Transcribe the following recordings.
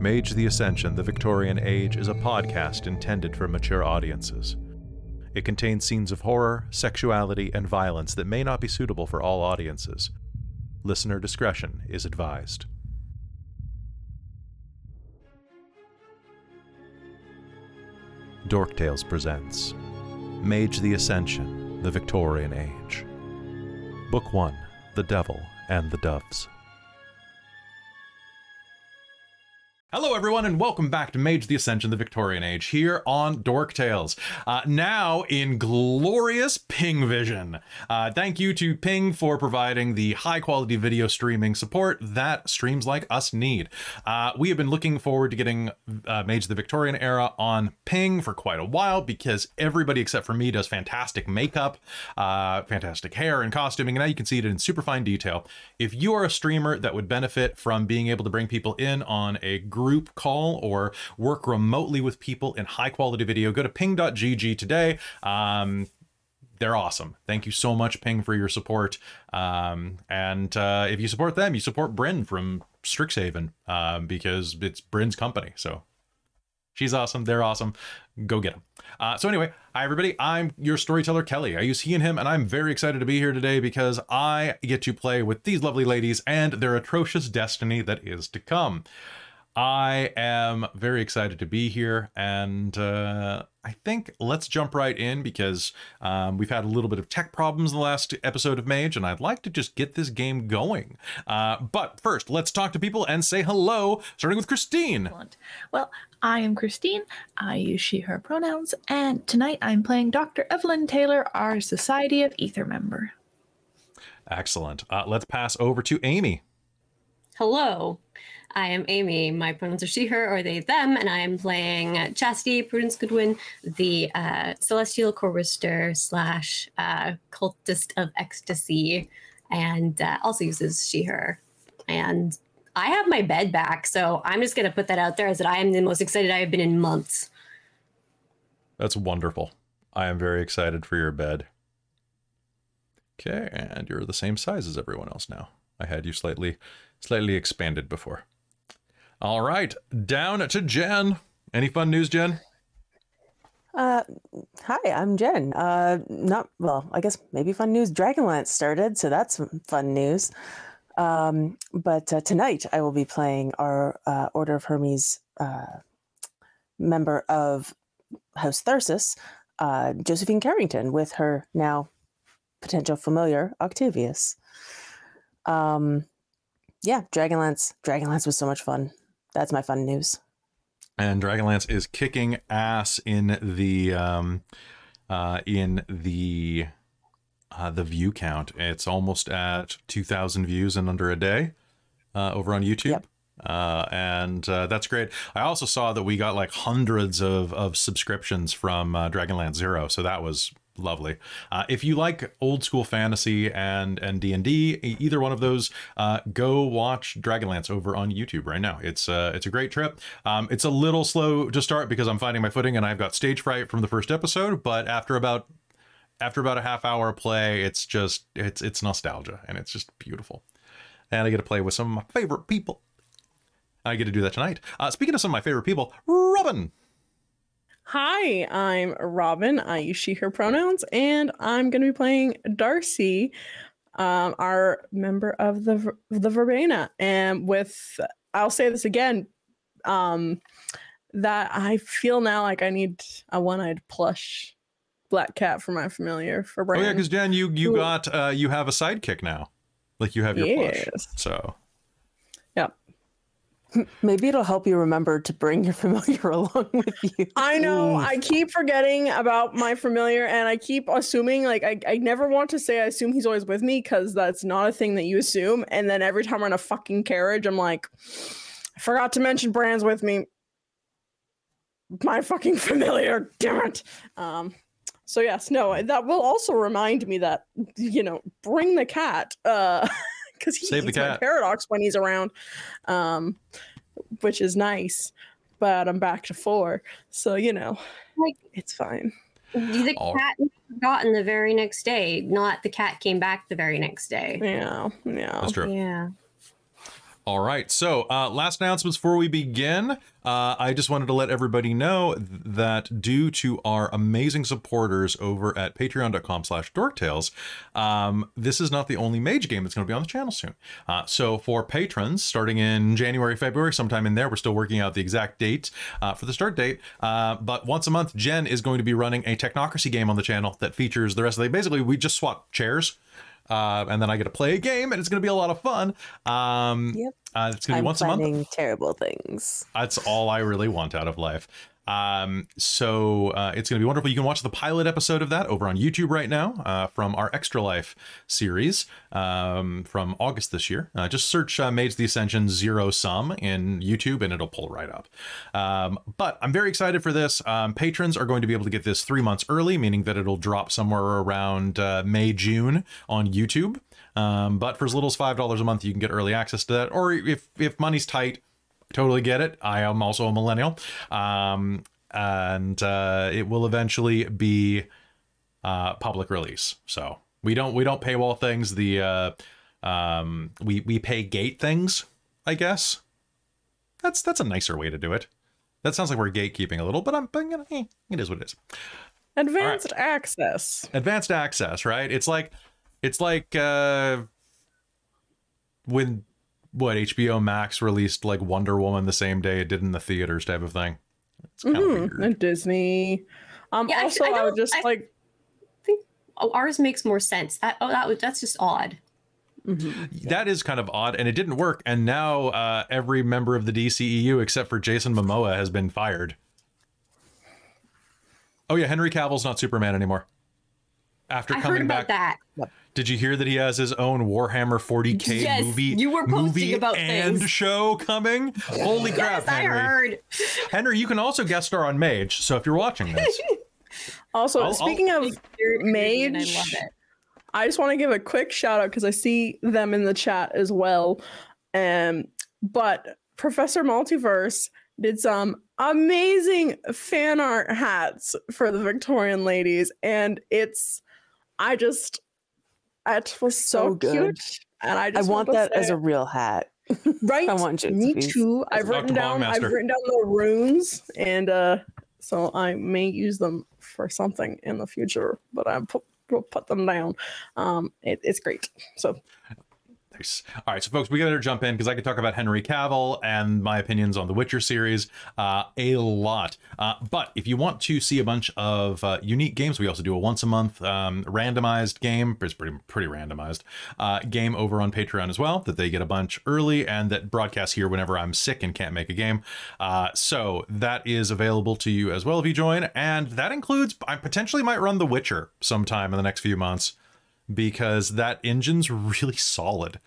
Mage the Ascension The Victorian Age is a podcast intended for mature audiences. It contains scenes of horror, sexuality, and violence that may not be suitable for all audiences. Listener discretion is advised. Dork Tales presents Mage the Ascension The Victorian Age. Book 1 The Devil and the Doves. Hello, everyone, and welcome back to Mage the Ascension, the Victorian Age, here on Dork Tales. Uh, now in glorious Ping Vision. Uh, thank you to Ping for providing the high quality video streaming support that streams like us need. Uh, we have been looking forward to getting uh, Mage the Victorian era on Ping for quite a while because everybody except for me does fantastic makeup, uh, fantastic hair and costuming, and now you can see it in super fine detail. If you are a streamer that would benefit from being able to bring people in on a group call or work remotely with people in high quality video, go to ping.gg today. Um, they're awesome. Thank you so much, Ping, for your support. Um, and uh, if you support them, you support Bryn from Strixhaven um, because it's Bryn's company. So she's awesome. They're awesome. Go get them. Uh, so anyway, hi everybody. I'm your storyteller Kelly. I use he and him, and I'm very excited to be here today because I get to play with these lovely ladies and their atrocious destiny that is to come. I am very excited to be here, and uh, I think let's jump right in because um, we've had a little bit of tech problems in the last episode of Mage, and I'd like to just get this game going. Uh, but first, let's talk to people and say hello, starting with Christine. Well, I am Christine. I use she, her pronouns, and tonight I'm playing Dr. Evelyn Taylor, our Society of Ether member. Excellent. Uh, let's pass over to Amy. Hello, I am Amy. My pronouns are she, her, or they, them, and I am playing Chastity Prudence Goodwin, the uh, Celestial Chorister slash uh, cultist of ecstasy, and uh, also uses she, her. And I have my bed back, so I'm just going to put that out there as that I am the most excited I have been in months. That's wonderful. I am very excited for your bed. Okay, and you're the same size as everyone else now. I had you slightly slightly expanded before. All right, down to Jen. Any fun news, Jen? Uh, hi, I'm Jen. Uh, not well. I guess maybe fun news. Dragonlance started, so that's fun news. Um, but uh, tonight I will be playing our uh, Order of Hermes uh, member of House Tharsis, uh, Josephine Carrington, with her now potential familiar Octavius. Um, yeah, Dragonlance. Dragonlance was so much fun. That's my fun news. And Dragonlance is kicking ass in the um, uh, in the uh, the view count. It's almost at two thousand views in under a day uh, over on YouTube. Yep. Uh, and uh, that's great. I also saw that we got like hundreds of, of subscriptions from uh, Dragonlance Zero, so that was lovely. Uh, if you like old school fantasy and and D and D, either one of those, uh, go watch Dragonlance over on YouTube right now. It's uh, it's a great trip. Um, it's a little slow to start because I'm finding my footing and I've got stage fright from the first episode. But after about after about a half hour play, it's just it's it's nostalgia and it's just beautiful. And I get to play with some of my favorite people. I get to do that tonight. Uh, speaking of some of my favorite people, Robin. Hi, I'm Robin. I use she, her pronouns, and I'm going to be playing Darcie, um, our member of the the Verbena. And with, I'll say this again, um, that I feel now like I need a one-eyed plush black cat for my familiar for Oh yeah, because Jen, you you got uh, you have a sidekick now, like you have your plush. So. Maybe it'll help you remember to bring your familiar along with you. I know. I keep forgetting about my familiar, and I keep assuming like I, I never want to say I assume he's always with me because that's not a thing that you assume. And then every time we're in a fucking carriage, I'm like, I forgot to mention Brand's with me. My fucking familiar, damn it. Um. So yes, no, that will also remind me that you know bring the cat. Uh. Because he Save the eats my paradox when he's around, um, which is nice. But I'm back to four, so you know, Like- it's fine. The All- cat was forgotten the very next day, not the cat came back the very next day. Yeah, yeah. that's true. Yeah. All right. So, uh, last announcements before we begin. Uh, I just wanted to let everybody know that due to our amazing supporters over at patreon.com slash dorktales, um, this is not the only mage game that's going to be on the channel soon. Uh, so, for patrons, starting in January, February, sometime in there, we're still working out the exact date uh, for the start date. Uh, but once a month, Jen is going to be running a technocracy game on the channel that features the rest of the. Basically, we just swap chairs. Uh, and then I get to play a game, and it's going to be a lot of fun. Um, Yep. Uh, it's going to be I'm once a month. terrible things. That's all I really want out of life. Um, so uh, it's going to be wonderful. You can watch the pilot episode of that over on YouTube right now uh, from our Extra Life series um, from August this year. Uh, just search uh, Mage the Ascension Zero Sum in YouTube and it'll pull right up. Um, but I'm very excited for this. Um, patrons are going to be able to get this three months early, meaning that it'll drop somewhere around uh, May, June on YouTube. Um, but for as little as five dollars a month, you can get early access to that. Or if if money's tight, totally get it. I am also a millennial, um, and uh, it will eventually be uh, public release. So we don't we don't paywall things. The uh, um, we we pay gate things. I guess that's that's a nicer way to do it. That sounds like we're gatekeeping a little, but I'm but, you know, eh, it is what it is. Advanced access. Advanced access, right? It's like it's like uh, when what HBO Max released like Wonder Woman the same day it did in the theaters type of thing. It's kind of Mhm, weird. And Disney. Um, Yeah, also, I I, would don't- just I- like. Oh, ours makes more sense. That oh, that was that's just odd. mhm. That is kind of odd, and it didn't work. And now uh, every member of the DCEU except for Jason Momoa has been fired. Oh yeah, Henry Cavill's not Superman anymore. After I coming heard about back, that. Did you hear that he has his own Warhammer 40k Yes, movie, you were posting movie about and things. show coming? Holy crap, Yes, I Henry! heard. Henry, you can also guest star on Mage. So if you're watching this, Also, I'll- I'll- speaking of Very creepy I Mage. love it. I just want to give a quick shout out because I see them in the chat as well. Um, but Professor Multiverse did some amazing fan art hats for the Victorian ladies, and it's I just it was so, So good. cute, and I I just want that as a real hat. right. I want you Me too. I've Dr. written down. I've written down the runes, and uh, so I may use them for something in the future. But I put will put them down. Um, it, it's great. So All right, so folks, we gotta jump in because I could talk about Henry Cavill and my opinions on the Witcher series uh, a lot. Uh, but if you want to see a bunch of uh, unique games, we also do a once a month um, randomized game. It's pretty pretty randomized uh, game over on Patreon as well that they get a bunch early and that broadcasts here whenever I'm sick and can't make a game. Uh, so that is available to you as well if you join, and that includes I potentially might run The Witcher sometime in the next few months because that engine's really solid,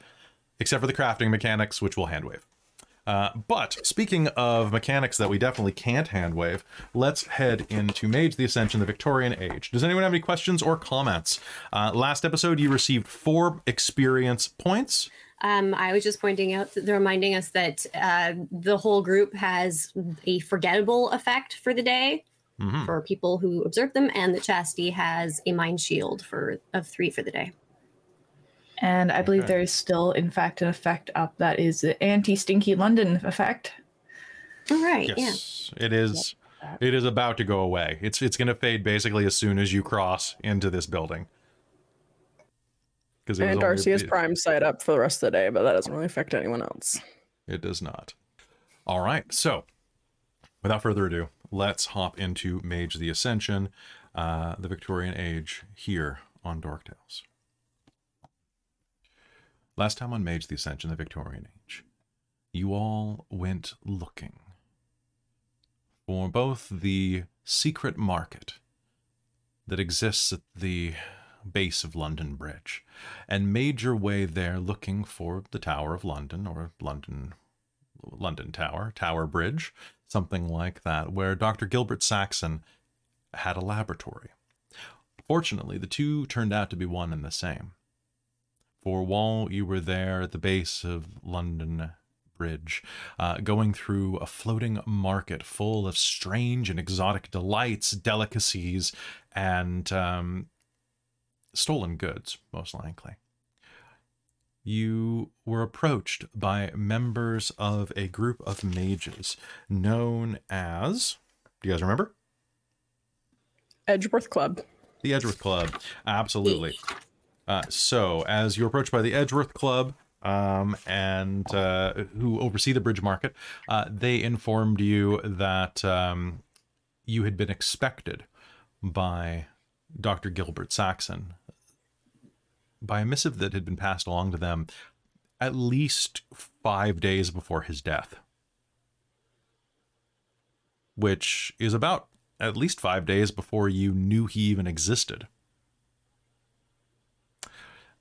except for the crafting mechanics, which we'll hand wave. Uh, but speaking of mechanics that we definitely can't hand wave, let's head into Mage the Ascension, the Victorian Age. Does anyone have any questions or comments? Uh, last episode, you received four experience points. Um, I was just pointing out reminding us that uh, the whole group has a forgettable effect for the day Mhm. for people who observe them, and that Chastity has a mind shield for of three for the day. And I believe Okay. there is still, in fact, an effect up that is the anti stinky London effect. All right, yeah. Yes, it is. It is about to go away. It's it's going to fade basically as soon as you cross into this building. Because and Darcie has Prime sight up for the rest of the day, but that doesn't really affect anyone else. It does not. All right. So, without further ado, let's hop into Mage the Ascension, uh, the Victorian Age, here on Dork Tales. Last time on Mage the Ascension, the Victorian Age, you all went looking for both the secret market that exists at the base of London Bridge and made your way there looking for the Tower of London or London London Tower, Tower Bridge, something like that, where Dr. Gilbert Saxon had a laboratory. Fortunately, the two turned out to be one and the same. For while you were there at the base of London Bridge, uh, going through a floating market full of strange and exotic delights, delicacies, and um, stolen goods, most likely. You were approached by members of a group of mages known as. Do you guys remember? Edgeworth Club. The Edgeworth Club. Absolutely. Uh, so, as you're approached by the Edgeworth Club, um, and uh, who oversee the bridge market, uh, they informed you that um, you had been expected by Dr. Gilbert Saxon by a missive that had been passed along to them at least five days before his death, which is about at least five days before you knew he even existed.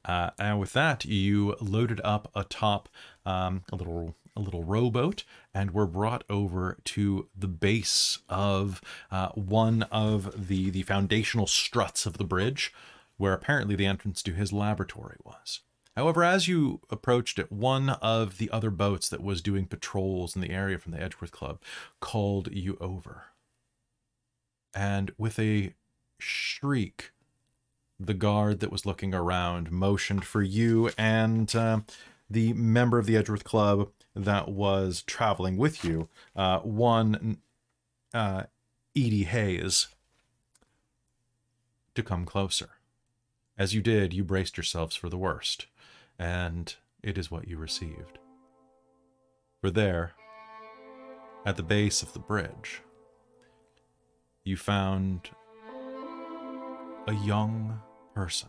Uh, and with that, you loaded up atop um, a little a little rowboat and were brought over to the base of uh, one of the the foundational struts of the bridge, where apparently the entrance to his laboratory was. However, as you approached it, one of the other boats that was doing patrols in the area from the Edgeworth Club called you over. And with a shriek, the guard that was looking around motioned for you and uh, the member of the Edgeworth Club that was traveling with you, uh, one uh, Edie Hayes, to come closer. As you did, you braced yourselves for the worst, and it is what you received. For there, at the base of the bridge, you found a young person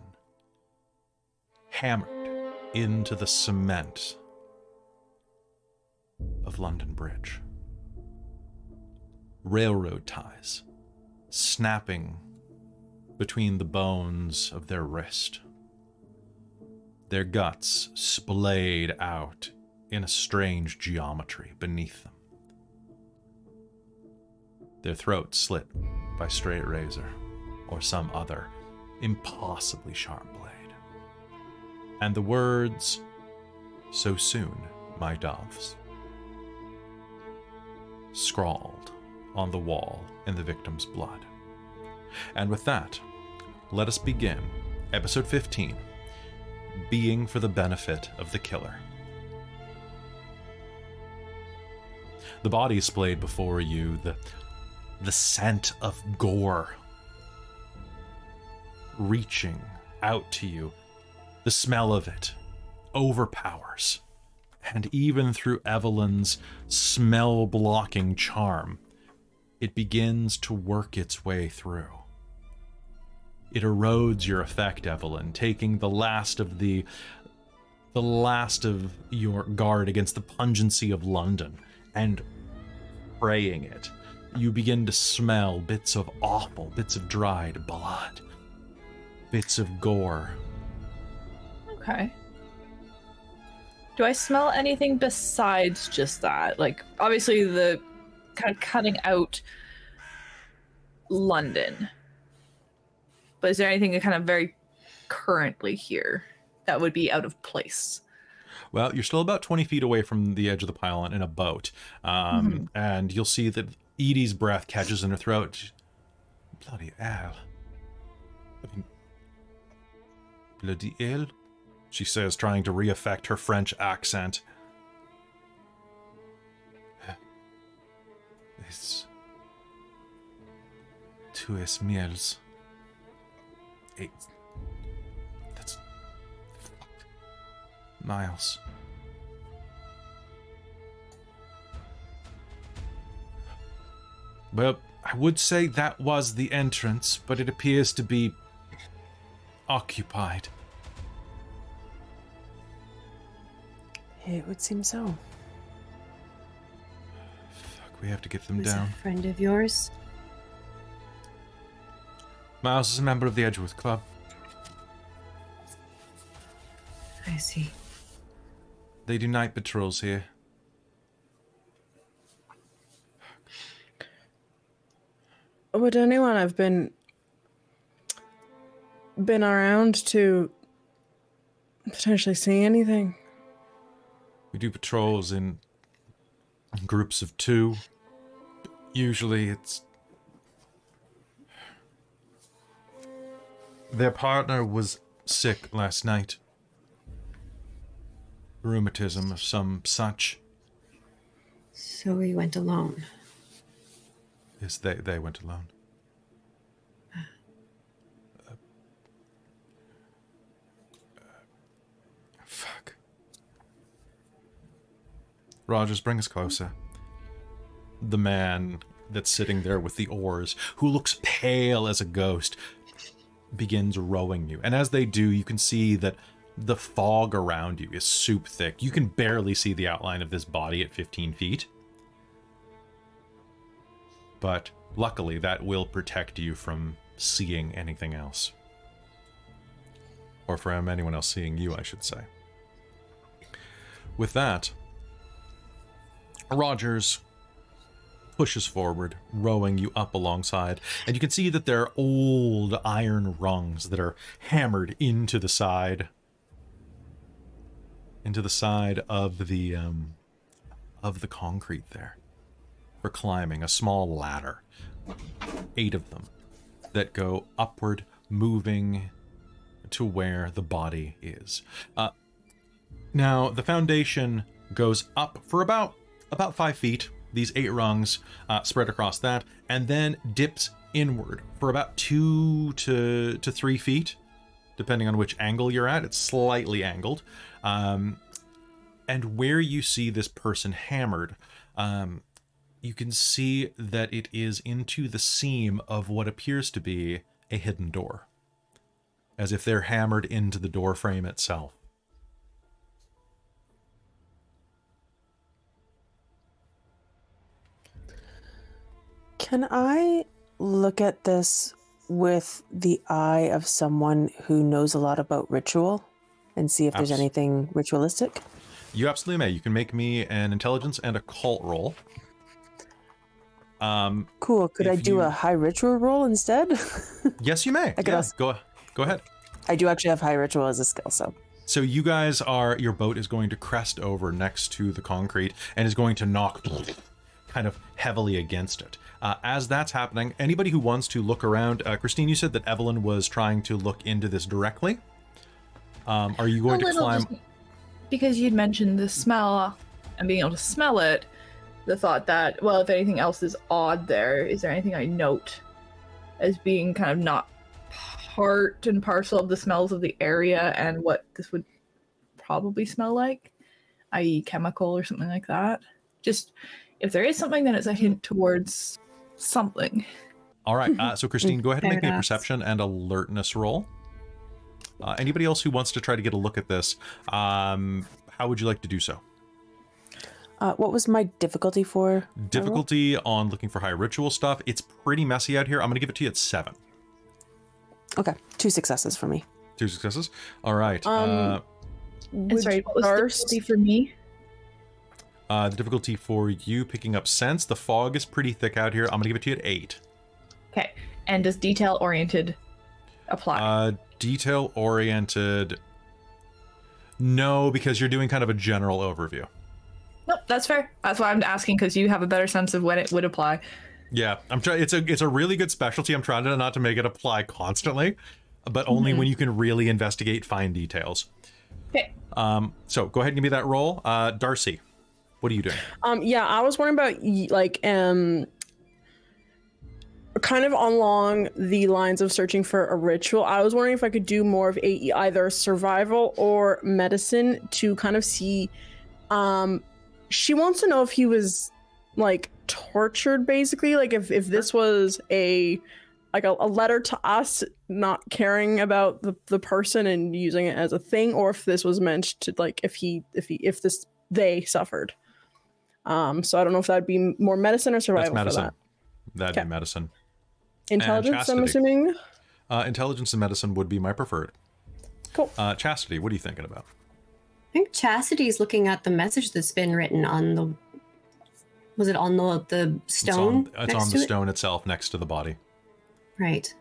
hammered into the cement of London Bridge. Railroad ties snapping between the bones of their wrist. Their guts splayed out in a strange geometry beneath them. Their throats slit by straight razor or some other impossibly sharp blade. And the words, So soon, my doves, scrawled on the wall in the victim's blood. And with that, let us begin episode 15 Being for the Benefit of the Killer. The body is splayed before you, the, the scent of gore reaching out to you. The smell of it overpowers. And even through Evelyn's smell blocking charm, it begins to work its way through. It erodes your effect, Evelyn, taking the last of the the last of your guard against the pungency of London and spraying it. You begin to smell bits of awful, bits of dried blood, bits of gore. Okay. Do I smell anything besides just that? Like, obviously, the kind of cutting out London. But is there anything kind of very currently here that would be out of place? Well, you're still about 20 feet away from the edge of the pylon in a boat. Um, And you'll see that Edie's breath catches in her throat. Bloody hell. I mean, bloody hell, she says, trying to re-affect her French accent. It's two es miels. Eight. That's fucked. miles. Well, I would say that was the entrance, but it appears to be occupied. It would seem so. Fuck, we have to get them down. a friend of yours? Miles is a member of the Edgeworth Club. I see. They do night patrols here. Would anyone have been been around to potentially see anything? We do patrols in groups of two. Usually it's. Their partner was sick last night. rheumatism of some such. So we went alone. Yes, they, they went alone. Uh, fuck. Rogers, bring us closer. The man that's sitting there with the oars, who looks pale as a ghost, begins rowing you. And as they do, you can see that the fog around you is soup thick. You can barely see the outline of this body at 15 feet. But luckily, that will protect you from seeing anything else. Or from anyone else seeing you, I should say. With that, Rogers pushes forward, rowing you up alongside, and you can see that there are old iron rungs that are hammered into the side, into the side of the um, of the concrete there, for climbing a small ladder, eight of them, that go upward, moving to where the body is. Uh, now the foundation goes up for about about five feet these eight rungs uh, spread across that, and then dips inward for about two to to three feet, depending on which angle you're at. It's slightly angled, um, and where you see this person hammered, um, you can see that it is into the seam of what appears to be a hidden door, as if they're hammered into the door frame itself. Can I look at this with the eye of someone who knows a lot about ritual and see if there's anything ritualistic? You absolutely may. You can make me an intelligence and a cult roll. Um, Cool. Could I do you- a high ritual roll instead? yes, you may. could Yeah, also- go go ahead. I do actually have high ritual as a skill, so So you guys are your boat is going to crest over next to the concrete and is going to knock kind of heavily against it. Uh, as that's happening, anybody who wants to look around, uh, Christine, you said that Evelyn was trying to look into this directly. Um, are you going to climb? because you'd mentioned the smell and being able to smell it the thought that well if anything else is odd there is there anything i note as being kind of not part and parcel of the smells of the area and what this would probably smell like i.e chemical or something like that just if there is something then it's a hint towards something All right. Uh, so Christine, go ahead and make me a perception and alertness roll. Uh, anybody else who wants to try to get a look at this, um, how would you like to do so? uh, what was my difficulty for? Difficulty on looking for high ritual stuff. It's pretty messy out here. I'm going to give it to you at seven. Okay, two successes for me. Two successes. All right. Um, uh, and Would sorry what was the Darce- difficulty for me uh, the difficulty for you picking up sense. The fog is pretty thick out here. I'm going to give it to you at eight. okay and does detail oriented apply Uh, detail oriented. No, because you're doing kind of a general overview. Nope, that's fair. That's why I'm asking because you have a better sense of when it would apply. Yeah, I'm trying. It's a it's a really good specialty. I'm trying to not to make it apply constantly, but only when you can really investigate fine details. Okay. Um, so go ahead and give me that roll, uh, Darcie. What are you doing? Um, yeah, I was wondering about like um, kind of along the lines of searching for a ritual. I was wondering if I could do more of a either survival or medicine to kind of see. Um, she wants to know if he was like tortured, basically, like if if this was a like a, a letter to us not caring about the, the person and using it as a thing or if this was meant to like if he if he if this they suffered um, so I don't know if that'd be more medicine or survival That's medicine. for That'd Okay. be medicine. Intelligence, I'm assuming. Uh, intelligence and medicine would be my preferred. Cool. Uh, Chastity, what are you thinking about? I think Chastity's looking at the message that's been written on the. Was it on the the It's stone? on, it's on to the it? stone itself, next to the body. Right.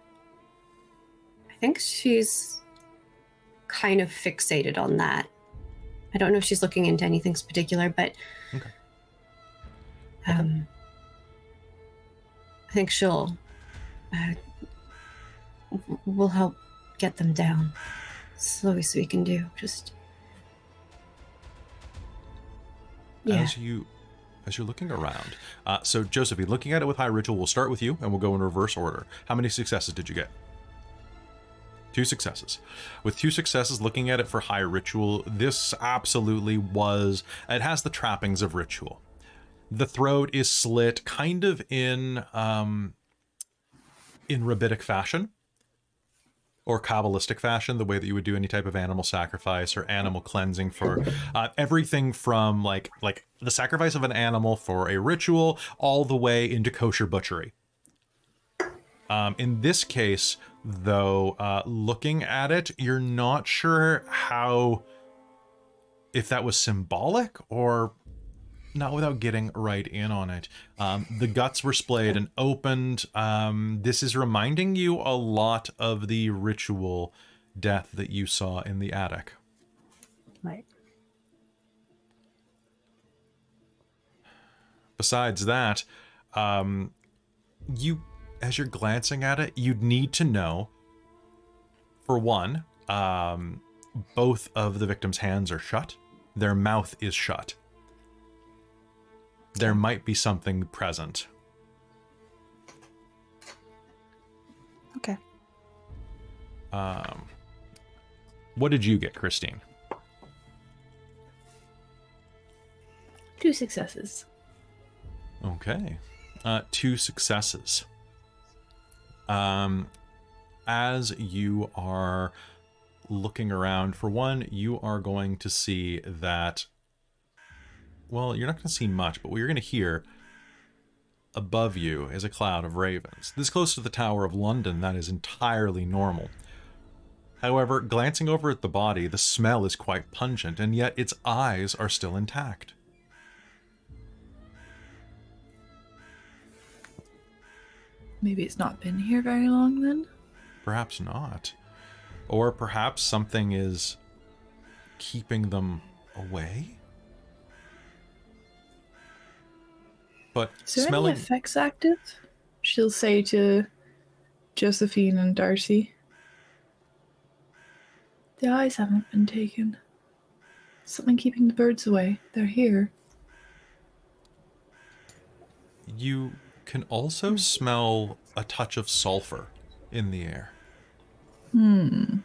I think she's kind of fixated on that. I don't know if she's looking into anything particular, but Okay. Um, I think she'll. Uh, we'll help get them down. It's the we can do. Just Yeah. as you as you're looking around. Uh, so Josephine, looking at it with high ritual, we'll start with you and we'll go in reverse order. How many successes did you get? Two successes. With two successes, looking at it for high ritual, this absolutely was. It has the trappings of ritual. The throat is slit, kind of in um, in rabbinic fashion or kabbalistic fashion, the way that you would do any type of animal sacrifice or animal cleansing for uh, everything from like like the sacrifice of an animal for a ritual all the way into kosher butchery. Um, in this case, though, uh, looking at it, you're not sure how if that was symbolic or not without getting right in on it. Um, the guts were splayed and opened. Um, this is reminding you a lot of the ritual death that you saw in the attic. Right. Besides that, um, you, as you're glancing at it, you'd need to know, for one, um, both of the victim's hands are shut, their mouth is shut. There might be something present. Okay. Um, what did you get, Christine? Two successes. Okay. Uh, two successes. Um, as you are looking around, for one, you are going to see that. Well, you're not going to see much, but what you're going to hear above you is a cloud of ravens. This close to the Tower of London, that is entirely normal. However, glancing over at the body, the smell is quite pungent, and yet its eyes are still intact. Maybe it's not been here very long then? Perhaps not. Or perhaps something is keeping them away? But Is there smelling. any effects active? She'll say to Josephine and Darcie. The eyes haven't been taken. Something keeping the birds away. They're here. You can also smell a touch of sulfur in the air. Hmm.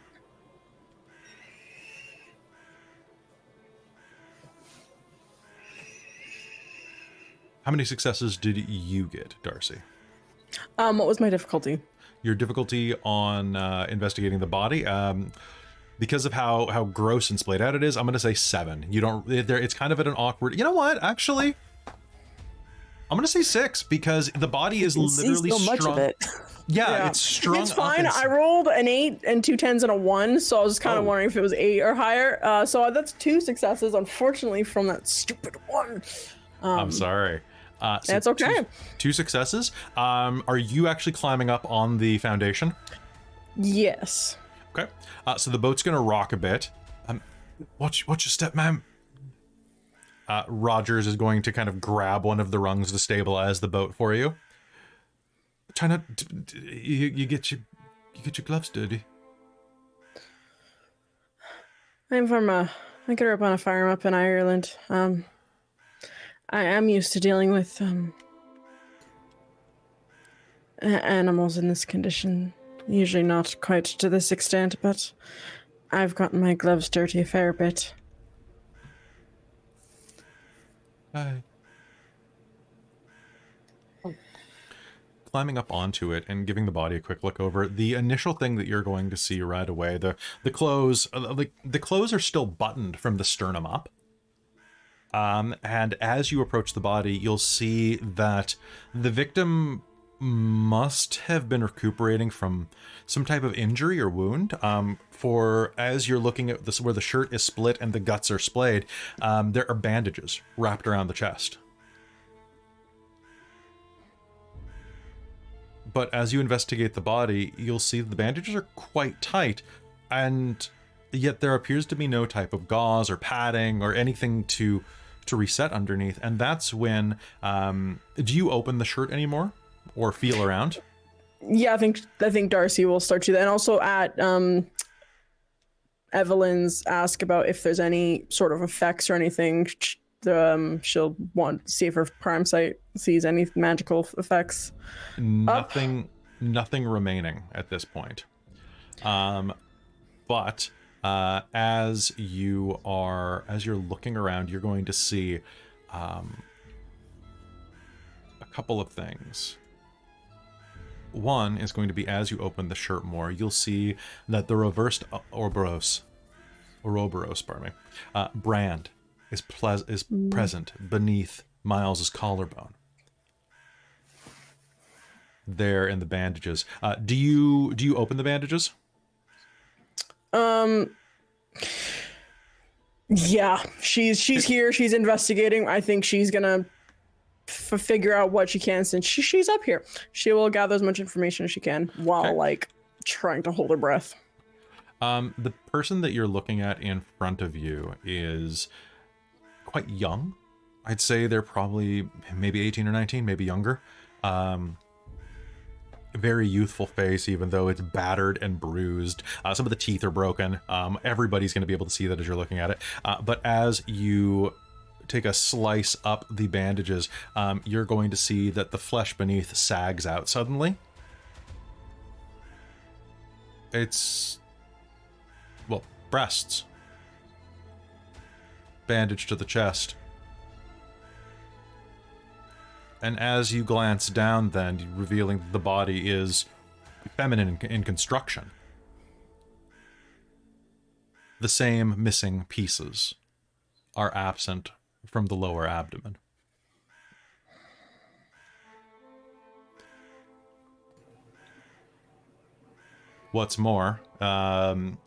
How many successes did you get, Darcie? Um, what was my difficulty? Your difficulty on uh, investigating the body, um, because of how how gross and splayed out it is, I'm gonna say seven. You don't. it- there- It's kind of at an awkward. You know what? Actually, I'm gonna say six because the body is literally so much strung. of it. Yeah, Yeah. it's strung. It's fine. I rolled an eight and two tens and a one, so I was kind of Oh. wondering if it was eight or higher. Uh, so that's two successes, unfortunately, from that stupid one. Um, I'm sorry. Uh, so That's okay. Two, two successes. Um, are you actually climbing up on the foundation? Yes. Okay. Uh, so the boat's gonna rock a bit. Um, watch, watch your step, ma'am. Uh, Rogers is going to kind of grab one of the rungs to stabilize the boat for you. Try not. d- You, you get your, you get your gloves dirty. I'm from uh, I grew up on a farm up in Ireland. Um, I am used to dealing with um animals in this condition. Usually not quite to this extent, but I've gotten my gloves dirty a fair bit. Hi. Climbing up onto it and giving the body a quick look over. The initial thing that you're going to see right away, the the clothes, uh, the the clothes are still buttoned from the sternum up. Um, and as you approach the body, you'll see that the victim must have been recuperating from some type of injury or wound. Um, for as you're looking at this, where the shirt is split and the guts are splayed, um, there are bandages wrapped around the chest. But as you investigate the body, you'll see the bandages are quite tight, and yet there appears to be no type of gauze or padding or anything to to reset underneath. And that's when um, do you open the shirt anymore or feel around? Yeah, I think I think Darcie will start to that, and also at um, Evelyn's ask about if there's any sort of effects or anything. the um, she'll want to see if her prime sight sees any magical effects. nothing nothing remaining at this point um but uh as you are as you're looking around you're going to see um a couple of things one is going to be as you open the shirt more you'll see that the reversed O- Ouroboros Ouroboros, pardon me, uh, brand is ples- is present beneath Miles's collarbone there in the bandages. Uh, do you do you open the bandages? Um. Yeah, she's she's here. She's investigating. I think she's gonna f- figure out what she can since she, she's up here. She will gather as much information as she can while Okay. like trying to hold her breath. Um, the person that you're looking at in front of you is quite young. I'd say they're probably maybe 18 or 19, maybe younger. Um, very youthful face, even though it's battered and bruised. Uh, some of the teeth are broken. Um, everybody's going to be able to see that as you're looking at it. Uh, but as you take a slice up the bandages, um, you're going to see that the flesh beneath sags out suddenly. It's well, breasts. Bandage to the chest. And as you glance down, then, revealing the body is feminine in, in construction. The same missing pieces are absent from the lower abdomen. What's more, um,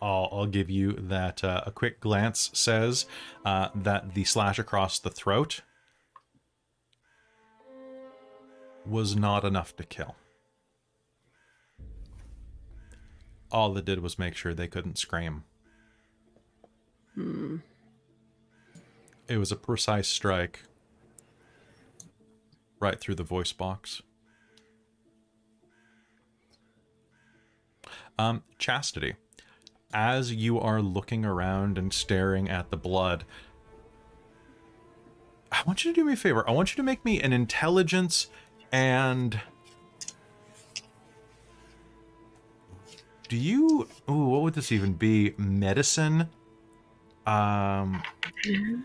I'll, I'll give you that uh, a quick glance says uh, that the slash across the throat was not enough to kill. All it did was make sure they couldn't scream. It was a precise strike right through the voice box. Um, Chastity as you are looking around and staring at the blood, I want you to do me a favor. I want you to make me an intelligence and. Do you. Ooh, what would this even be? Medicine? Um. Do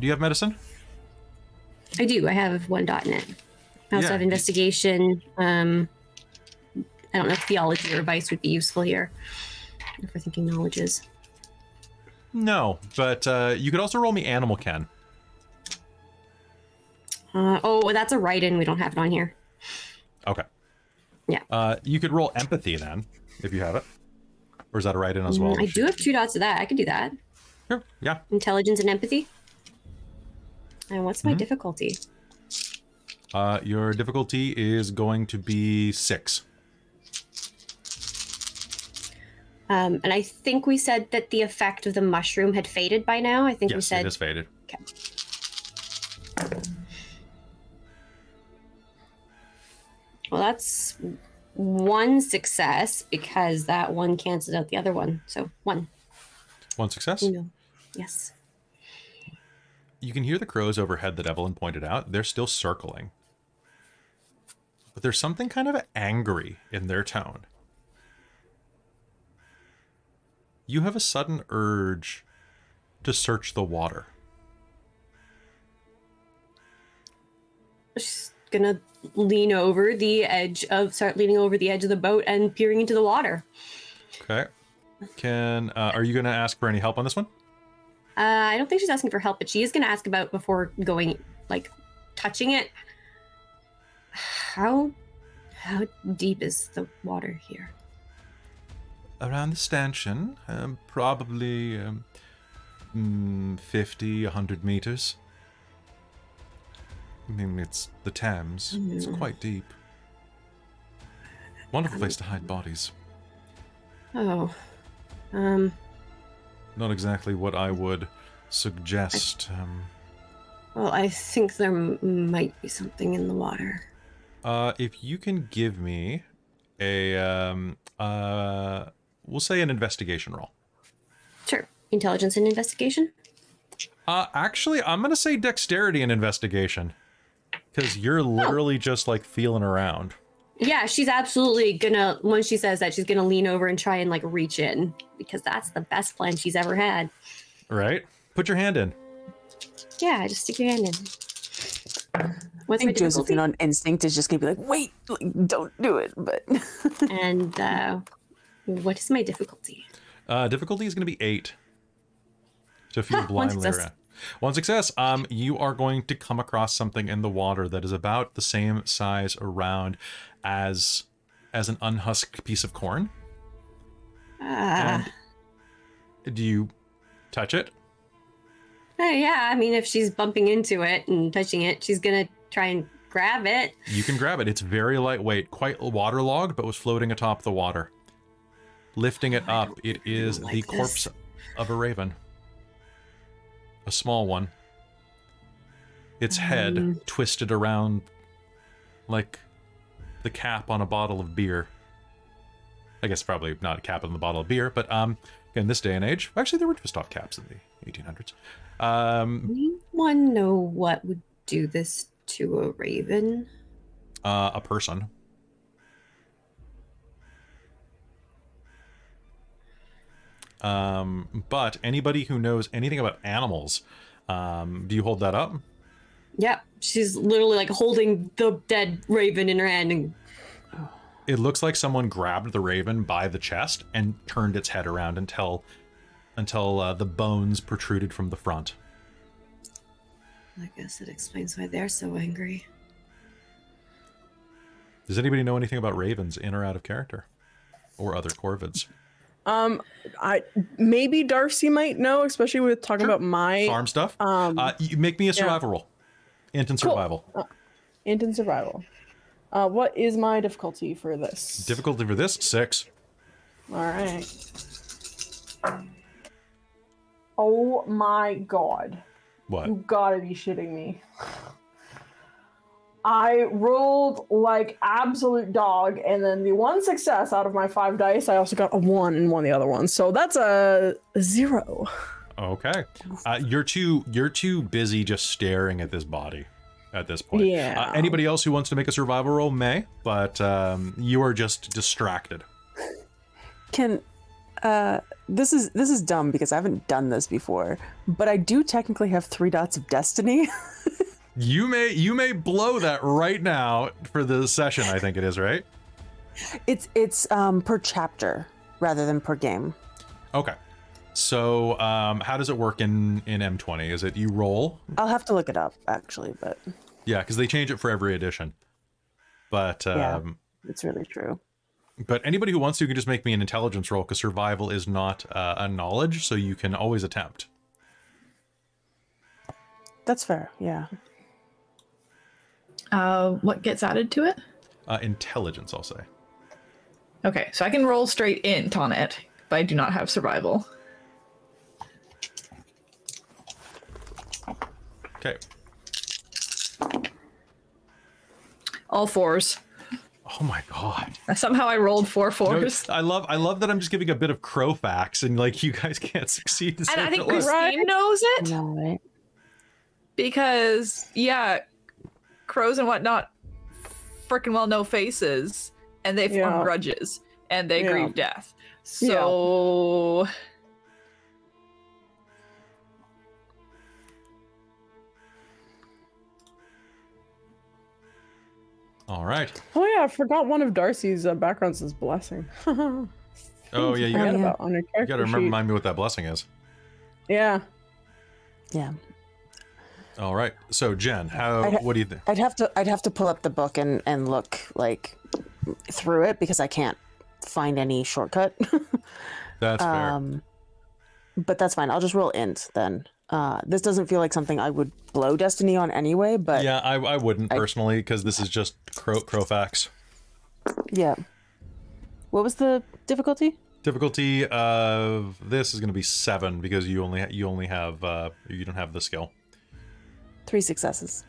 you have medicine? I do. I have one dot in it. I also Yeah, have investigation. Um, I don't know if theology or advice would be useful here. If we're thinking knowledges. No, but uh, you could also roll me animal ken. Uh, oh, that's a write-in. We don't have it on here. Okay. Yeah. Uh, you could roll empathy then, if you have it. Or is that a write in as well? Mm, I do have two dots of that. I could do that. Sure. Yeah. Intelligence and empathy. And what's my Mhm. difficulty? Uh, your difficulty is going to be six. Um, and I think we said that the effect of the mushroom had faded by now. I think we Yes, said it is faded. Well, that's one success because that one cancels out the other one. So one. One success. You know. Yes. You can hear the crows overhead that Evelyn pointed out. They're still circling. But there's something kind of angry in their tone. You have a sudden urge to search the water. Just gonna lean over the edge of start leaning over the edge of the boat and peering into the water. Okay. Can uh, are you going to ask for any help on this one? Uh, I don't think she's asking for help, but she is gonna ask about before going like touching it. How how deep is the water here? Around the stanchion, um, probably um, mm, 50, 100 meters. I mean, it's the Thames. It's Mm. quite deep. Wonderful place to hide bodies. Oh. Um Not exactly what I would suggest. Um, well, I think there m- might be something in the water. uh, if you can give me a, um, uh, we'll say an investigation roll. Sure. Intelligence and investigation? Uh, actually, I'm gonna say dexterity and investigation, because you're literally just like feeling around. Yeah, she's absolutely gonna. When she says that, she's gonna lean over and try and like reach in because that's the best plan she's ever had. Right? Put your hand in. Yeah, just stick your hand in. I What's my think Josephine difficulty? on instinct is just gonna be like, wait, like, don't do it. But and uh, what is my difficulty? Uh, difficulty is gonna be eight. To feel Ha, one blindly success. One success. Um, you are going to come across something in the water that is about the same size around as as an unhusked piece of corn. Uh, And do you touch it? uh, yeah, I mean, if she's bumping into it and touching it, she's gonna try and grab it. You can grab it. It's very lightweight, quite waterlogged, but was floating atop the water. Lifting it up, it is like the this. corpse of a raven. A small one. Its head Um. twisted around like the cap on a bottle of beer. I guess probably not a cap on the bottle of beer, but um, in this day and age, actually there were twist off caps in the 1800s. Um, Anyone know what would do this to a raven? uh, a person. Um, but anybody who knows anything about animals, um, do you hold that up? Yep, she's literally like holding the dead raven in her hand and It looks like someone grabbed the raven by the chest and turned its head around until until uh, the bones protruded from the front. I guess it explains why they're so angry. Does anybody know anything about ravens in or out of character, or other corvids? Um, I maybe Darcie might know, especially with talking about my Farm stuff. um uh, you make me a survival roll. Int and Cool. survival. int and survival. Uh, what is my difficulty for this? Difficulty for this six. All right. Oh my god. What? You gotta be shitting me. I rolled like absolute dog, and then the one success out of my five dice, I also got a one in one of the other ones. So that's a zero. Okay. Uh, you're too you're too busy just staring at this body at this point. Yeah. Uh, anybody else who wants to make a survival roll may, but um, you are just distracted. can uh this is this is dumb because I haven't done this before, but I do technically have three dots of destiny. You may you may blow that right now for the session. I think it is right. it's it's um per chapter rather than per game. Okay. So um, how does it work in in M20? Is it you roll? I'll have to look it up actually, but Yeah, because they change it for every edition. But Yeah. um, it's really true. but anybody who wants to can just make me an intelligence roll because survival is not uh, a knowledge, so you can always attempt. That's fair. Yeah. Uh, what gets added to it? Uh, intelligence, I'll say. Okay, so I can roll straight int on it, but I do not have survival. Okay. All fours. Oh my god. Somehow I rolled four fours. No, fours. I love I love that I'm just giving a bit of crow facts and like you guys can't succeed. and I think it less. Christine knows it No, right? because, yeah, crows and whatnot freaking well know faces and they form Yeah. grudges and they Yeah. grieve death. So. All right. Oh yeah, I forgot one of Darcie's uh, backgrounds is blessing. Oh yeah, you, gotta, about on her you gotta remember sheet. remind me what that blessing is. Yeah. Yeah. All right. So Jen, how ha- what do you think? I'd have to I'd have to pull up the book and and look like through it because I can't find any shortcut. That's fair. um but that's fine. I'll just roll int then. Uh this doesn't feel like something I would blow destiny on anyway, but yeah, I, I wouldn't I- personally because this is just crow crow facts. yeah. What was the difficulty? Difficulty of this is going to be seven because you only you only have uh, you don't have the skill. Three successes.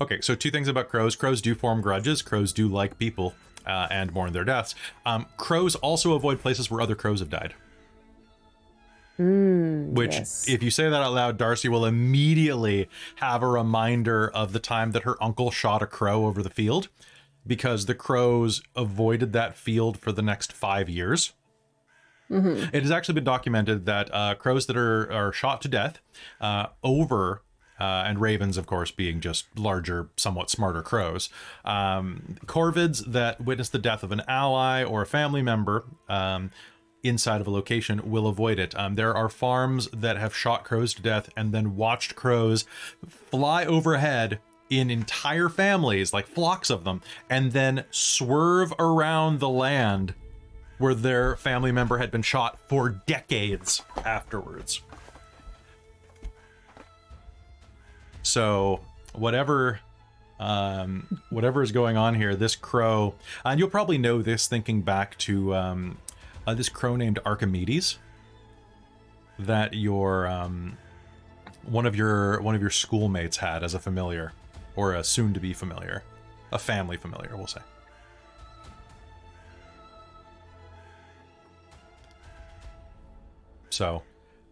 Okay, so two things about crows. Crows do form grudges. Crows do like people uh, and mourn their deaths. Um, crows also avoid places where other crows have died. Mm, which yes. if you say that out loud darcie will immediately have a reminder of the time that her uncle shot a crow over the field because the crows avoided that field for the next five years it has actually been documented that uh, crows that are, are shot to death uh, over uh, and ravens, of course, being just larger, somewhat smarter crows. Um, corvids that witness the death of an ally or a family member um, inside of a location will avoid it. Um, there are farms that have shot crows to death and then watched crows fly overhead in entire families, like flocks of them, and then swerve around the land where their family member had been shot for decades afterwards. So, whatever um, whatever is going on here, this crow, and you'll probably know this thinking back to um, uh, this crow named Archimedes that your um, one of your one of your schoolmates had as a familiar or a soon to be familiar, a family familiar, we'll say. So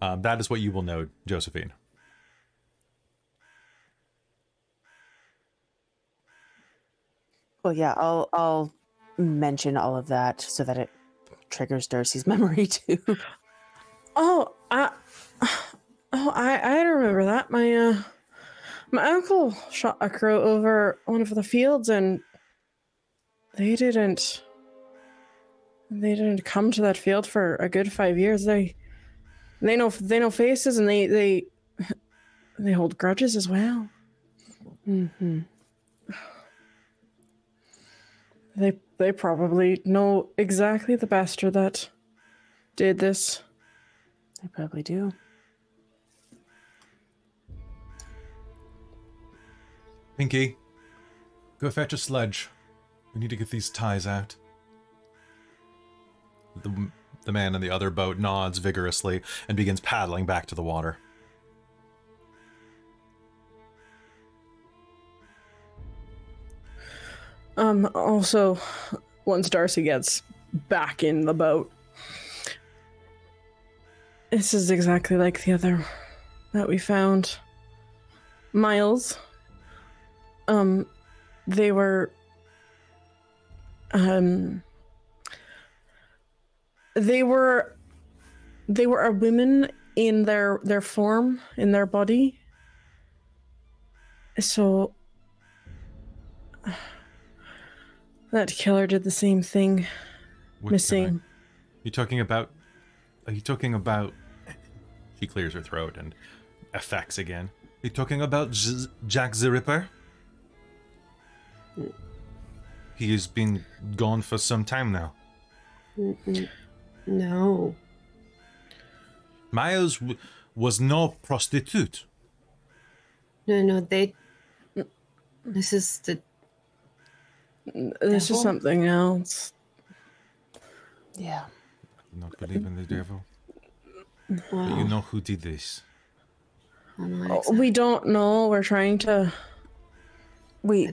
um, that is what you will know, Josephine. Well, yeah, I'll I'll mention all of that so that it triggers Darcie's memory too. Oh, I, oh, I, I remember that. My, uh, my uncle shot a crow over one of the fields, and they didn't. They didn't come to that field for a good five years. They, they know they know faces, and they they, they hold grudges as well. mm-hmm. They they probably know exactly the bastard that did this. They probably do. Pinky, go fetch a sledge. We need to get these ties out. The, the man in the other boat nods vigorously and begins paddling back to the water. Um, also, once Darcie gets back in the boat, this is exactly like the other that we found. Miles. Um, they were. Um, they were. They were a women in their their form in their body. So that killer did the same thing. What missing. guy? You talking about? Are you talking about? She clears her throat and effects again. Are You talking about J- Jack the Ripper? He has been gone for some time now. N- No. Miles w- was no prostitute. No, no, they. This is the. This is something else. Yeah. Not believe in the devil. Wow. But you know who did this. Oh, We don't know. We're trying to We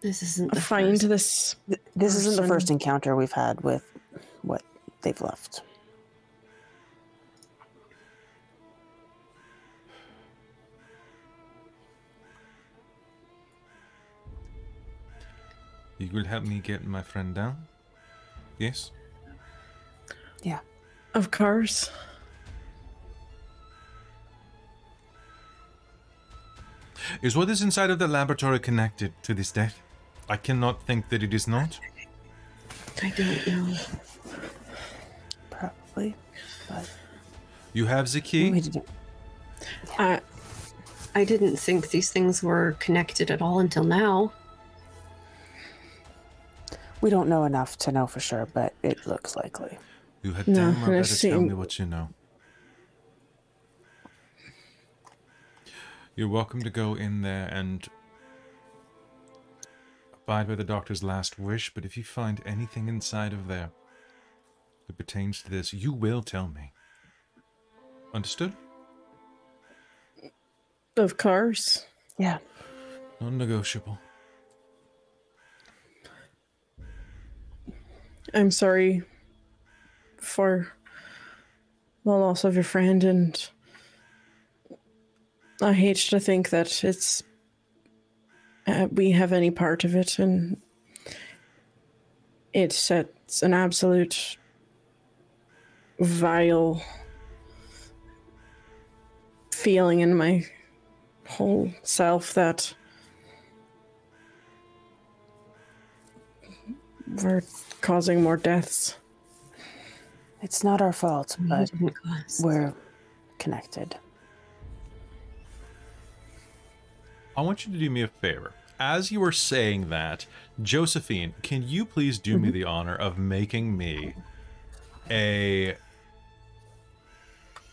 This isn't the find first. this. this isn't the first encounter we've had with what they've left. You will help me get my friend down? Yes? Yeah. Of course. Is what is inside of the laboratory connected to this death? I cannot think that it is not. I don't know. Probably. But You have the key? we didn't I, I didn't think these things were connected at all until now. We don't know enough to know for sure, but it looks likely. You had No, damn well and I better tell me what you know. You're welcome to go in there and abide by the doctor's last wish, but if you find anything inside of there that pertains to this, you will tell me. Understood? of course. Yeah. Non-negotiable. I'm sorry for the loss of your friend, and I hate to think that it's uh, we have any part of it, and it sets an absolute vile feeling in my whole self that we're causing more deaths. It's not our fault, but my gosh. we're connected. I want you to do me a favor. As you are saying that, Josephine, can you please do me the honor of making me a.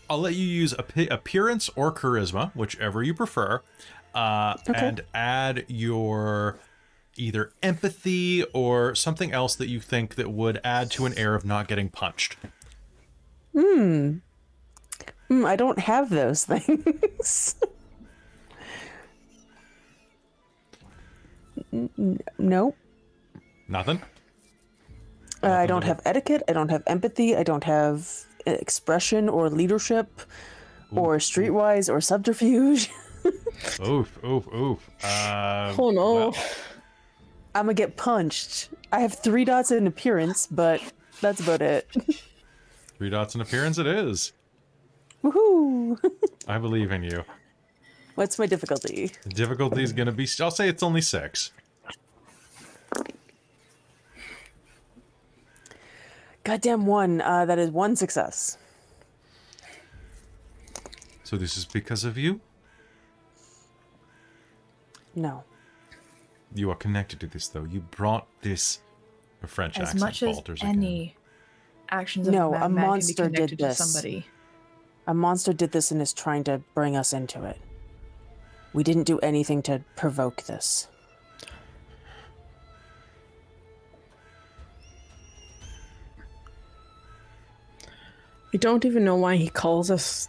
I'll let you use appe- appearance or charisma, whichever you prefer, uh, and add your either empathy or something else that you think that would add to an air of not getting punched. Hmm, I don't have those things. N- n- nope. Nothing? Uh, I don't have etiquette. I don't have empathy. I don't have uh, expression or leadership or streetwise or subterfuge. Oof, oof, oof. Uh, Oh no. well, I'm gonna get punched. I have three dots in appearance, but that's about it. three dots in appearance it is. Woohoo! I believe in you. What's my difficulty? The difficulty is to be, I'll say it's only six. Goddamn one. Uh, that is one success. So this is because of you? No. You are connected to this, though. You brought this. A French As accent much as falters again. any actions of No, a a can be monster did connected to this. somebody. A monster did this and is trying to bring us into it. We didn't do anything to provoke this. I don't even know why he calls us.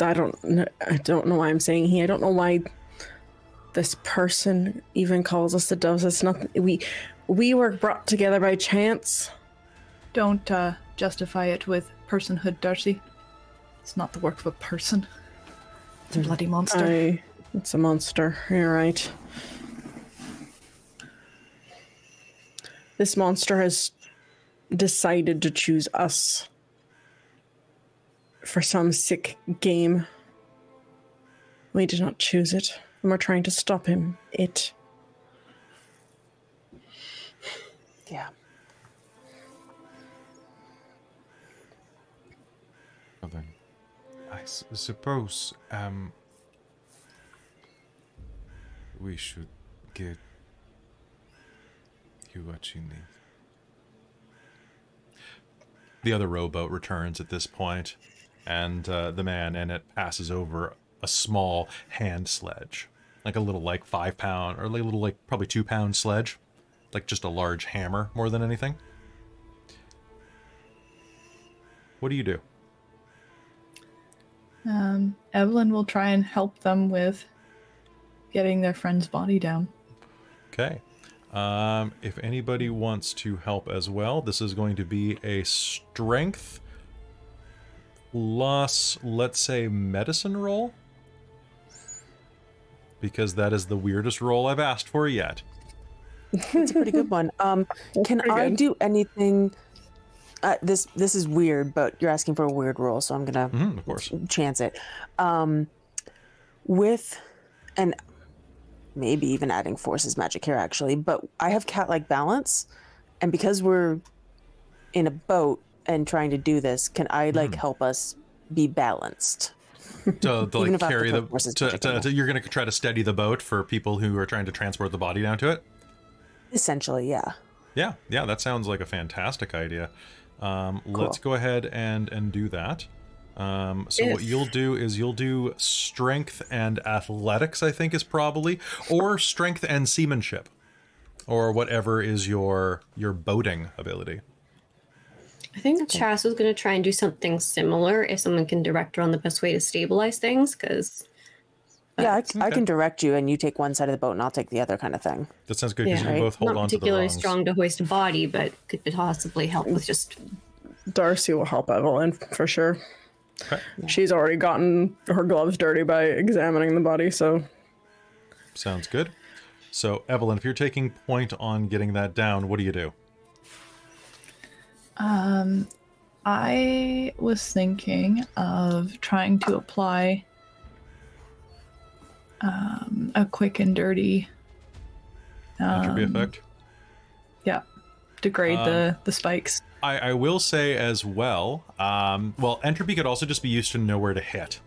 I don't. I don't know why I'm saying he. I don't know why this person even calls us the doves. It's not. We we were brought together by chance. Don't uh, justify it with personhood, Darcie. It's not the work of a person. It's a bloody monster. I. It's a monster. You're right. This monster has decided to choose us for some sick game. We did not choose it, and we're trying to stop him. It. Yeah. Well then, I s- suppose um, we should get you what you need. The other rowboat returns at this point, and uh, the man in it passes over a small hand sledge, like a little like five pound or like a little like probably two pound sledge, like just a large hammer more than anything. What do you do? Um, Evelyn will try and help them with getting their friend's body down. Okay. Um, if anybody wants to help as well, this is going to be a strength loss, let's say, medicine roll. Because that is the weirdest role I've asked for yet. It's a pretty good one. Um, can I good. do anything? Uh, this this is weird, but you're asking for a weird role, so I'm gonna Mhm, of course. chance it. Um, with, and maybe even adding forces magic here actually, but I have cat like balance, and because we're in a boat and trying to do this, can I like help us be balanced? To, to like if I have to carry put the. To, to, to- you're going to try to steady the boat for people who are trying to transport the body down to it? Essentially, yeah. Yeah, yeah, that sounds like a fantastic idea. Um, Let's go ahead and and do that. Um, so what you'll do is you'll do strength and athletics. I think is probably or strength and seamanship, or whatever is your your boating ability. I think Chas was going to try and do something similar if someone can direct her on the best way to stabilize things, because uh, Yeah, I, okay. can direct you, and you take one side of the boat, and I'll take the other, kind of thing. That sounds good because Yeah. you can Right. both hold not on to the particularly strong to hoist a body, but could possibly help with just Darcie will help Evelyn for sure. Okay. She's already gotten her gloves dirty by examining the body, so Sounds good. So, Evelyn, if you're taking point on getting that down, what do you do? Um, I was thinking of trying to apply um, a quick and dirty. Entropy um, effect? Yeah, degrade the the spikes. I, I will say as well, um, well, entropy could also just be used to know where to hit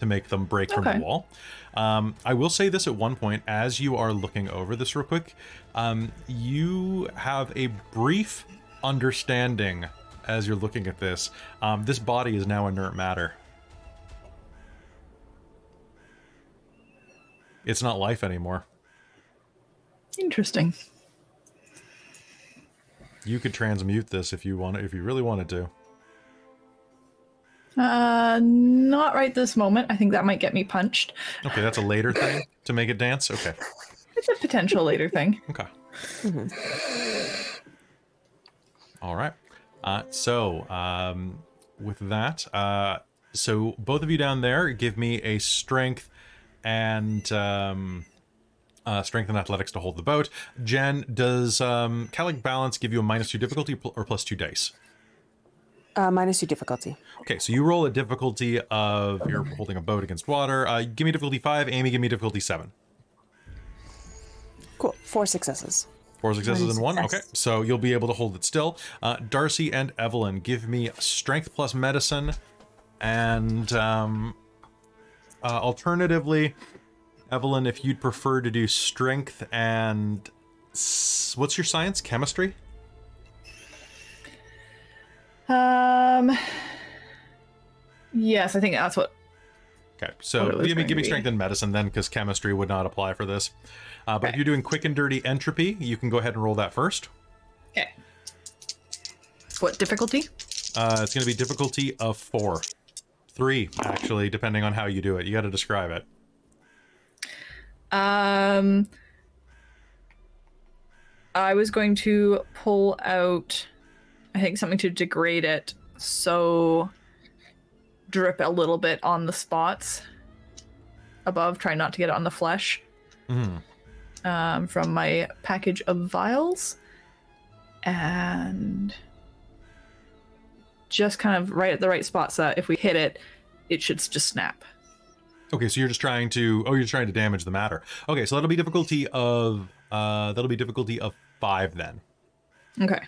to make them break from Okay. the wall. Um, I will say this at one point, as you are looking over this real quick, um, you have a brief understanding as you're looking at this. Um, this body is now inert matter. It's not life anymore. Interesting. You could transmute this if you want, if you really wanted to. Uh, not right this moment. I think that might get me punched. Okay, that's a later thing to make it dance. Okay. It's a potential later thing. Okay. All right. Uh, so, um, with that, uh, so both of you down there, give me a strength and um, uh, strength and athletics to hold the boat. Jen, does um, Catlike Balance give you a minus two difficulty pl- or plus two dice? Uh, minus two difficulty. Okay, so you roll a difficulty of you're holding a boat against water. Uh, give me difficulty five. Amy, give me difficulty seven. Cool. Four successes. Four successes One and one. success. Okay, so you'll be able to hold it still. Uh, Darcie and Evelyn, give me strength plus medicine, and um, uh, alternatively, Evelyn, if you'd prefer to do strength and s- what's your science? Chemistry. Um. Yes, I think that's what. Okay, so What give me going give me strength and medicine then, because chemistry would not apply for this. Uh, but if you're doing quick and dirty entropy, you can go ahead and roll that first. Okay. What difficulty? Uh, it's going to be difficulty of four, three actually, depending on how you do it. You got to describe it. Um. I was going to pull out, I think something to degrade it, so drip a little bit on the spots above. Try not to get it on the flesh. Mhm. Um, from my package of vials, and just kind of right at the right spot, so that if we hit it, it should just snap. Okay, so you're just trying to oh, you're trying to damage the matter. Okay, so that'll be difficulty of uh that'll be difficulty of 5 then. Okay.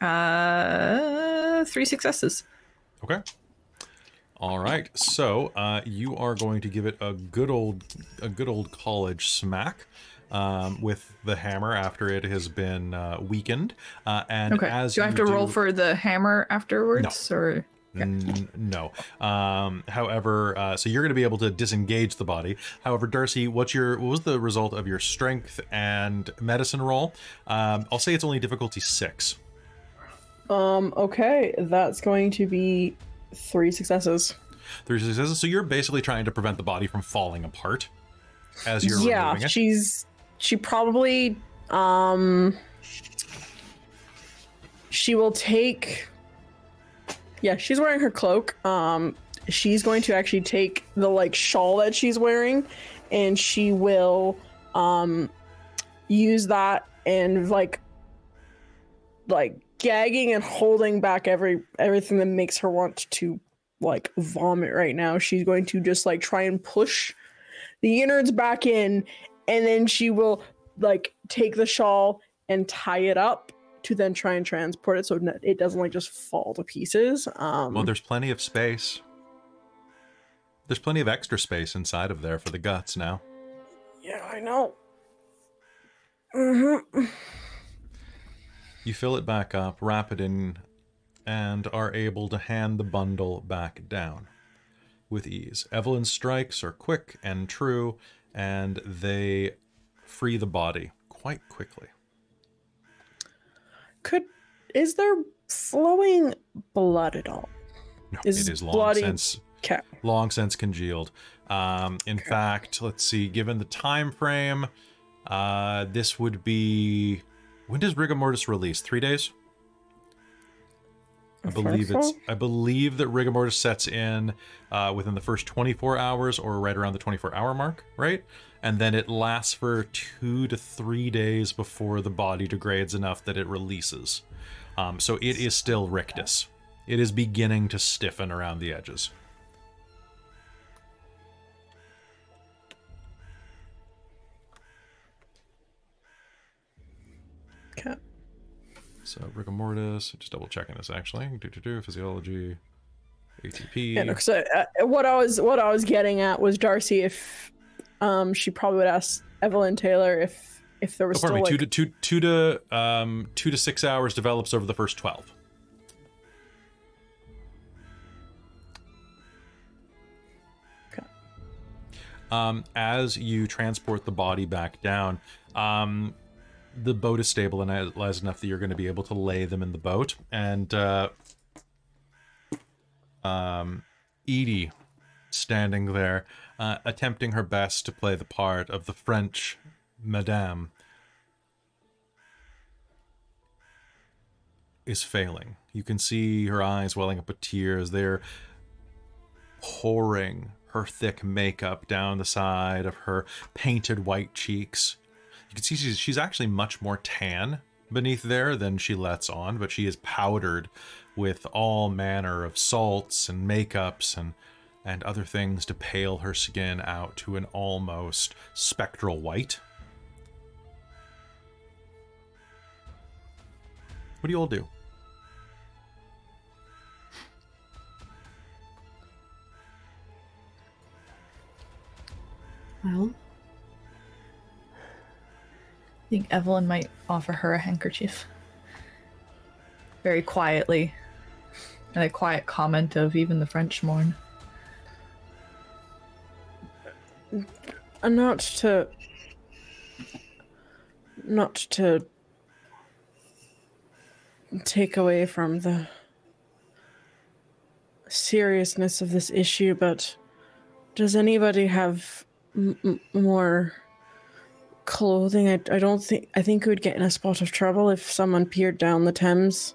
Uh, three successes. Okay. All right. So, uh you are going to give it a good old a good old college smack. Um, with the hammer after it has been uh, weakened, uh, and Okay. as do I have to roll for the hammer afterwards, or N- no. Um, however, uh, so you're going to be able to disengage the body. However, Darcie, what's your what was the result of your strength and medicine roll? Um, I'll say it's only difficulty six. Um okay, that's going to be three successes. Three successes. So you're basically trying to prevent the body from falling apart as you're yeah, removing it. she's she probably um she will take yeah, she's wearing her cloak. Um she's going to actually take the like shawl that she's wearing and she will um use that and like like gagging and holding back every everything that makes her want to like vomit right now. She's going to just like try and push the innards back in and then she will like take the shawl and tie it up to then try and transport it so it doesn't like just fall to pieces. Um Well, there's plenty of space. There's plenty of extra space inside of there for the guts now. yeah, I know. hmm You fill it back up, wrap it in, and are able to hand the bundle back down with ease. Evelyn's strikes are quick and true, and they free the body quite quickly. Could is there flowing blood at all? No, Is it is long bloody- since Okay. long since congealed. Um, in fact, let's see. Given the time frame, uh, this would be when does rigor mortis release? Three days. I believe it's. I believe that rigor mortis sets in uh, within the first 24 hours, or right around the 24 hour mark, right? And then it lasts for two to three days before the body degrades enough that it releases. Um, so it is still rictus. It is beginning to stiffen around the edges. Okay. So rigor mortis. Just double checking this actually. Do do do physiology, ATP. Yeah, no, I- uh, what I was what I was getting at was Darcie. If um, she probably would ask Evelyn Taylor if if there was Oh, still me. like Two to two two to um two to six hours develops over the first twelve. Okay. Um, as you transport the body back down, um, the boat is stabilized enough that you're going to be able to lay them in the boat, and uh, um, Edie standing there, uh, attempting her best to play the part of the French Madame, is failing. You can see her eyes welling up with tears. They're pouring her thick makeup down the side of her painted white cheeks. You can see she's, she's actually much more tan beneath there than she lets on, but she is powdered with all manner of salts and makeups and and other things to pale her skin out to an almost spectral white. What do you all do? Well, I think Evelyn might offer her a handkerchief. Very quietly. And a quiet comment of even the French mourn. uh, not to not to take away from the seriousness of this issue, but does anybody have m- m- more clothing? I, I don't think I think we would get in a spot of trouble if someone peered down the Thames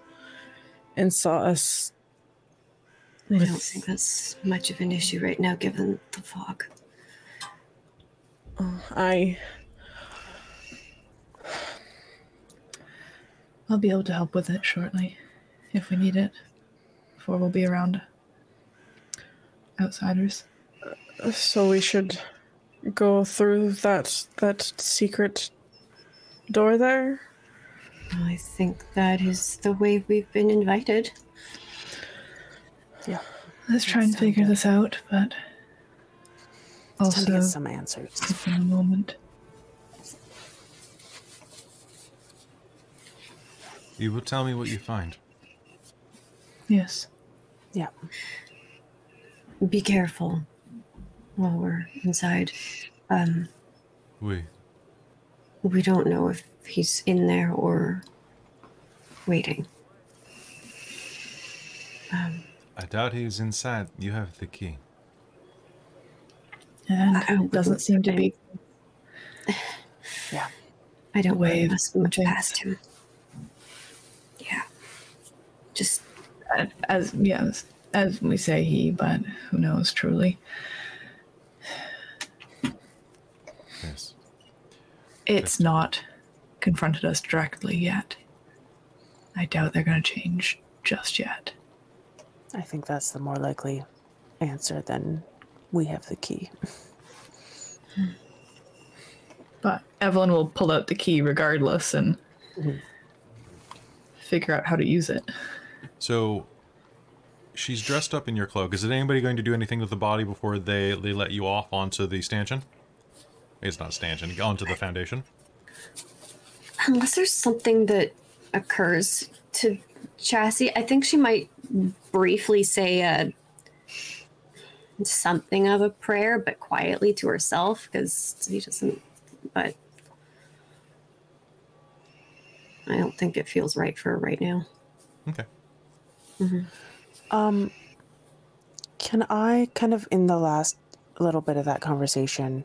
and saw us. I don't think that's much of an issue right now, given the fog. Oh, I I'll be able to help with it shortly if we need it. Before we'll be around outsiders. So we should go through that that secret door there. I think that is the way we've been invited. Yeah. Let's try and figure good. this out, but It's time to also get some answers. it's in a moment. You will tell me what you find. Yes. Yeah. Be careful while we're inside. Um, We. we don't know if he's in there or waiting. Um, I doubt he's inside. You have the key. And I it doesn't seem to be Yeah. I don't Wave wave us much things. past him. Yeah. Just as yes, as we say he, but who knows truly. Yes. It's not confronted us directly yet. I doubt they're going to change just yet. I think that's the more likely answer than we have the key. But Evelyn will pull out the key regardless and Mhm. figure out how to use it. So she's dressed up in your cloak. Is it anybody going to do anything with the body before they, they let you off onto the stanchion? It's not stanchion, onto the foundation. unless there's something that occurs to Chassis, I think she might briefly say a something of a prayer, but quietly to herself because he doesn't. But I don't think it feels right for her right now. Okay. Um, can I kind of in the last little bit of that conversation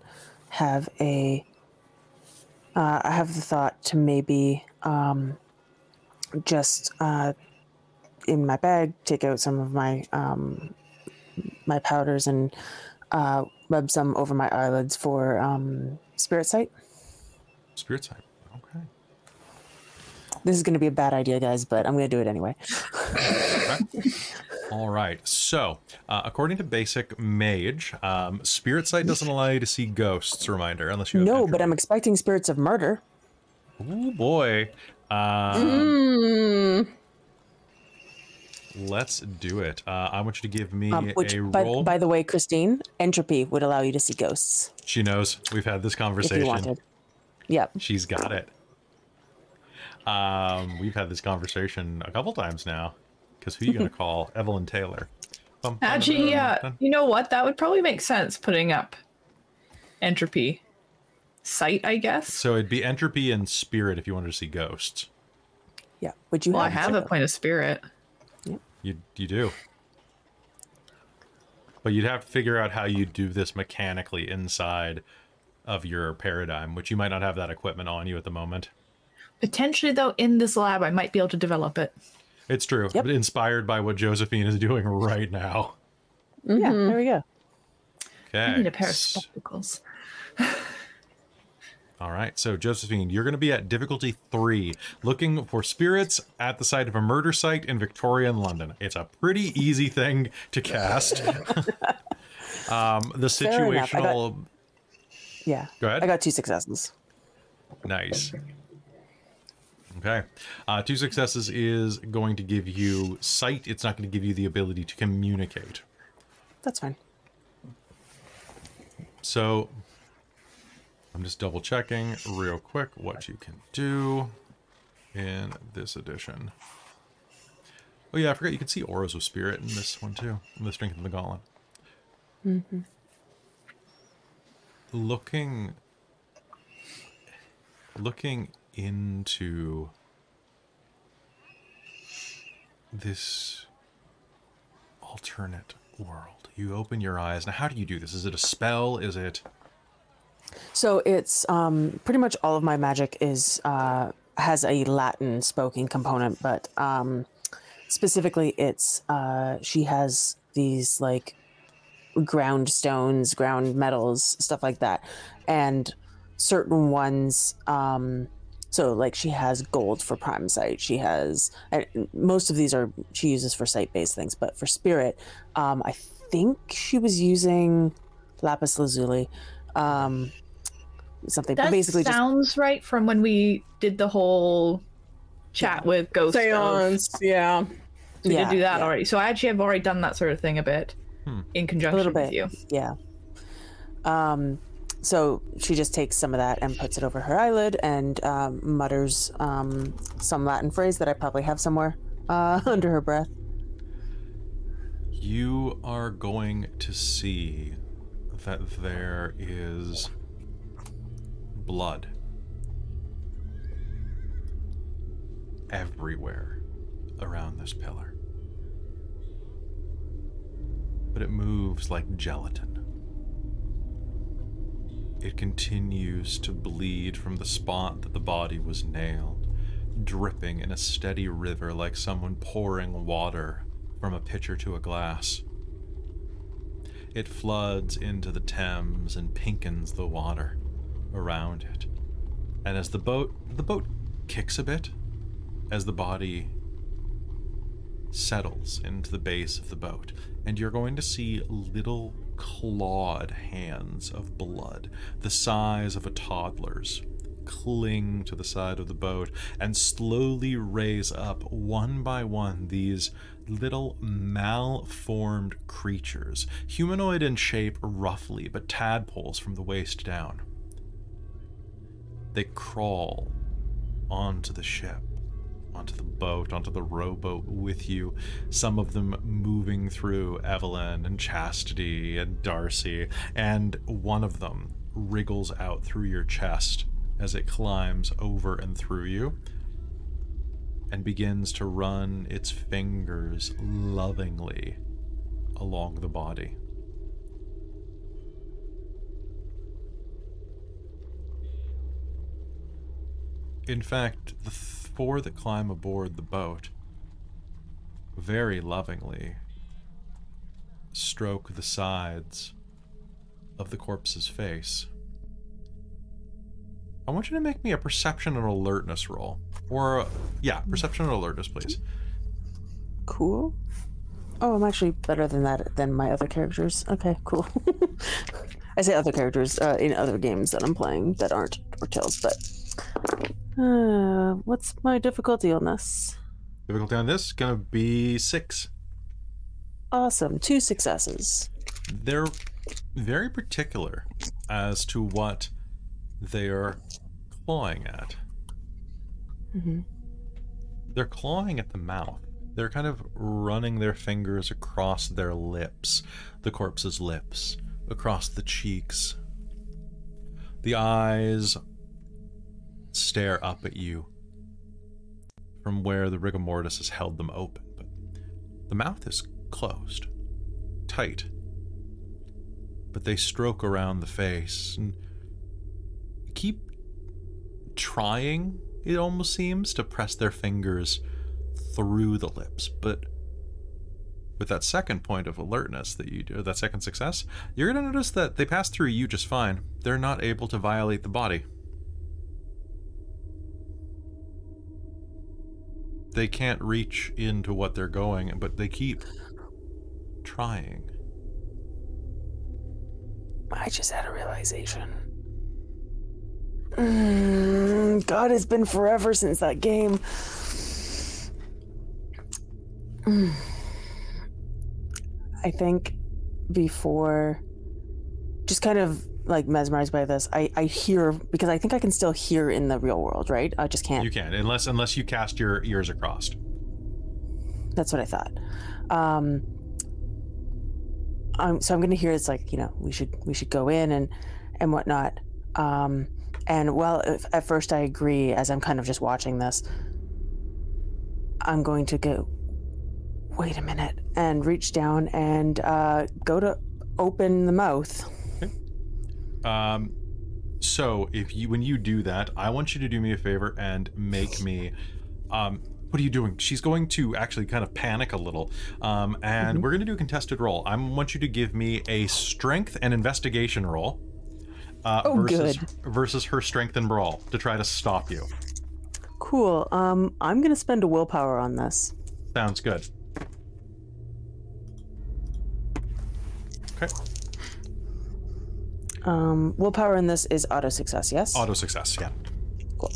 have a? Uh, I have the thought to maybe um, just uh, in my bag take out some of my um, my powders and uh, rub some over my eyelids for um, spirit sight. Spirit side. Okay. This is going to be a bad idea, guys, but I'm going to do it anyway. Okay. All right. So, uh, according to basic mage, um, spirit sight doesn't allow you to see ghosts. Reminder, unless you have No, but I'm expecting spirits of murder. Oh boy. Um, Mm. Let's do it. Uh, I want you to give me Um, which, a by, roll. by the way, Christine, entropy would allow you to see ghosts she knows we've had this conversation. if you wanted. Yep. She's got it. Um, we've had this conversation a couple times now. Because who are you gonna call? Evelyn Taylor. Bum, bum, Actually, bum, yeah. bum. You know what? That would probably make sense putting up entropy sight, I guess. So it'd be entropy and spirit if you wanted to see ghosts. Yeah. Would you well, I have have a point of spirit. You you do. But you'd have to figure out how you do this mechanically inside of your paradigm, which you might not have that equipment on you at the moment. Potentially, though, in this lab, I might be able to develop it. It's true, Yep. but inspired by what Josephine is doing right now. Yeah. There we go. Okay. I need a pair of spectacles. All right, so Josephine, you're going to be at difficulty three, looking for spirits at the site of a murder site in Victorian London. It's a pretty easy thing to cast. um, the Fair got- situational. Yeah. Go ahead. I got two successes. Nice. Okay. Uh, two successes is going to give you sight. It's not going to give you the ability to communicate. That's fine. So I'm just double checking real quick what you can do in this edition. Oh yeah, I forgot you can see auras of spirit in this one too. In the strength of the gauntlet. Mm-hmm. Looking looking into this alternate world. You open your eyes. Now how do you do this? Is it a spell? Is it So it's um, pretty much all of my magic is uh, has a Latin spoken component, but um, specifically, it's uh, she has these like ground stones, ground metals, stuff like that, and certain ones. Um, so like she has gold for prime sight. She has and most of these are she uses for sight based things, but for spirit, um, I think she was using lapis lazuli. Um, something but That basically just sounds right from when we did the whole chat with Ghost. of- Seance, yeah. We Yeah, did do that yeah. already. So I actually have already done that sort of thing a bit Hmm. in a conjunction little with you. yeah um so she just takes some of that and puts it over her eyelid and um, mutters um, some latin phrase that i probably have somewhere uh, under her breath you are going to see that there is blood everywhere around this pillar. But it moves like gelatin. It continues to bleed from the spot that the body was nailed, dripping in a steady river like someone pouring water from a pitcher to a glass. It floods into the Thames and pinkens the water around it. And as the boat the boat kicks a bit as the body settles into the base of the boat, and you're going to see little clawed hands of blood, the size of a toddler's, cling to the side of the boat and slowly raise up one by one these little malformed creatures, humanoid in shape roughly, but tadpoles from the waist down. They crawl onto the ship, onto the boat, onto the rowboat with you. Some of them moving through Evelyn and Chastity and Darcie, and one of them wriggles out through your chest as it climbs over and through you and begins to run its fingers lovingly along the body. In fact, the four that climb aboard the boat very lovingly stroke the sides of the corpse's face. I want you to make me a perception and alertness roll. Or, yeah, perception and alertness, please. Cool. Oh, I'm actually better than that than my other characters. Okay, cool. I say other characters uh, in other games that I'm playing that aren't Dork Tales, but uh, what's my difficulty on this? Difficulty on this gonna be six. Awesome, two successes. They're very particular as to what they are clawing at. hmm They're clawing at the mouth. They're kind of running their fingers across their lips, the corpse's lips, across the cheeks. The eyes stare up at you from where the rigor mortis has held them open, but the mouth is closed, tight. But they stroke around the face and keep trying, it almost seems, to press their fingers through the lips. But with that second point of alertness that you do, that second success, you're going to notice that they pass through you just fine. They're not able to violate the body. They can't reach into what they're going, but they keep trying. I just had a realization. Mm, God, it's been forever since that game. Mm. I think before, just kind of like mesmerized by this, I, I hear because I think I can still hear in the real world, right? I just can't. You can, unless unless you cast your ears across. That's what I thought. Um, um, so I'm going to hear it's like you know we should we should go in and and whatnot. Um, and well, if, at first I agree, as I'm kind of just watching this, I'm going to go. Wait a minute, and reach down and uh, go to open the mouth. Um, so if you when you do that, I want you to do me a favor and make me. Um, what are you doing? She's going to actually kind of panic a little, um, and Mhm. we're going to do a contested roll. I want you to give me a strength and investigation roll. Uh, Oh, versus, good. Versus her strength and brawl to try to stop you. Cool. Um, I'm going to spend a willpower on this. Sounds good. Okay. Um, willpower in this is auto success. Yes. Auto success. Yeah. Cool.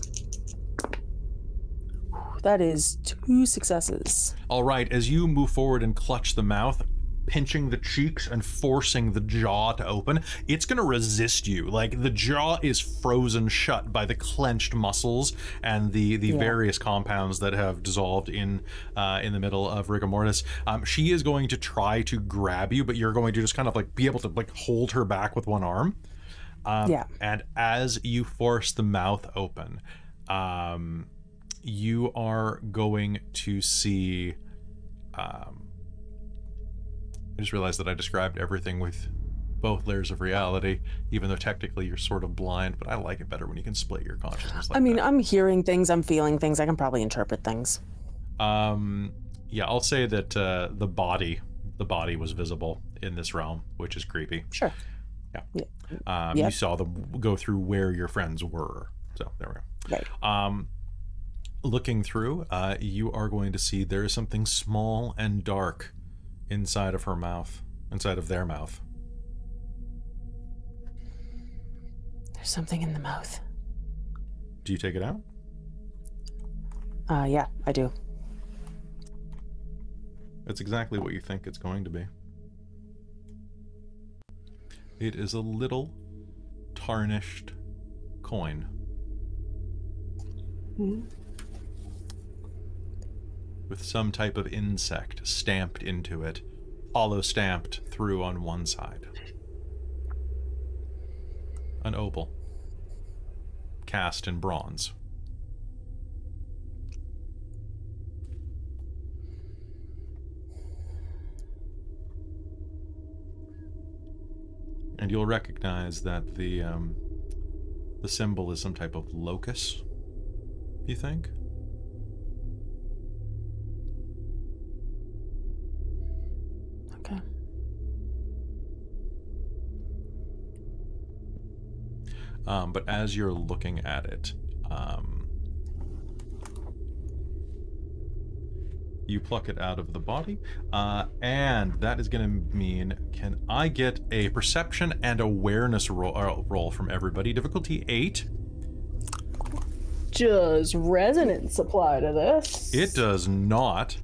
That is two successes. All right, as you move forward and clutch the mouth, pinching the cheeks and forcing the jaw to open, it's going to resist you. Like the jaw is frozen shut by the clenched muscles and the the Yeah. various compounds that have dissolved in uh, in the middle of rigor mortis. Um, she is going to try to grab you, but you're going to just kind of like be able to like hold her back with one arm. Um, Yeah. And as you force the mouth open, um, you are going to see. Um, I just realized that I described everything with both layers of reality, even though technically you're sort of blind. But I like it better when you can split your consciousness. Like I mean, that. I'm hearing things, I'm feeling things, I can probably interpret things. Um, yeah, I'll say that uh, the body, the body was visible in this realm, which is creepy. Sure. Yeah. Um, Yep. You saw them go through where your friends were. So there we go. Right. Um, looking through, uh, you are going to see there is something small and dark inside of her mouth, inside of their mouth. There's something in the mouth. Do you take it out? Uh, yeah, I do. It's exactly what you think it's going to be. It is a little tarnished coin. With some type of insect stamped into it, hollow stamped through on one side. An opal, cast in bronze. and you'll recognize that the um, the symbol is some type of locus, You think? Um, but as you're looking at it, um, you pluck it out of the body, uh, and that is going to mean can I get a perception and awareness roll, uh, roll from everybody? Difficulty eight. Does resonance apply to this? It does not,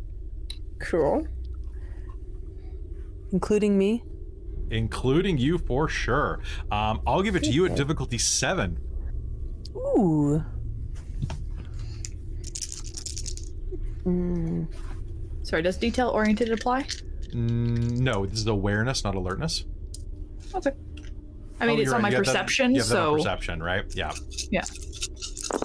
Cool. Including me? Including you for sure. Um, I'll give it to you at difficulty seven. Ooh. Mm, Sorry, does detail oriented apply? Mm, no, this is awareness, not alertness. Okay. I mean, Oh, it's you're on right. my You have that- perception, you have that on so perception, right? Yeah. Yeah.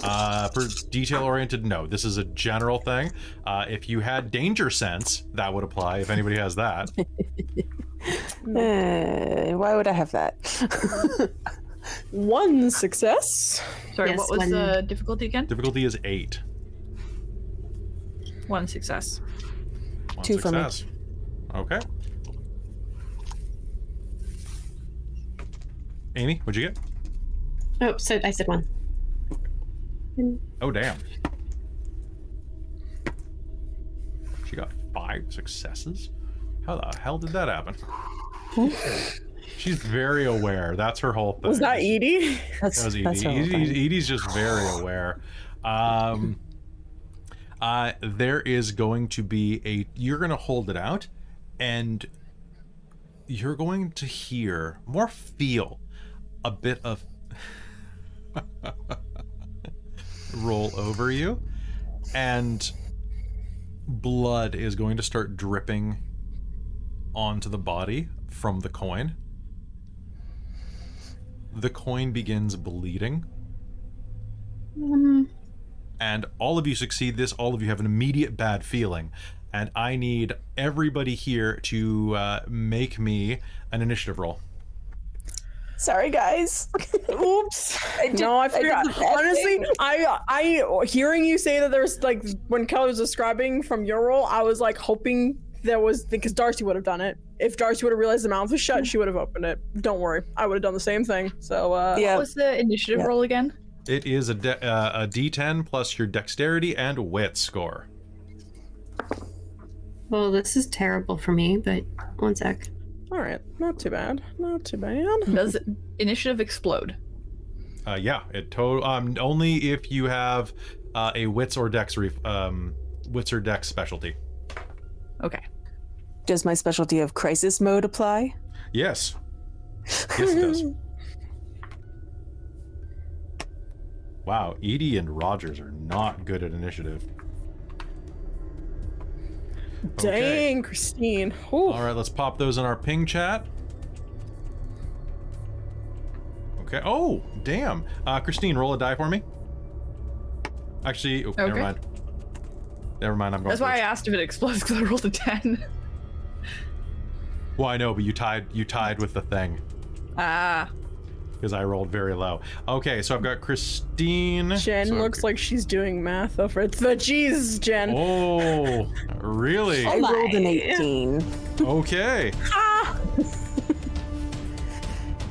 Uh, for detail oriented, no. This is a general thing. Uh, if you had danger sense, that would apply. If anybody has that, eh, why would I have that? One success. sorry. Yes, what was when- the difficulty again? difficulty is eight. One success. One Two for me. success. Okay. Amy, what'd you get? Oh, so I said one. Oh, damn. She got five successes? How the hell did that happen? She's very aware. That's her whole thing. Was that Edie? That's, That was Edie. that's the whole Edie- thing. Edie's just very aware. Um, uh, there is going to be a. You're going to hold it out, and you're going to hear, more feel, a bit of roll over you, and blood is going to start dripping onto the body from the coin. The coin begins bleeding. And all of you succeed this. All of you have an immediate bad feeling. And I need everybody here to uh, make me an initiative roll. Sorry, guys. Oops. did- no, I I forgot. the bad Honestly. I, I, hearing you say that there's like when Kelly was describing from your role, I was like hoping there was because Darcie would have done it. If Darcie would have realized the mouth was shut, she would have opened it. Don't worry, I would have done the same thing. So, uh, Yeah. What was the initiative Yeah. roll again? It is a, de- uh, a d10 plus your dexterity and wit score. Well, this is terrible for me, but one sec. all right, not too bad, not too bad. Does initiative explode? Uh, yeah, it to- um, only if you have uh, a wits or dex re- um, wits or dex specialty. Okay. Does my specialty of crisis mode apply? Yes. Yes, it does. Wow, Edie and Rogers are not good at initiative. Okay. Dang, Christine. Ooh. All right, let's pop those in our ping chat. Okay. Oh, damn. Uh, Christine, roll a die for me. Actually, oh, never mind. Never mind. I'm going. That's why I asked if it explodes because I rolled a ten. Well, I know, but you tied. You tied with the thing Ah. because I rolled very low. Okay, so I've got Christine. Jen So- looks like she's doing math over it. The G's, Jen. Oh, really? I rolled an 18. Okay. Ah!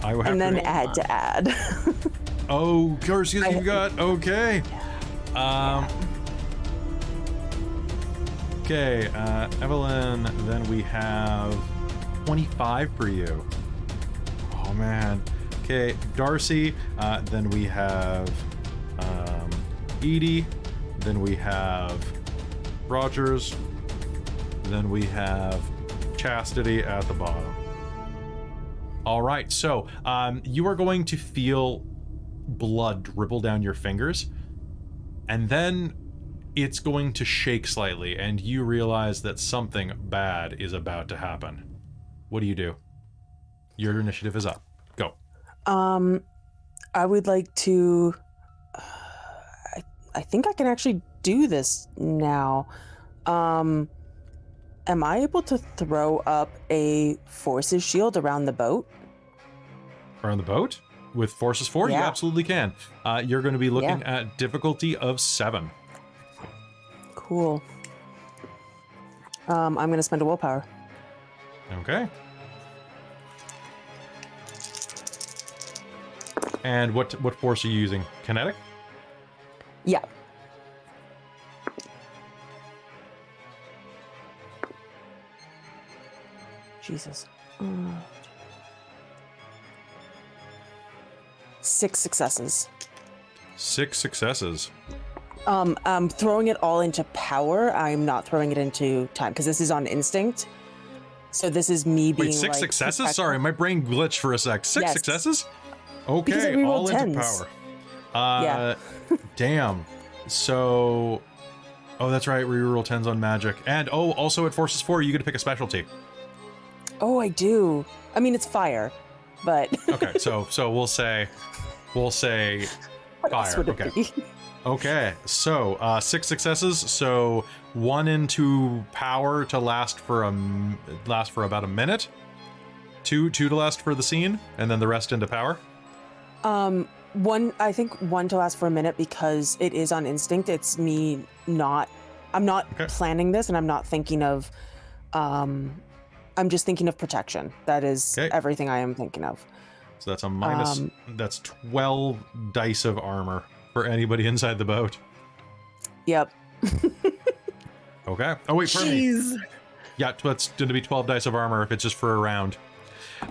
I have And then roll add mine. to add. Oh, Garcia, you got okay. Um. Okay, uh, Evelyn. Then we have twenty-five for you. Oh man. Okay, Darcie. Uh, then we have um, Edie. Then we have Rogers. Then we have Chastity at the bottom. All right, so um, you are going to feel blood dribble down your fingers, and then it's going to shake slightly, and you realize that something bad is about to happen. What do you do? Your initiative is up. Go. Um, I would like to. Uh, I I think I can actually do this now. Um, am I able to throw up a forces shield around the boat? Around the boat? With Forces 4, you absolutely can. Uh, you're going to be looking Yeah. at difficulty of 7. Cool. Um, I'm gonna spend a willpower. Okay. And what what force are you using? Kinetic? Yeah. Jesus. Mm. Six successes. Six successes. Um, I'm throwing it all into power. I'm not throwing it into time because this is on instinct. So this is me being Wait, six like, successes? protect- Sorry, my brain glitched for a sec. Six Yes. successes? Okay, all into power. Uh, Yeah. damn. So, oh, that's right. Reroll tens on magic, and oh, also at Forces Four, you get to pick a specialty. Oh, I do. I mean, it's fire, but Okay, so so we'll say, we'll say fire. it Okay. Okay, so uh, six successes. So one into power to last for a last for about a minute. Two two to last for the scene, and then the rest into power. Um, one, I think one to last for a minute because it is on instinct. It's me not, I'm not Okay. planning this and I'm not thinking of, um, I'm just thinking of protection. That is Okay. everything I am thinking of. So that's a minus. Um, that's twelve dice of armor for anybody inside the boat. Yep. Okay. Oh wait, pardon me. Yeah, that's going to be 12 dice of armor if it's just for a round.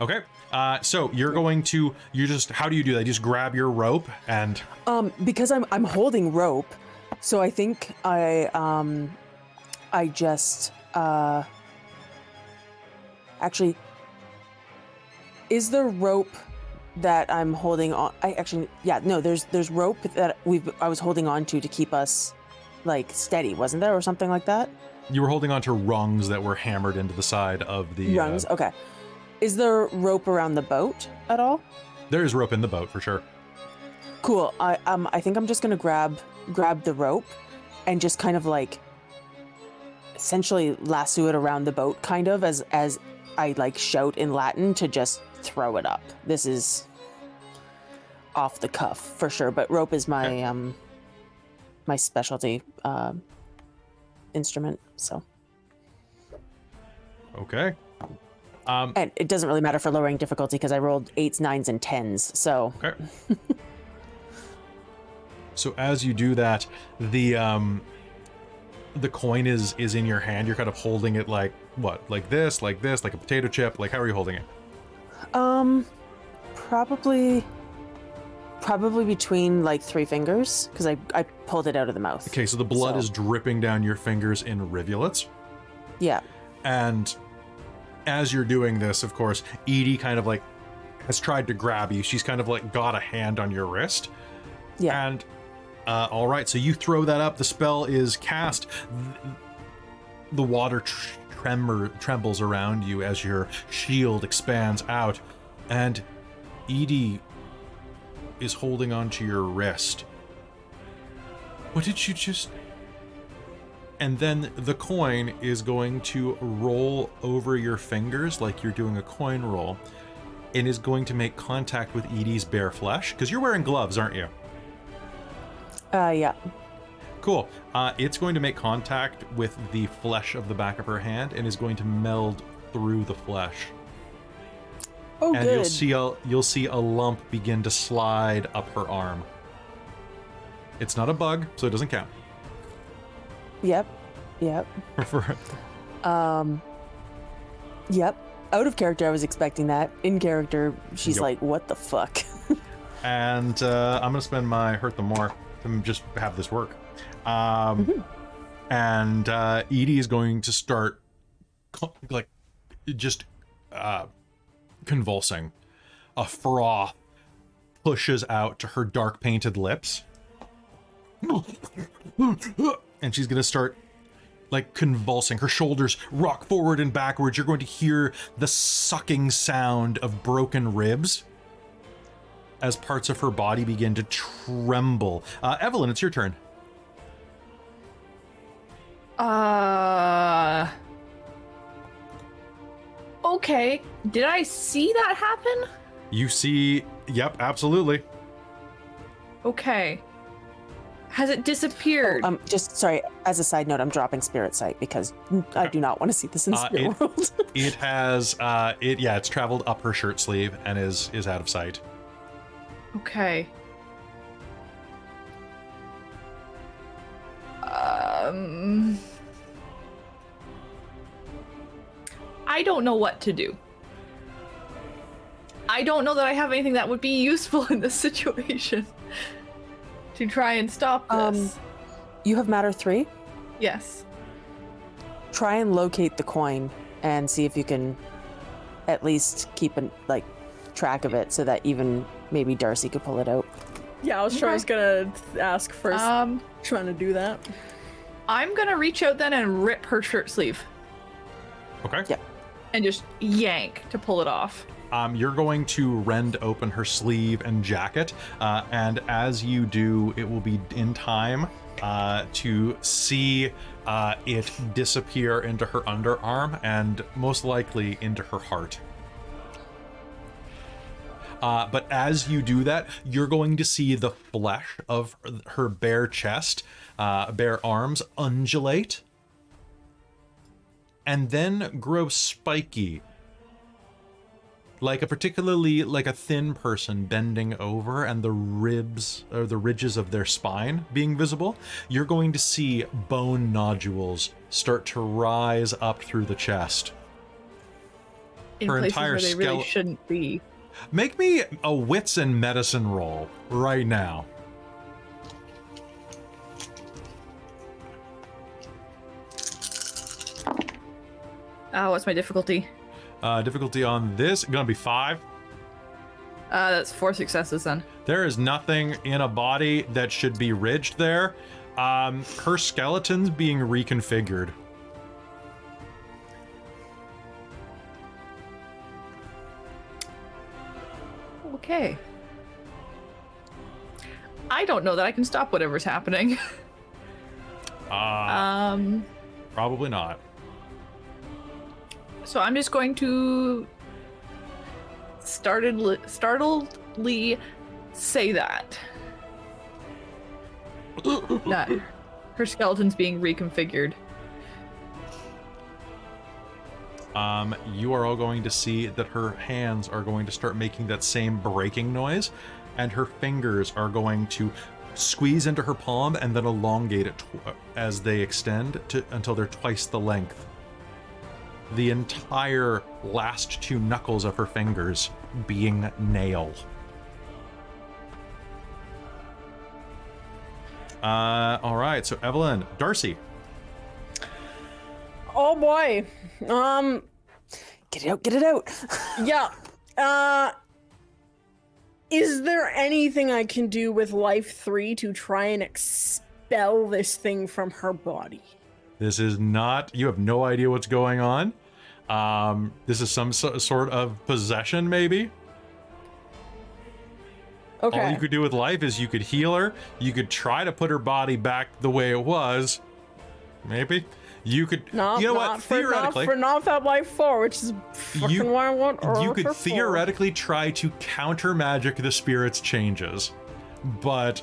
Okay. Uh, so you're going to you just how do you do that? You just grab your rope and Um, because I'm I'm holding rope, so I think I um, I just uh, actually, is the rope that I'm holding on? I actually yeah no there's there's rope that we I was holding on to to keep us like steady wasn't there or something like that you were holding on to rungs that were hammered into the side of the uh, rungs okay is there rope around the boat at all there is rope in the boat for sure. Cool. I um I think I'm just gonna grab grab the rope and just kind of like essentially lasso it around the boat kind of as as I like shout in Latin to just throw it up. This is off the cuff for sure, but rope is my Okay. um my specialty uh, instrument. So Okay. Um and it doesn't really matter for lowering difficulty because I rolled eights, nines, and tens. So okay. so as you do that, the um the coin is is in your hand. You're kind of holding it like what? Like this, like this, like a potato chip. Like how are you holding it? Um, probably, probably between like three fingers because I I pulled it out of the mouth. Okay, so the blood So- is dripping down your fingers in rivulets. Yeah. And as you're doing this, of course, Edie kind of like has tried to grab you. She's kind of like got a hand on your wrist. Yeah. And uh, all right, so you throw that up. The spell is cast. The water tr- tremor trembles around you as your shield expands out, and Edie is holding onto your wrist. What did you just? And then the coin is going to roll over your fingers like you're doing a coin roll, and is going to make contact with Edie's bare flesh because you're wearing gloves, aren't you? Uh, yeah. Cool. Uh, it's going to make contact with the flesh of the back of her hand and is going to meld through the flesh. Oh, and good. you'll see a you'll see a lump begin to slide up her arm. It's not a bug, so it doesn't count. Yep. Yep. Um. Yep. Out of character, I was expecting that. In character, she's Yep. like, "What the fuck?" and uh, I'm gonna spend my hurt the more to just have this work. Um, and uh, Edie is going to start like just uh, convulsing. A froth pushes out to her dark painted lips, and she's gonna start like convulsing. Her shoulders rock forward and backwards. You're going to hear the sucking sound of broken ribs as parts of her body begin to tremble. Uh, Evelyn, it's your turn. Uh. Okay. Did I see that happen? You see yep, absolutely. Okay. Has it disappeared? Um, just sorry. As a side note, I'm dropping Spirit Sight because I do not want to see this in Uh, Spirit it- World. It has uh it yeah, it's traveled up her shirt sleeve and is is out of sight. Okay. Um. I don't know what to do. I don't know that I have anything that would be useful in this situation to try and stop this. Um, you have Matter Three. yes. Try and locate the coin and see if you can at least keep an like track of it, so that even maybe Darcie could pull it out. Yeah, I was trying. I was gonna ask first. Um, trying to do that. I'm gonna reach out then and rip her shirt sleeve Okay. Yeah. And just yank to pull it off. Um, you're going to rend open her sleeve and jacket, uh, and as you do, it will be in time uh, to see uh, it disappear into her underarm and most likely into her heart. Uh, but as you do that, you're going to see the flesh of her bare chest, uh, bare arms undulate, and then grow spiky. Like a particularly like a thin person bending over and the ribs or the ridges of their spine being visible you're going to see bone nodules start to rise up through the chest. In Her places entire where they really shouldn't be. make me a wits and medicine roll right now Oh, what's my difficulty? uh difficulty on this gonna be five Uh, that's four successes then. There is nothing in a body that should be ridged there. Um, her skeleton's being reconfigured. Okay. I don't know that I can stop whatever's happening. Uh, um, probably not. So I'm just going to started startledly say that that her skeleton's being reconfigured. Um, you are all going to see that her hands are going to start making that same breaking noise, and her fingers are going to squeeze into her palm and then elongate it tw- as they extend to until they're twice the length. The entire last two knuckles of her fingers being nail. Uh, all right. So Evelyn, Darcie, Oh boy. Um. Get it out! Get it out! Yeah. Uh. Is there anything I can do with Life 3 to try and expel this thing from her body? This is not. You have no idea what's going on. Um, this is some so, sort of possession, maybe. Okay. All you could do with life is you could heal her. You could try to put her body back the way it was. Maybe you could. no, you know not what? For, Theoretically, not for not for Life 4, which is fucking You- what I want. you could theoretically try to counter magic the spirit's changes, but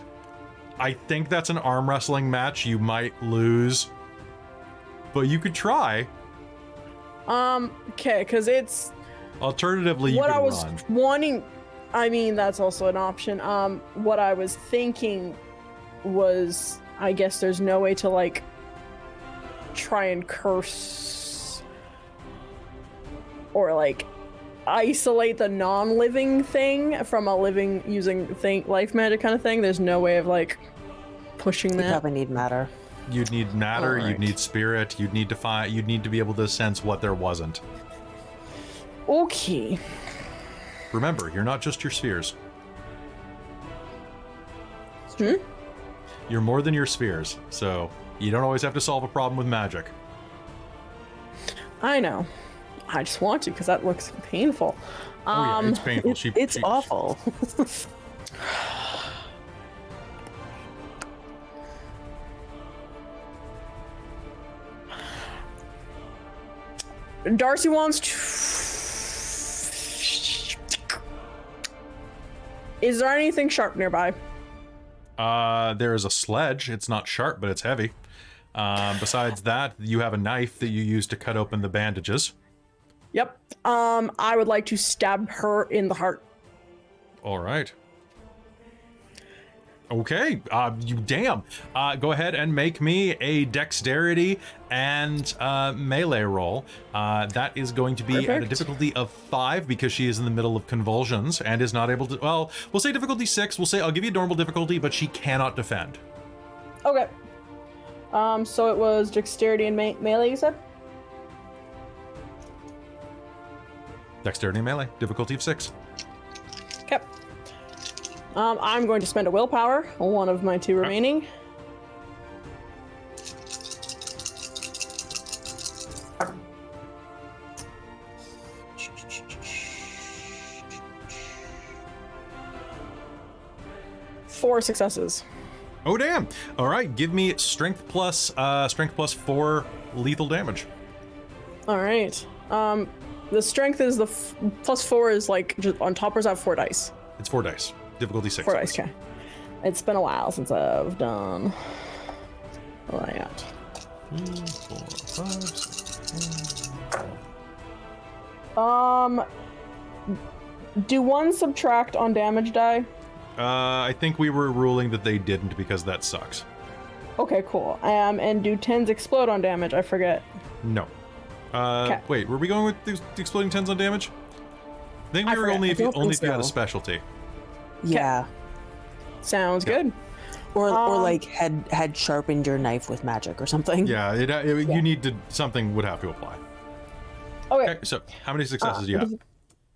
I think that's an arm wrestling match. You might lose, but you could try. 4. Um. Okay, because it's Alternatively, you what I was run. wanting. I mean, that's also an option. Um, what I was thinking was, I guess there's no way to like try and curse or like isolate the non-living thing from a living using thing life magic kind of thing. There's no way of like pushing You that. probably need matter. You'd need matter. You'd need spirit. You'd need to find. You'd need to be able to sense what there wasn't. Okay. Remember, you're not just your spheres. Hmm? You're more than your spheres, so you don't always have to solve a problem with magic. I know. I just want to because that looks painful. Oh yeah, Um, it's painful. She, It's she- awful. Darcie wants to. Is there anything sharp nearby? Uh, there is a sledge. It's not sharp, but it's heavy. Um, besides that, you have a knife that you use to cut open the bandages. Yep. Um, I would like to stab her in the heart. All right. Okay, uh, you damn. Uh, go ahead and make me a dexterity and uh, melee roll. Uh, that is going to be at a difficulty of five because she is in the middle of convulsions and is not able to. Well, we'll say difficulty six. We'll say I'll give you normal difficulty, but she cannot defend. Okay. Um, so it was dexterity and me- melee, you said? Dexterity and melee, difficulty of six. Okay. Um, I'm going to spend a willpower, one of my two remaining. Four successes. Oh damn! All right, give me strength plus uh, strength plus four lethal damage. All right. Um, the strength is the f- plus four is like just on top. Or is that four dice? It's four dice. Difficulty six. Four dice. Okay. It's been a while since I've done that. Three, four, five, six, Um, do one subtract on damage die? Uh, I think we were ruling that they didn't because that sucks. Okay, cool. Um, and do tens explode on damage? I forget. No. Uh, 'Kay. wait, were we going with the the exploding tens on damage? I think we I were forget. only if you, only if you had a specialty. Yeah. Sounds Yeah. good. Or, or Um, like had had sharpened your knife with magic or something. Yeah, it, it, Yeah. you need to something would have to apply. Okay. Okay, so how many successes do you have?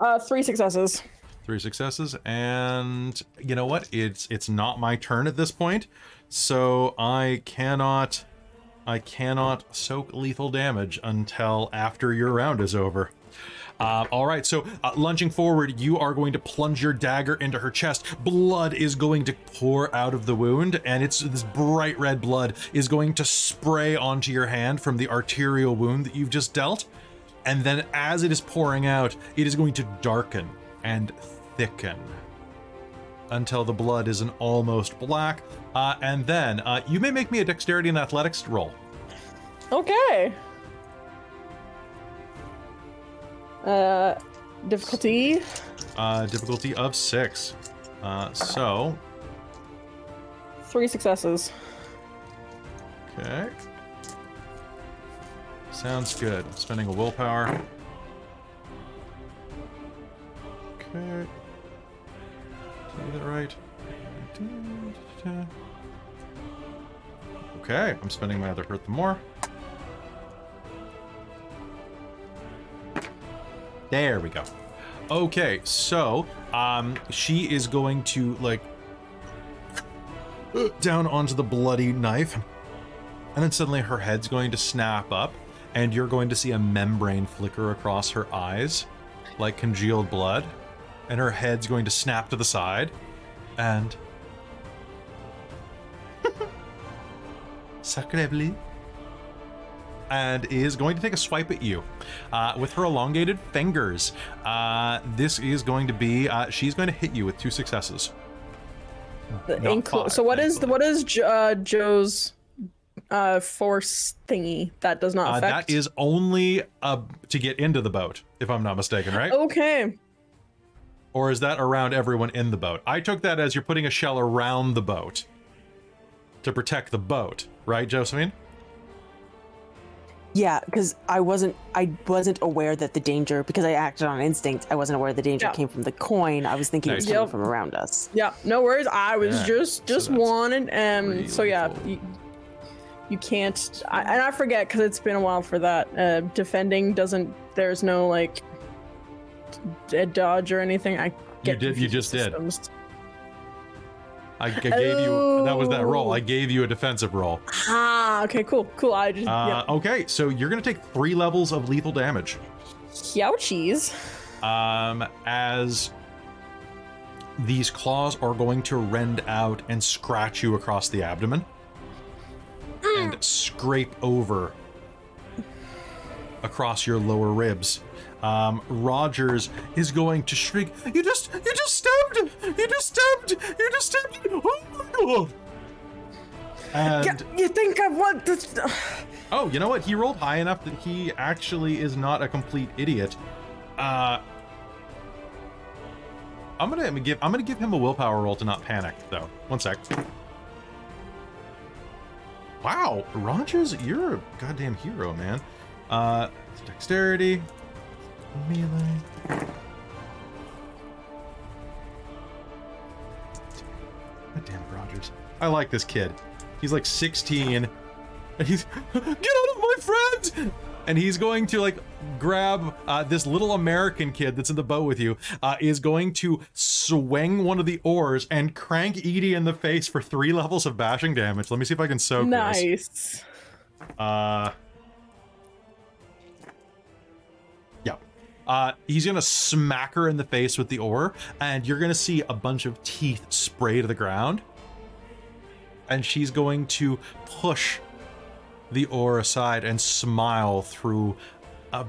Uh, three successes. Three successes, and you know what? It's it's not my turn at this point, so I cannot I cannot soak lethal damage until after your round is over. Uh, all right, so uh, lunging forward, you are going to plunge your dagger into her chest. Blood is going to pour out of the wound, and it's this bright red blood is going to spray onto your hand from the arterial wound that you've just dealt. And then, as it is pouring out, it is going to darken and thicken until the blood is an almost black. Uh, and then uh, you may make me a dexterity and athletics roll. Okay. Uh, difficulty. Uh, difficulty of six. Uh, so, Three successes. okay. Sounds good. Spending a willpower. Okay. Did I get that right? Okay, I'm spending my other hurt the more. There we go. Okay, so um she is going to like down onto the bloody knife. And then suddenly her head's going to snap up and you're going to see a membrane flicker across her eyes like congealed blood and her head's going to snap to the side and sacrébleu and is going to take a swipe at you uh, with her elongated fingers. Uh, this is going to be uh, she's going to hit you with two successes. Inclu- five, so what is the, what is uh, Joe's uh force thingy that does not Uh, affect? that is only uh, to get into the boat, if I'm not mistaken, right? okay. Or is that around everyone in the boat? I took that as you're putting a shell around the boat to protect the boat, right, Josephine? Yeah, because I wasn't I wasn't aware that the danger because I acted on instinct. I wasn't aware the danger Yeah. came from the coin. I was thinking it was coming Yep. from around us. Yeah, no worries. I was Yeah, just just that's wanted and so yeah, you, you can't I, and I forget cuz it's been a while for that. Uh defending doesn't there's no like a dodge or anything. I get did- you confused just with did. I, I gave you that was that roll. Oh. I gave you a defensive roll. Ah, okay, cool. Cool. I just Uh, Okay, so you're gonna take three levels of lethal damage. yeah. Ouchies. um, as these claws are going to rend out and scratch you across the abdomen and scrape over across your lower ribs. Um, Rogers is going to shriek, "You just, you just stabbed! You just stabbed! You just stabbed! Oh! And Yeah, you think I want this? Oh, you know what? He rolled high enough that he actually is not a complete idiot. Uh I'm gonna give I'm gonna give him a willpower roll to not panic, though. One sec. Wow, Rogers, you're a goddamn hero, man. Uh dexterity, damn it, Rogers. I like this kid. He's like 16 and he's get out of my friend and he's going to like grab uh, this little american kid that's in the boat with you uh, is going to swing one of the oars and crank edie in the face for three levels of bashing damage let me see if i can soak this nice. uh uh he's gonna smack her in the face with the oar and you're gonna see a bunch of teeth spray to the ground and she's going to push the oar aside and smile through a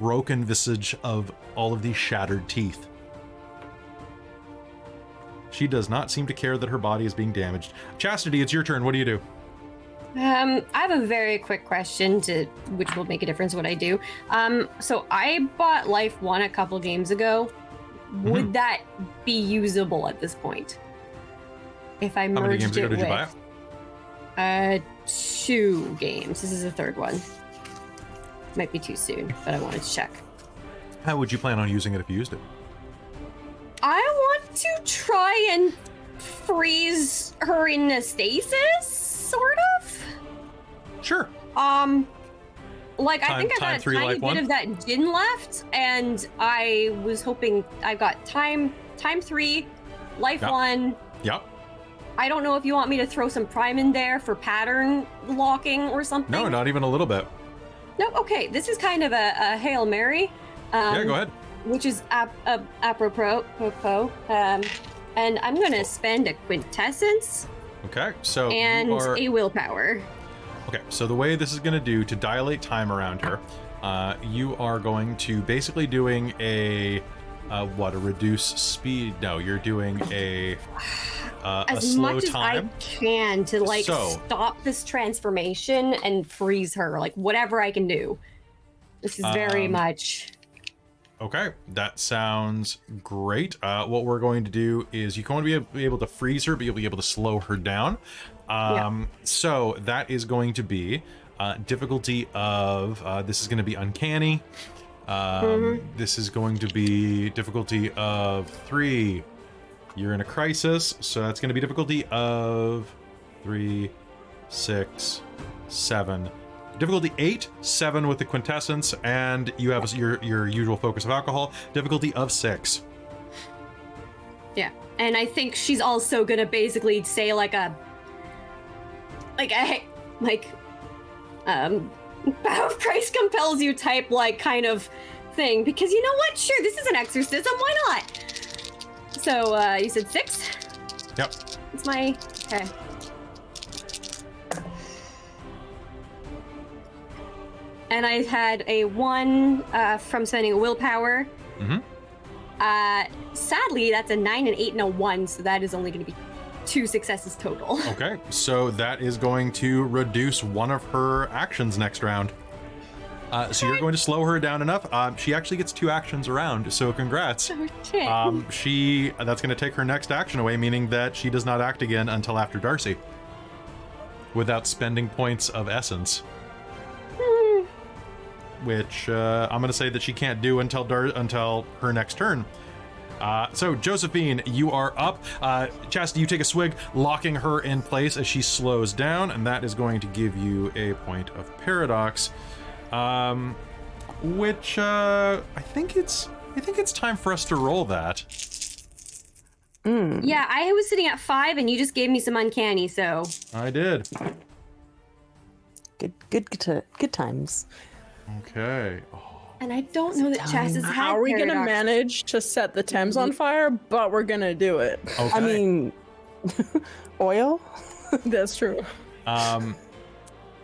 broken visage of all of these shattered teeth. She does not seem to care that her body is being damaged. Chastity, it's your turn. What do you do? Um, I have a very quick question to which will make a difference what I do. Um, so I bought Life One a couple games ago. Mm-hmm. Would that be usable at this point? If I merged How many games it ago did with you buy it? uh two games. This is the third one. Might be too soon, but I wanted to check. How would you plan on using it if you used it? I want to try and freeze her in a stasis, sort of. Sure. Um, like I think I got a three, tiny bit one? of that gin left, and I was hoping I got time time three, life Yep. one. Yep. I don't know if you want me to throw some prime in there for pattern locking or something. No, not even a little bit. No, okay. This is kind of a, a hail mary. Um, yeah, go ahead. Which is ap- uh, apropos. apropos, Um, and I'm gonna spend a quintessence Okay, so and are a willpower. Okay, so the way this is going to do to dilate time around her, uh, you are going to basically doing a uh, what a reduce speed. No, you're doing a uh, a as slow much as time. I can to like So- stop this transformation and freeze her, like whatever I can do. This is very Um, much. Okay, that sounds great. Uh, what we're going to do is you're going to be able- be able to freeze her, but you'll be able to slow her down. Um, So that is going to be uh, difficulty of uh, this is going to be uncanny. Um, This is going to be difficulty of three. You're in a crisis, so that's going to be difficulty of three, six, seven. Difficulty eight, seven with the quintessence, and you have your your usual focus of alcohol. Difficulty of six. Yeah, and I think she's also gonna basically say like a, like a like, um, bow of Christ compels you type like kind of thing because you know what? Sure, this is an exorcism. Why not? So uh, you said six. Yep. It's my okay. And I had a one uh, from spending a willpower. Mhm. Uh, sadly, that's a nine, an eight, and a one, so that is only going to be two successes total. Okay, so that is going to reduce one of her actions next round. Uh, so you're going to slow her down enough. Um, she actually gets two actions around, so congrats. Um, she that's going to take her next action away, meaning that she does not act again until after Darcie, without spending points of essence. Which uh, I'm going to say that she can't do until Dar- until her next turn. Uh, so Josephine, you are up. Uh, Chastity, you take a swig, locking her in place as she slows down, and that is going to give you a point of paradox. Um, which uh, I think it's I think it's time for us to roll that. Mm. yeah, I was sitting at five, and you just gave me some uncanny. So I did. Good, good, good, good times. Okay. And I don't know that Time. Chaz has had How are we gonna manage to set the Thames on fire? But we're gonna do it. Okay. I mean, oil. That's true. um,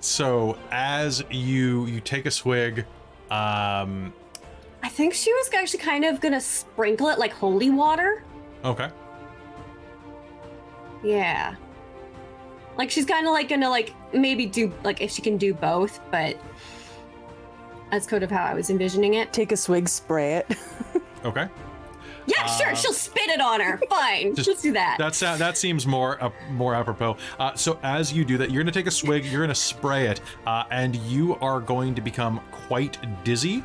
so as you you take a swig, Um, I think she was actually kind of gonna sprinkle it like holy water. okay. Yeah. Like she's kind of like gonna like maybe do like if she can do both, but that's kind of how I was envisioning it. Take a swig, spray it. Okay. Yeah, Uh, sure. She'll spit it on her. Fine. just- Let's do that. That sound, that seems more uh, more apropos. Uh, so as you do that, you're going to take a swig, you're going to spray it, uh, and you are going to become quite dizzy.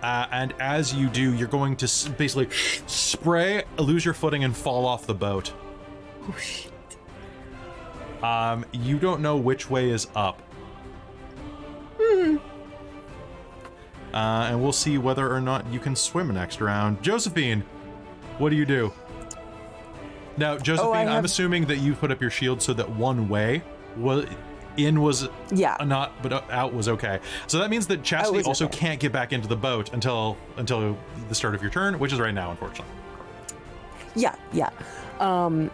Uh, and as you do, you're going to s- basically spray, lose your footing, and fall off the boat. oh shit. Um, you don't know which way is up. Hmm. Uh, and we'll see whether or not you can swim next round. Josephine, what do you do? Now, Josephine, I'm assuming that you put up your shield so that one way was in was yeah. not, but uh, out was okay. So that means that Chastity also okay. can't get back into the boat until until the start of your turn, which is right now, unfortunately. Yeah, yeah. Um,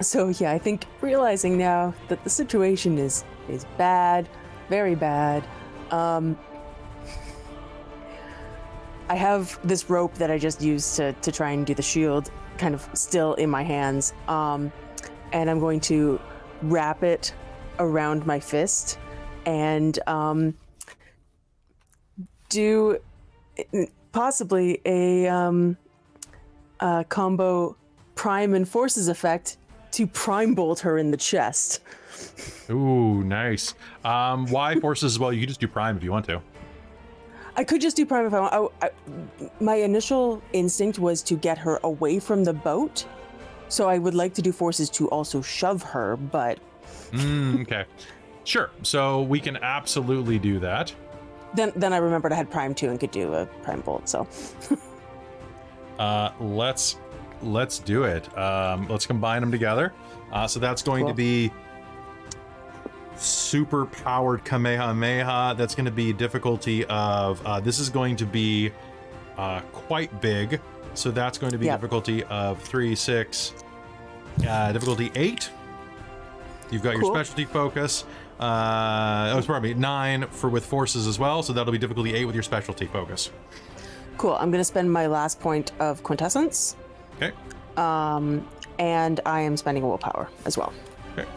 so yeah, I think realizing now that the situation is is bad, very bad. Um, I have this rope that I just used to to try and do the shield, kind of still in my hands. Um, and I'm going to wrap it around my fist and um, do possibly a um, uh, combo prime and forces effect to prime bolt her in the chest. Ooh, nice. Um, why forces as well? You can just do prime if you want to. I could just do prime if I want. I, I, my initial instinct was to get her away from the boat, so I would like to do forces to also shove her. But Mm, okay. Sure. So we can absolutely do that. then, then I remembered I had prime two and could do a prime bolt. So Uh, let's let's do it. Um, let's combine them together. Uh, so that's going to be super powered Kamehameha. That's going to be difficulty of uh, this is going to be uh, quite big. So that's going to be Yep. difficulty of three, six, uh, difficulty eight. You've got your specialty focus. Uh, oh, pardon me, nine for with forces as well. So that'll be difficulty eight with your specialty focus. cool. I'm gonna spend my last point of quintessence, Okay. um, and I am spending willpower as well. Okay.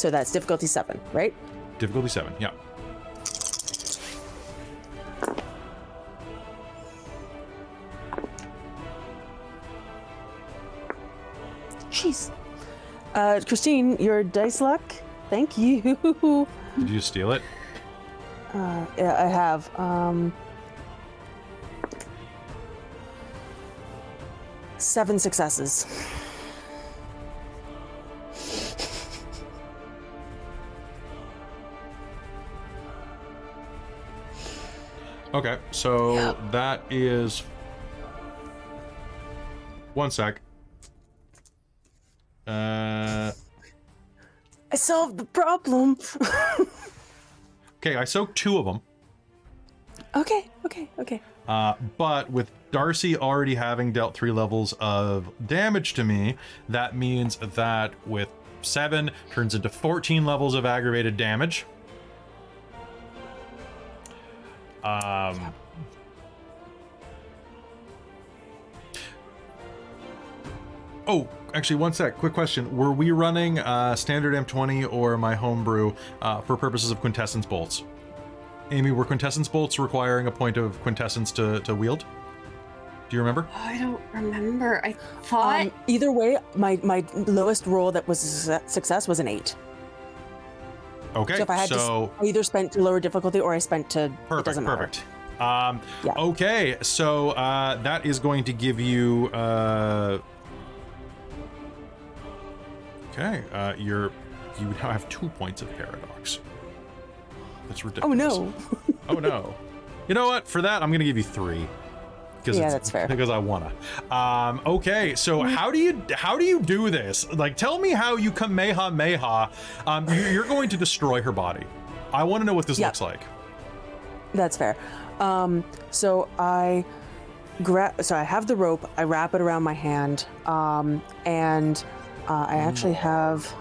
So that's difficulty seven, right? Difficulty seven. Yeah. Jeez. Uh, Christine, your dice luck. Thank you. Did you steal it? Uh, yeah, I have. Um, seven successes. Okay, so Yep. that is one sec. Uh, I solved the problem. okay, I soaked two of them, okay, okay, okay. uh, but with Darcie already having dealt three levels of damage to me, that means that with seven turns into 14 levels of aggravated damage. Um, Oh, actually, one sec. Quick question: Were we running uh, standard M20 or my homebrew uh, for purposes of quintessence bolts? Amy, were quintessence bolts requiring a point of quintessence to, to wield? Do you remember? I don't remember. I thought. Um, either way, my my lowest roll that was a success was an eight. Okay, So if I had so to, I either spent to lower difficulty or I spent to. it perfect, doesn't matter. perfect. Um, Yeah. Okay, so uh, that is going to give you. Uh, okay, uh, you're you now have two points of paradox. That's ridiculous. Oh no! oh no. You know what? For that, I'm gonna give you three. Because Yeah, that's fair. Because I wanna. Um, okay, so how do you how do you do this? Like, tell me how you Kamehameha. Um, you- you're going to destroy her body. I want to know what this Yeah. looks like. That's fair. Um, so I grab. So I have the rope. I wrap it around my hand, um, and uh, I actually have.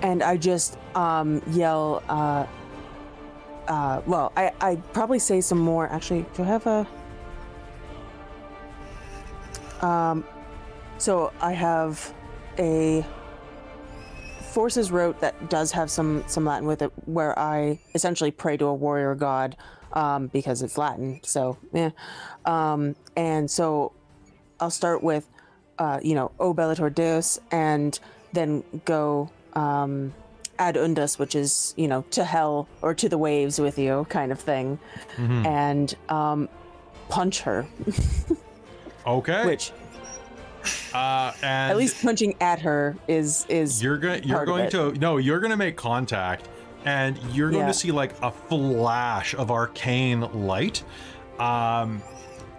And I just um, yell, uh, uh, well, I I'd probably say some more. Actually, do I have a? Um, so I have a forces rote that does have some some Latin with it, where I essentially pray to a warrior god um, because it's Latin. So yeah, um, and so I'll start with, uh, you know, O Bellator Deus, and then go um, ad undus, which is you know to hell or to the waves with you kind of thing, Mhm. and um, punch her. Okay. Which uh, and at least punching at her is is you're going you're going to no you're going to make contact and you're going Yeah. to see like a flash of arcane light um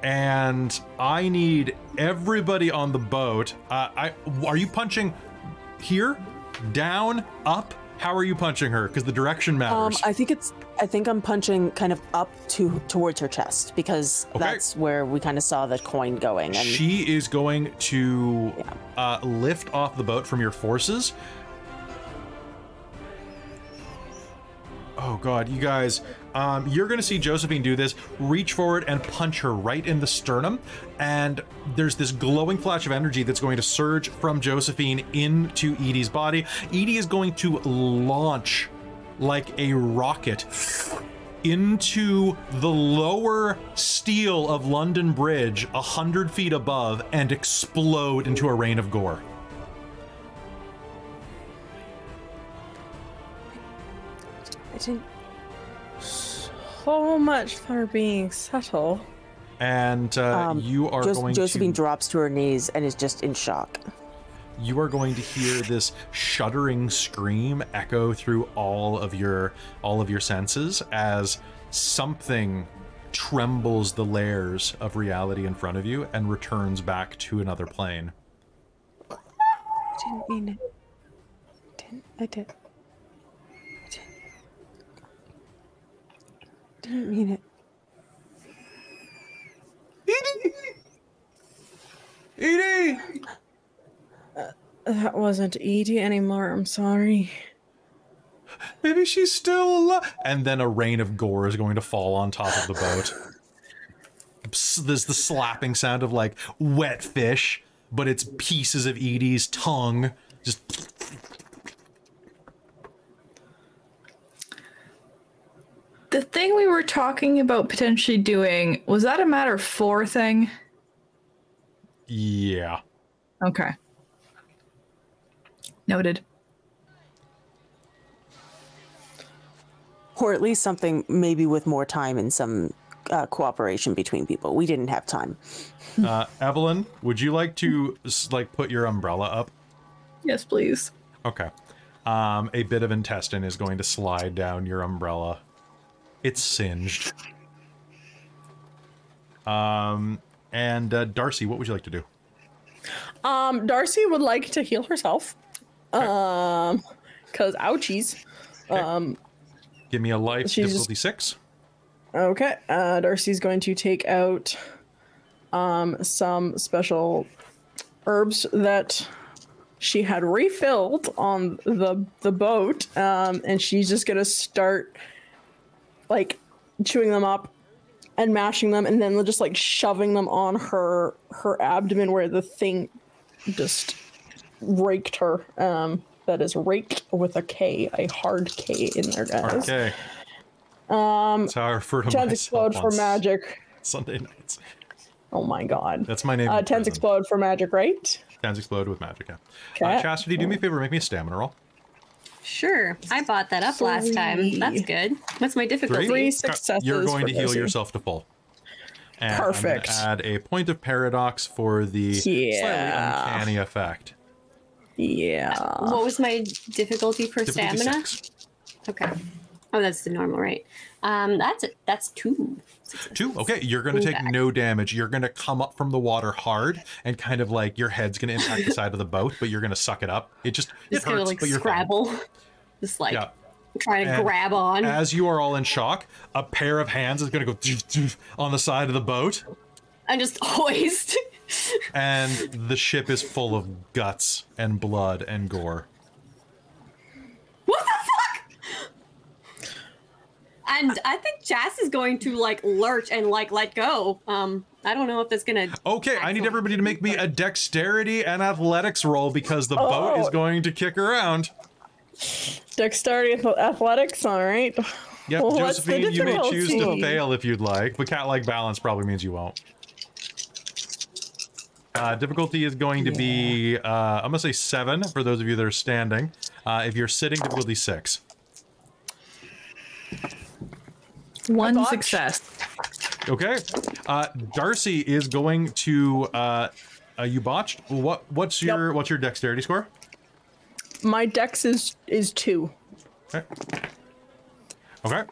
and i need everybody on the boat uh, i are you punching here down up how are you punching her because the direction Um, matters I think it's. I think I'm punching kind of up to towards her chest because Okay. that's where we kind of saw the coin going. And she is going to Yeah. uh, lift off the boat from your forces. Oh god, you guys, um, you're gonna see Josephine do this. Reach forward and punch her right in the sternum, and there's this glowing flash of energy that's going to surge from Josephine into Edie's body. Edie is going to launch like a rocket into the lower steel of London Bridge, a hundred feet above, and explode into a rain of gore. I didn't. So much for being subtle. And uh, Um, you are Jos- going Josephine to drops to her knees and is just in shock. you are going to hear this shuddering scream echo through all of your all of your senses as something trembles the layers of reality in front of you and returns back to another plane. I didn't mean it. Didn't I did. I didn't, didn't mean it. Edie! Edie! Uh, that wasn't Edie anymore. I'm sorry. Maybe she's still alive. And then a rain of gore is going to fall on top of the boat. There's the slapping sound of like wet fish, but it's pieces of Edie's tongue. Just The thing we were talking about potentially doing was that a matter four thing? yeah. Okay. Noted. Or at least something maybe with more time and some uh, cooperation between people. We didn't have time. Uh, Evelyn, would you like to like put your umbrella up? Yes, please. Okay. Um, a bit of intestine is going to slide down your umbrella. It's singed. Um, and uh, Darcie, what would you like to do? Um, Darcie would like to heal herself. Um, cause ouchies. Um, Give me a life difficulty six. Okay. Uh, Darcie's going to take out um, some special herbs that she had refilled on the the boat, um, and she's just gonna start like chewing them up and mashing them, and then just like shoving them on her her abdomen where the thing just raked her. Um, that is raked with a K, a hard K in there, guys. Okay. Um, That's how I refer to Tens explode for magic. Sunday nights. Oh my god. That's my name. Uh, tens prison. explode for magic, right? Tens explode with magic. Yeah. Uh, Okay. Chastity, do me a favor. Make me a stamina roll. Sure, I bought that up last time. That's good. What's my difficulty? Three successes. You're going for to heal Darcie. yourself to full. And I'm Perfect. add a point of paradox for the slightly uncanny effect. Yeah. What was my difficulty for Difficulty stamina? six. Okay. Oh, that's the normal, right? Um, that's it. That's two. Two. Okay, you're going to take back. no damage. You're going to come up from the water hard, and kind of like your head's going to impact the side of the boat, but you're going to suck it up. It just it Just gonna hurts, like but you're fine. scrabble. Just like Yeah. trying to And grab on. As you are all in shock, a pair of hands is going to go doof, doof on the side of the boat, and just hoist. and the ship is full of guts and blood and gore. what the? And I think Jazz is going to like lurch and like let go. Um, I don't know if that's gonna. Okay, I need everybody to make me a dexterity and athletics roll because the boat is Oh. going to kick around. Dexterity ath- athletics, all right. Yep, Well, what's the Josephine, you may choose to fail if you'd like, but Catlike Balance probably means you won't. Uh, difficulty is going to be, uh, I'm gonna say seven for those of you that are standing. Uh, if you're sitting, difficulty six. One success. Okay. Uh, Darcie is going to. Uh, uh, you botched. What? What's your What's your dexterity score? My dex is is two. Okay. Okay.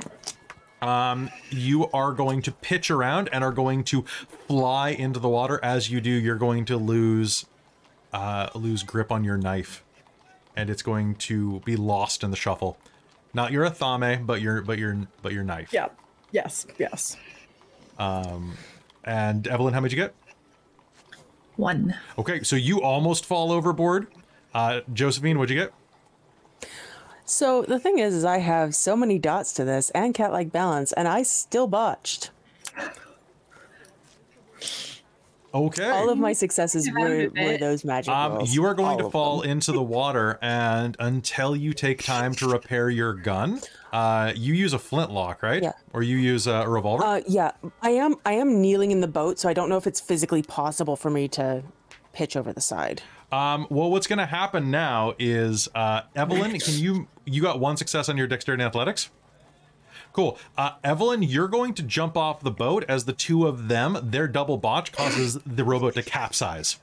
Um, you are going to pitch around and are going to fly into the water. As you do, you're going to lose uh, lose grip on your knife, and it's going to be lost in the shuffle. Not your athame, but your but your but your knife. Yeah. Yes. Yes. And Evelyn, how much you get? One. Okay, so you almost fall overboard. Uh, Josephine, what'd you get? So the thing is, is I have so many dots to this and Catlike Balance, and I still botched. Okay. All of my successes were, were those magic Um, rolls. you are going All to fall them. into the water, and until you take time to repair your gun, uh, you use a flintlock, right? Yeah. Or you use a revolver. Uh, yeah, I am. I am kneeling in the boat, so I don't know if it's physically possible for me to pitch over the side. um, well, what's going to happen now is uh, Evelyn, can you you got one success on your dexterity and athletics? Cool. Uh, Evelyn, you're going to jump off the boat as the two of them, their double botch causes the rowboat to capsize.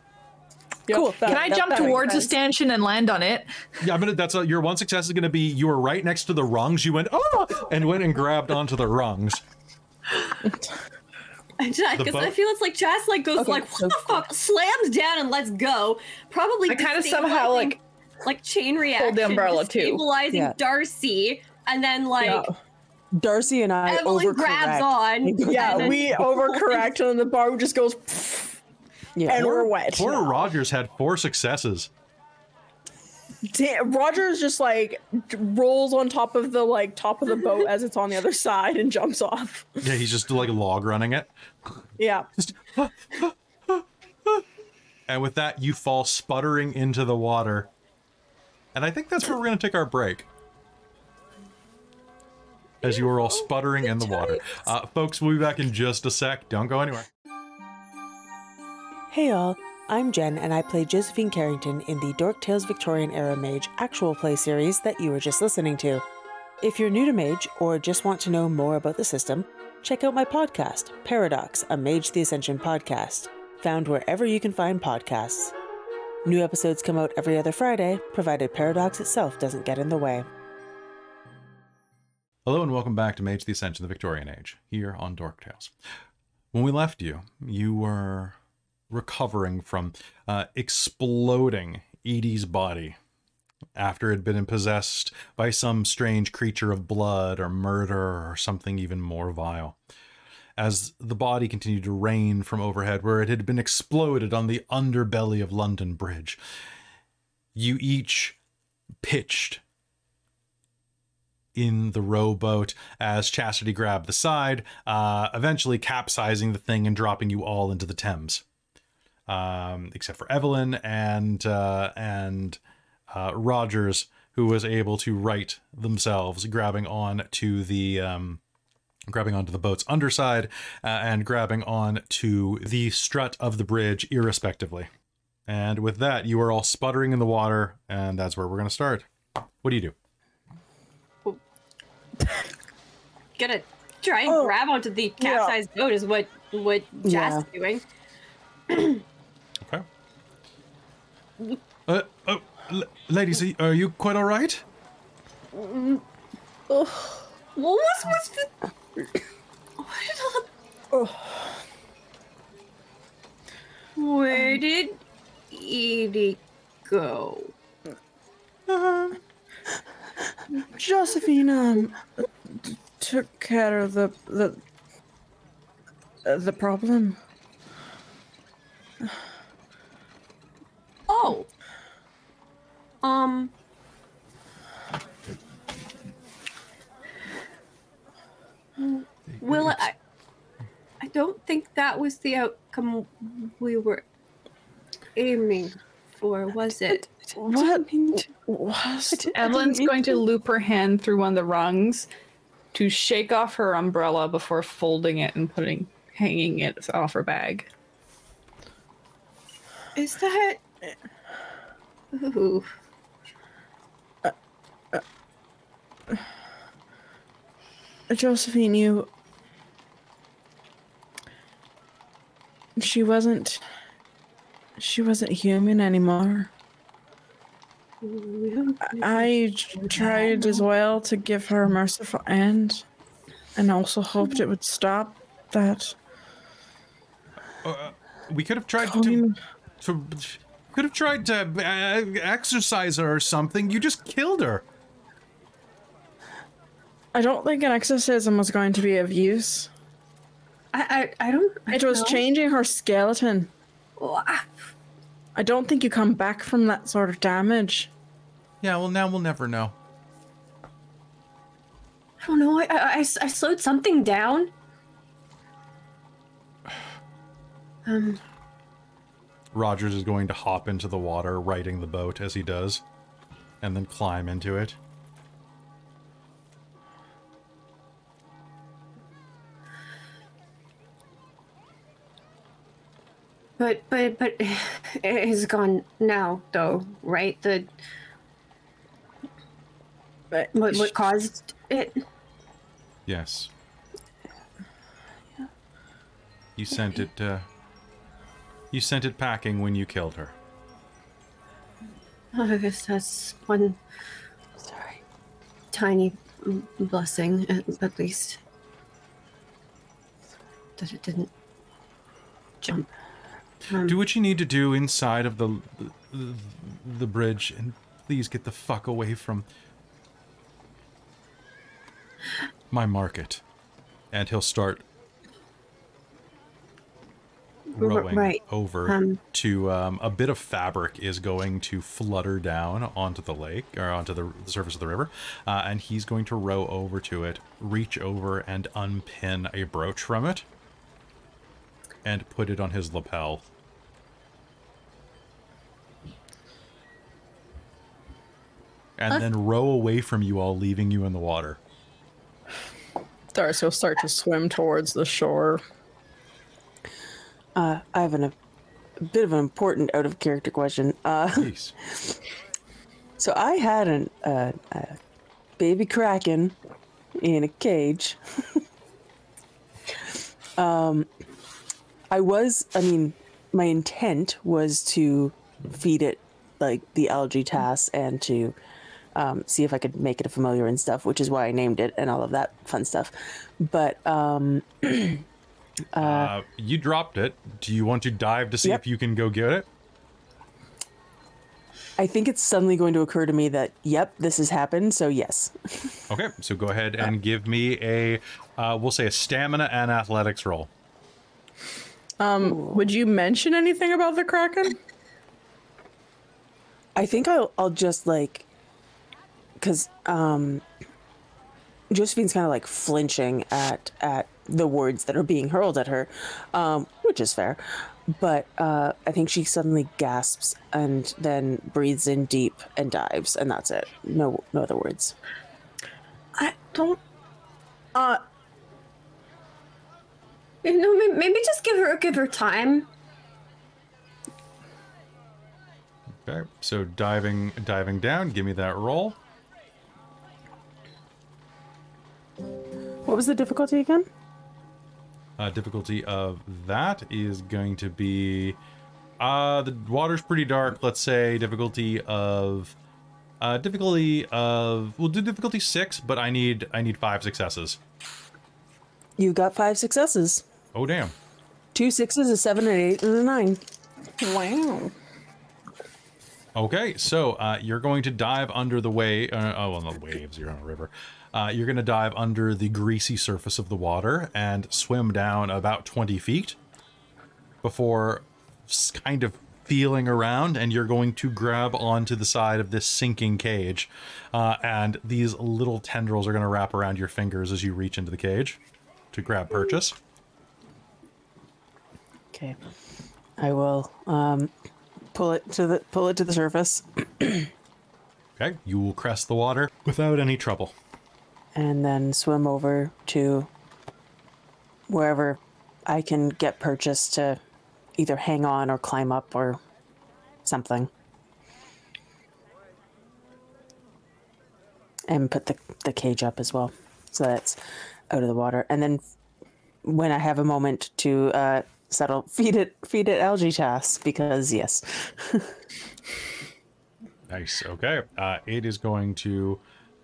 Yep, Cool. that- Can I that- jump that towards the stanchion and land on it? Yeah, I'm gonna. That's a, your one success is gonna be you were right next to the rungs. You went oh, and went and grabbed onto the rungs. Because I boat? feel it's like Jazz like goes Okay, like what so- the fuck slams down and let's go. Probably I kinda somehow, like, like chain reaction, hold the umbrella, too. stabilizing Yeah. Darcie, and then like Yeah. Darcie and I Evelyn overcorrect. grabs on. Yeah, we overcorrect and then the bar just goes Yeah. and we're wet. Poor now. Rogers had four successes. Damn, Rogers just like rolls on top of the like top of the boat as it's on the other side and jumps off. Yeah, he's just like log running it. Yeah. And with that, you fall sputtering into the water. And I think that's where we're going to take our break. As you are all sputtering in the water. Uh, folks, we'll be back in just a sec. Don't go anywhere. Hey all, I'm Jen, and I play Josephine Carrington in the Dork Tales Victorian Era Mage actual play series that you were just listening to. If you're new to Mage or just want to know more about the system, check out my podcast, Paradox, a Mage the Ascension podcast, found wherever you can find podcasts. New episodes come out every other Friday, provided Paradox itself doesn't get in the way. Hello and welcome back to Mage the Ascension the Victorian Age, here on Dork Tales. When we left you, you were recovering from uh, exploding Edie's body after it had been possessed by some strange creature of blood or murder or something even more vile. As the body continued to rain from overhead, where it had been exploded on the underbelly of London Bridge, you each pitched in the rowboat as Chastity grabbed the side, uh, eventually capsizing the thing and dropping you all into the Thames, um, except for Evelyn and uh, and uh, Rogers, who was able to right themselves, grabbing on to the um, grabbing onto the boat's underside uh, and grabbing on to the strut of the bridge, irrespectively. And with that, you are all sputtering in the water, and that's where we're going to start. What do you do? Gonna try and Oh, grab onto the yeah. capsized boat is what what Jazz Yeah. is doing. Okay. Uh, oh, l- ladies, are you- are you quite all right? What was what's the what Where did Edie go? Josephine um t- took care of the the uh, the problem. Oh. Um. Will I? I don't think that was the outcome we were aiming for, was it? What was Evelyn's going to loop her hand through one of the rungs to shake off her umbrella before folding it and putting hanging it off her bag. Is that? Ooh. Josephine, you. She wasn't. She wasn't human anymore. I tried as well to give her a merciful end, and also hoped it would stop that. Uh, we could have tried to, Colleen- to could have tried to uh, exorcise her or something. You just killed her. I don't think an exorcism was going to be of use. I, I, I don't. I It was know. changing her skeleton. Oh, I- I don't think you come back from that sort of damage. Yeah, well now we'll never know. I don't know. I, I, I slowed something down. Um, Rogers is going to hop into the water, riding the boat as he does, and then climb into it. but but but it is gone now, though, right? The But what what caused it? Yes. You sent it. Uh, you sent it packing when you killed her. I guess that's one Sorry. tiny blessing, at, at least. That it didn't jump. Um, Do what you need to do inside of the the, the bridge, and please get the fuck away from my market. And he'll start R- rowing right. over Um, to um, a bit of fabric is going to flutter down onto the lake or onto the, the surface of the river, uh, and he's going to row over to it, reach over and unpin a brooch from it, and put it on his lapel. And then row away from you all, leaving you in the water. Darcie will start to swim towards the shore. Uh, I have an, a bit of an important out of character question. Uh, Please. so I had an, uh, a baby kraken in a cage. um, I was, I mean, my intent was to feed it like the algae tass and to um, see if I could make it a familiar and stuff, which is why I named it and all of that fun stuff. But um, Uh, you dropped it. Do you want to dive to see Yep. if you can go get it? I think it's suddenly going to occur to me that, yep, this has happened. So yes. Okay, so go ahead and give me a, uh, we'll say a stamina and athletics roll. Um, would you mention anything about the kraken? I think I'll I'll just like because um Josephine's kind of like flinching at at the words that are being hurled at her, um, which is fair. But uh, I think she suddenly gasps and then breathes in deep and dives, and that's it. No, no other words. I don't. Uh, you know, maybe just give her give her time. Okay, so diving diving down, give me that roll. What was the difficulty again? Uh, difficulty of that is going to be, uh, the water's pretty dark. Let's say difficulty of, uh, difficulty of, we'll do difficulty six, but I need I need five successes. You got five successes. Oh damn. Two sixes, a seven, an eight, and a nine. wow. Okay, so uh, you're going to dive under the way. Uh, oh, well, the waves. You're on a river. Uh, you're going to dive under the greasy surface of the water and swim down about 20 feet before kind of feeling around, and you're going to grab onto the side of this sinking cage, uh, and these little tendrils are going to wrap around your fingers as you reach into the cage to grab purchase. Okay. I will um, pull it to the pull it to the surface, Okay, you will crest the water without any trouble. And then swim over to wherever I can get purchase to either hang on or climb up or something. And put the, the cage up as well. So that's out of the water. And then when I have a moment to uh, settle, feed it feed it algae tasks because yes. Nice. Okay. Uh, it is going to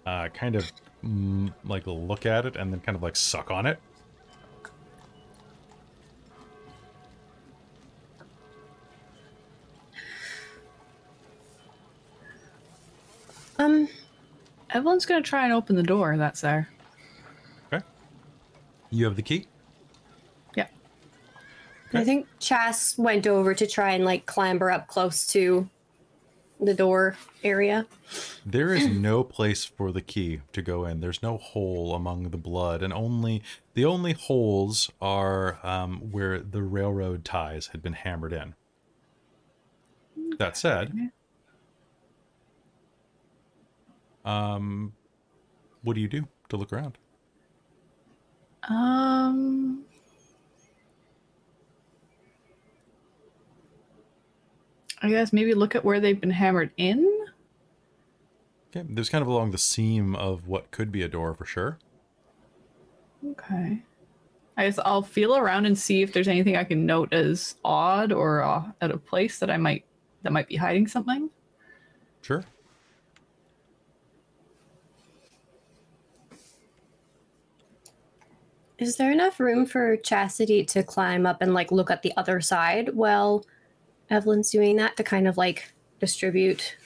uh, kind of mm, like look at it and then kind of like suck on it. Um, Evelyn's gonna try and open the door that's there. Okay. You have the key. Yeah. I think Chas went over to try and like clamber up close to the door area. There is no place for the key to go in. There's no hole among the blood, and only the only holes are um, where the railroad ties had been hammered in. That said, um, what do you do to look around? Um. I guess maybe look at where they've been hammered in. Okay, there's kind of along the seam of what could be a door for sure. Okay. I guess I'll feel around and see if there's anything I can note as odd or uh, out of place that I might that might be hiding something. Sure. Is there enough room for Chastity to climb up and like look at the other side while Evelyn's doing that to kind of like distribute,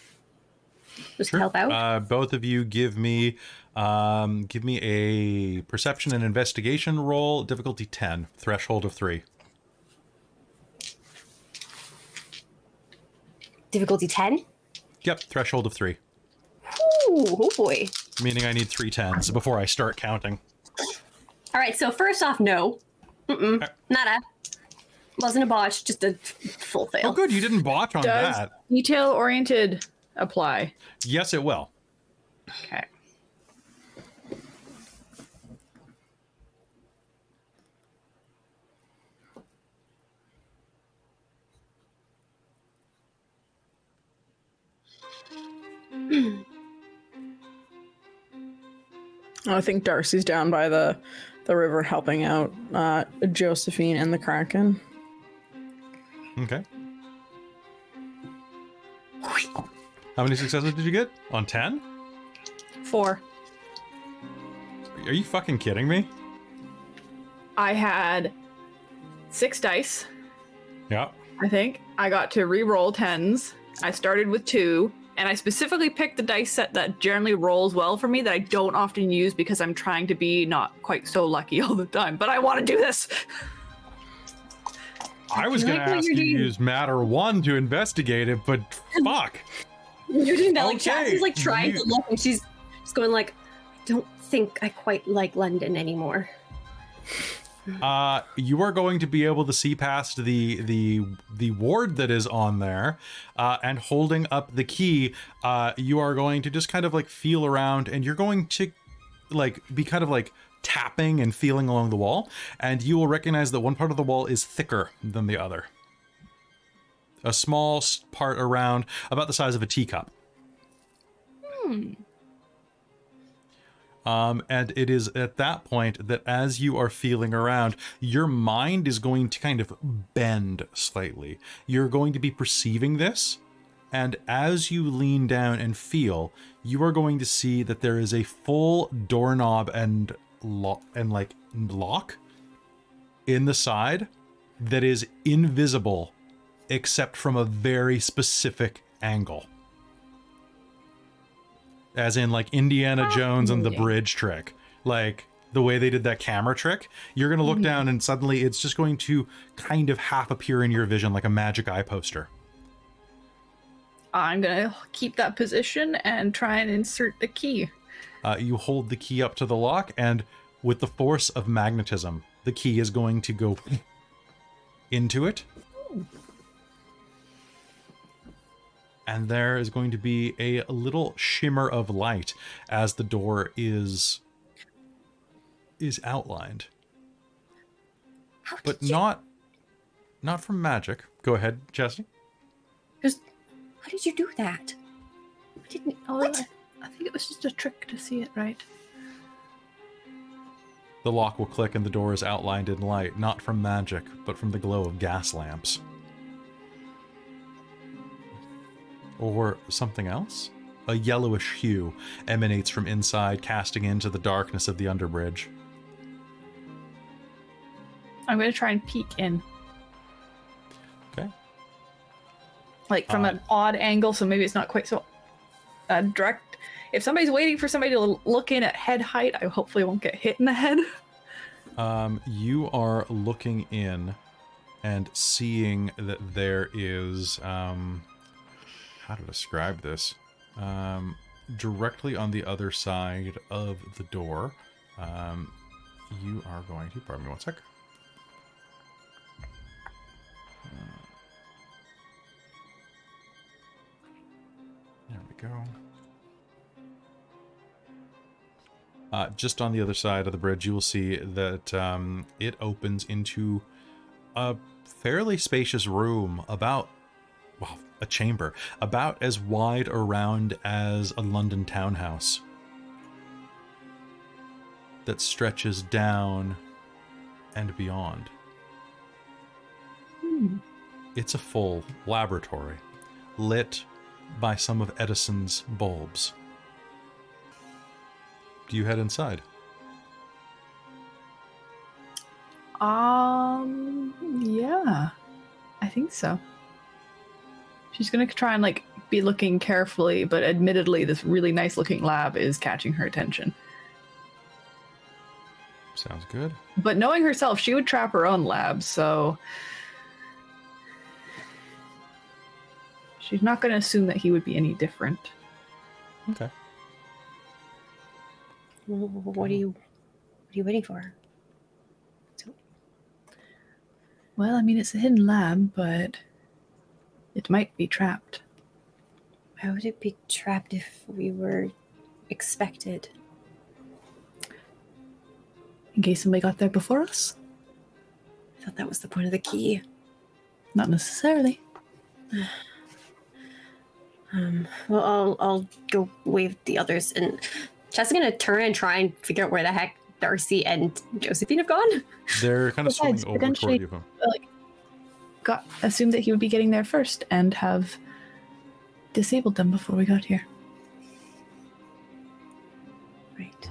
just Sure. help out? Uh, both of you give me um, give me a perception and investigation roll, difficulty ten, threshold of three. Difficulty ten. Yep, threshold of three. Ooh, oh boy. Meaning I need three tens before I start counting. All right. So first off, no, Mm-mm, Okay. nada. Wasn't a botch, just a full fail. Oh, good, you didn't botch on Does that. detail oriented apply? Yes, it will. Okay. I think Darcie's down by the the river helping out uh, Josephine and the Kraken. Okay. How many successes did you get? On 10? Four. Are you fucking kidding me? I had six dice. Yeah. I think I got to re-roll tens. I started with two, and I specifically picked the dice set that generally rolls well for me that I don't often use because I'm trying to be not quite so lucky all the time. But I want to do this. I was going like to ask you're to use matter one to investigate it, but fuck. You're doing that. Like Okay, like trying you- to look, and she's just going like, "I don't think I quite like London anymore." uh, you are going to be able to see past the the the ward that is on there, uh, and holding up the key, uh, you are going to just kind of like feel around, and you're going to like be kind of like tapping and feeling along the wall, and you will recognize that one part of the wall is thicker than the other. A small part around about the size of a teacup. Um, and it is at that point that as you are feeling around, your mind is going to kind of bend slightly. You're going to be perceiving this, and as you lean down and feel, you are going to see that there is a full doorknob and lock and like lock in the side that is invisible except from a very specific angle as in like Indiana ah, Jones and the bridge trick. Like the way they did that camera trick, you're going to look mm-hmm. down and suddenly it's just going to kind of half appear in your vision like a magic eye poster. I'm gonna keep that position and try and insert the key. Uh, you hold the key up to the lock, and with the force of magnetism, the key is going to go into it. And there is going to be a little shimmer of light as the door is is outlined. How But you, not not from magic. Go ahead, Chesney. Just, how did you do that? I didn't. Oh, what? I, I think it was just a trick to see it right. The lock will click and the door is outlined in light, not from magic, but from the glow of gas lamps. Or something else? A yellowish hue emanates from inside, casting into the darkness of the underbridge. I'm going to try and peek in. Okay. Like from Uh, an odd angle, so maybe it's not quite so uh, direct. If somebody's waiting for somebody to look in at head height, I hopefully won't get hit in the head. Um, you are looking in and seeing that there is um, how to describe this um, directly on the other side of the door. Um, you are going to pardon me one sec. Uh, There we go. Uh, just on the other side of the bridge, you will see that um, it opens into a fairly spacious room, about, well, a chamber, about as wide around as a London townhouse, that stretches down and beyond. Hmm. It's a full laboratory, lit by some of Edison's bulbs. Do you head inside? Um, yeah, I think so. She's gonna try and like be looking carefully, but admittedly, this really nice looking lab is catching her attention. Sounds good. But knowing herself, she would trap her own lab, so she's not gonna assume that he would be any different. Okay. Wh- wh- What are you? What are you waiting for? Well, I mean, it's a hidden lab, but it might be trapped. Why would it be trapped if we were expected? In case somebody got there before us? I thought that was the point of the key. Not necessarily. Um, well, I'll I'll go wave the others, and Chess is gonna turn and try and figure out where the heck Darcie and Josephine have gone. They're kind of Besides, swimming over toward you. Like, got assumed that he would be getting there first and have disabled them before we got here. Right.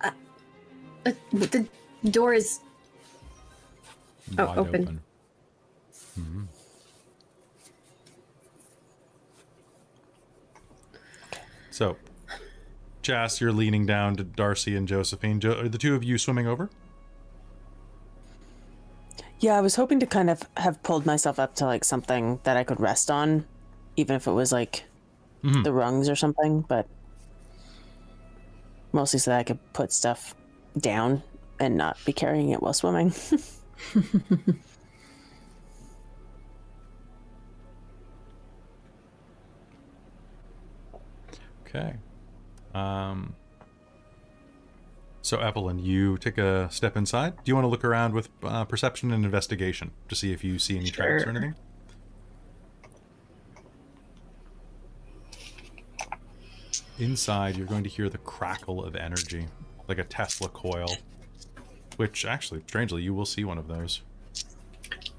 Uh, uh, the door is Oh, Wide open. Mhm. So, Jas, you're leaning down to Darcie and Josephine. Jo- are the two of you swimming over? Yeah, I was hoping to kind of have pulled myself up to like something that I could rest on, even if it was like Mhm. the rungs or something, but mostly so that I could put stuff down and not be carrying it while swimming. Okay. Um. So, Evelyn, you take a step inside. Do you want to look around with uh, perception and investigation to see if you see any traps or anything? Inside, you're going to hear the crackle of energy, like a Tesla coil. Which, actually, strangely, you will see one of those.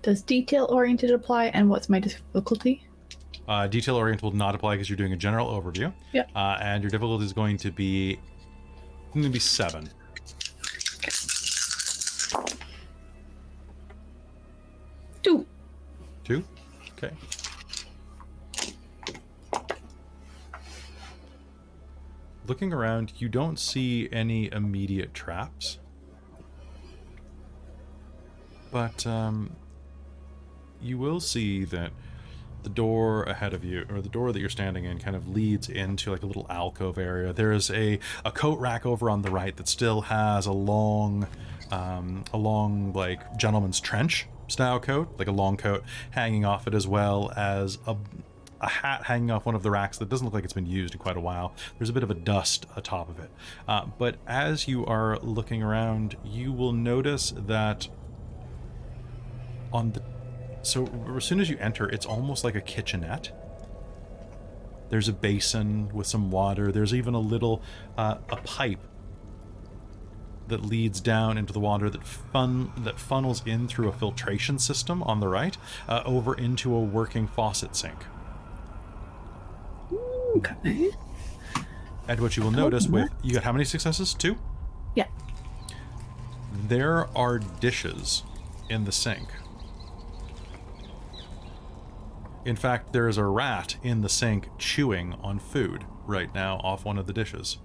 Does detail oriented apply, and what's my difficulty? Uh, detail oriented will not apply because you're doing a general overview. Yeah. Uh, and your difficulty is going to be going to be seven. Two. Two. Okay. Looking around, you don't see any immediate traps. But um, you will see that the door ahead of you, or the door that you're standing in, kind of leads into like a little alcove area. There is a, a coat rack over on the right that still has a long, um, a long like gentleman's trench style coat, like a long coat hanging off it, as well as a a hat hanging off one of the racks that doesn't look like it's been used in quite a while. There's a bit of a dust atop of it. Uh, but as you are looking around, you will notice that on the so as soon as you enter, it's almost like a kitchenette. There's a basin with some water. There's even a little uh, a pipe that leads down into the water that fun that funnels in through a filtration system on the right uh, over into a working faucet sink. Okay. And what you will notice with you got how many successes? Two. Yeah. There are dishes in the sink. In fact, there is a rat in the sink chewing on food right now off one of the dishes.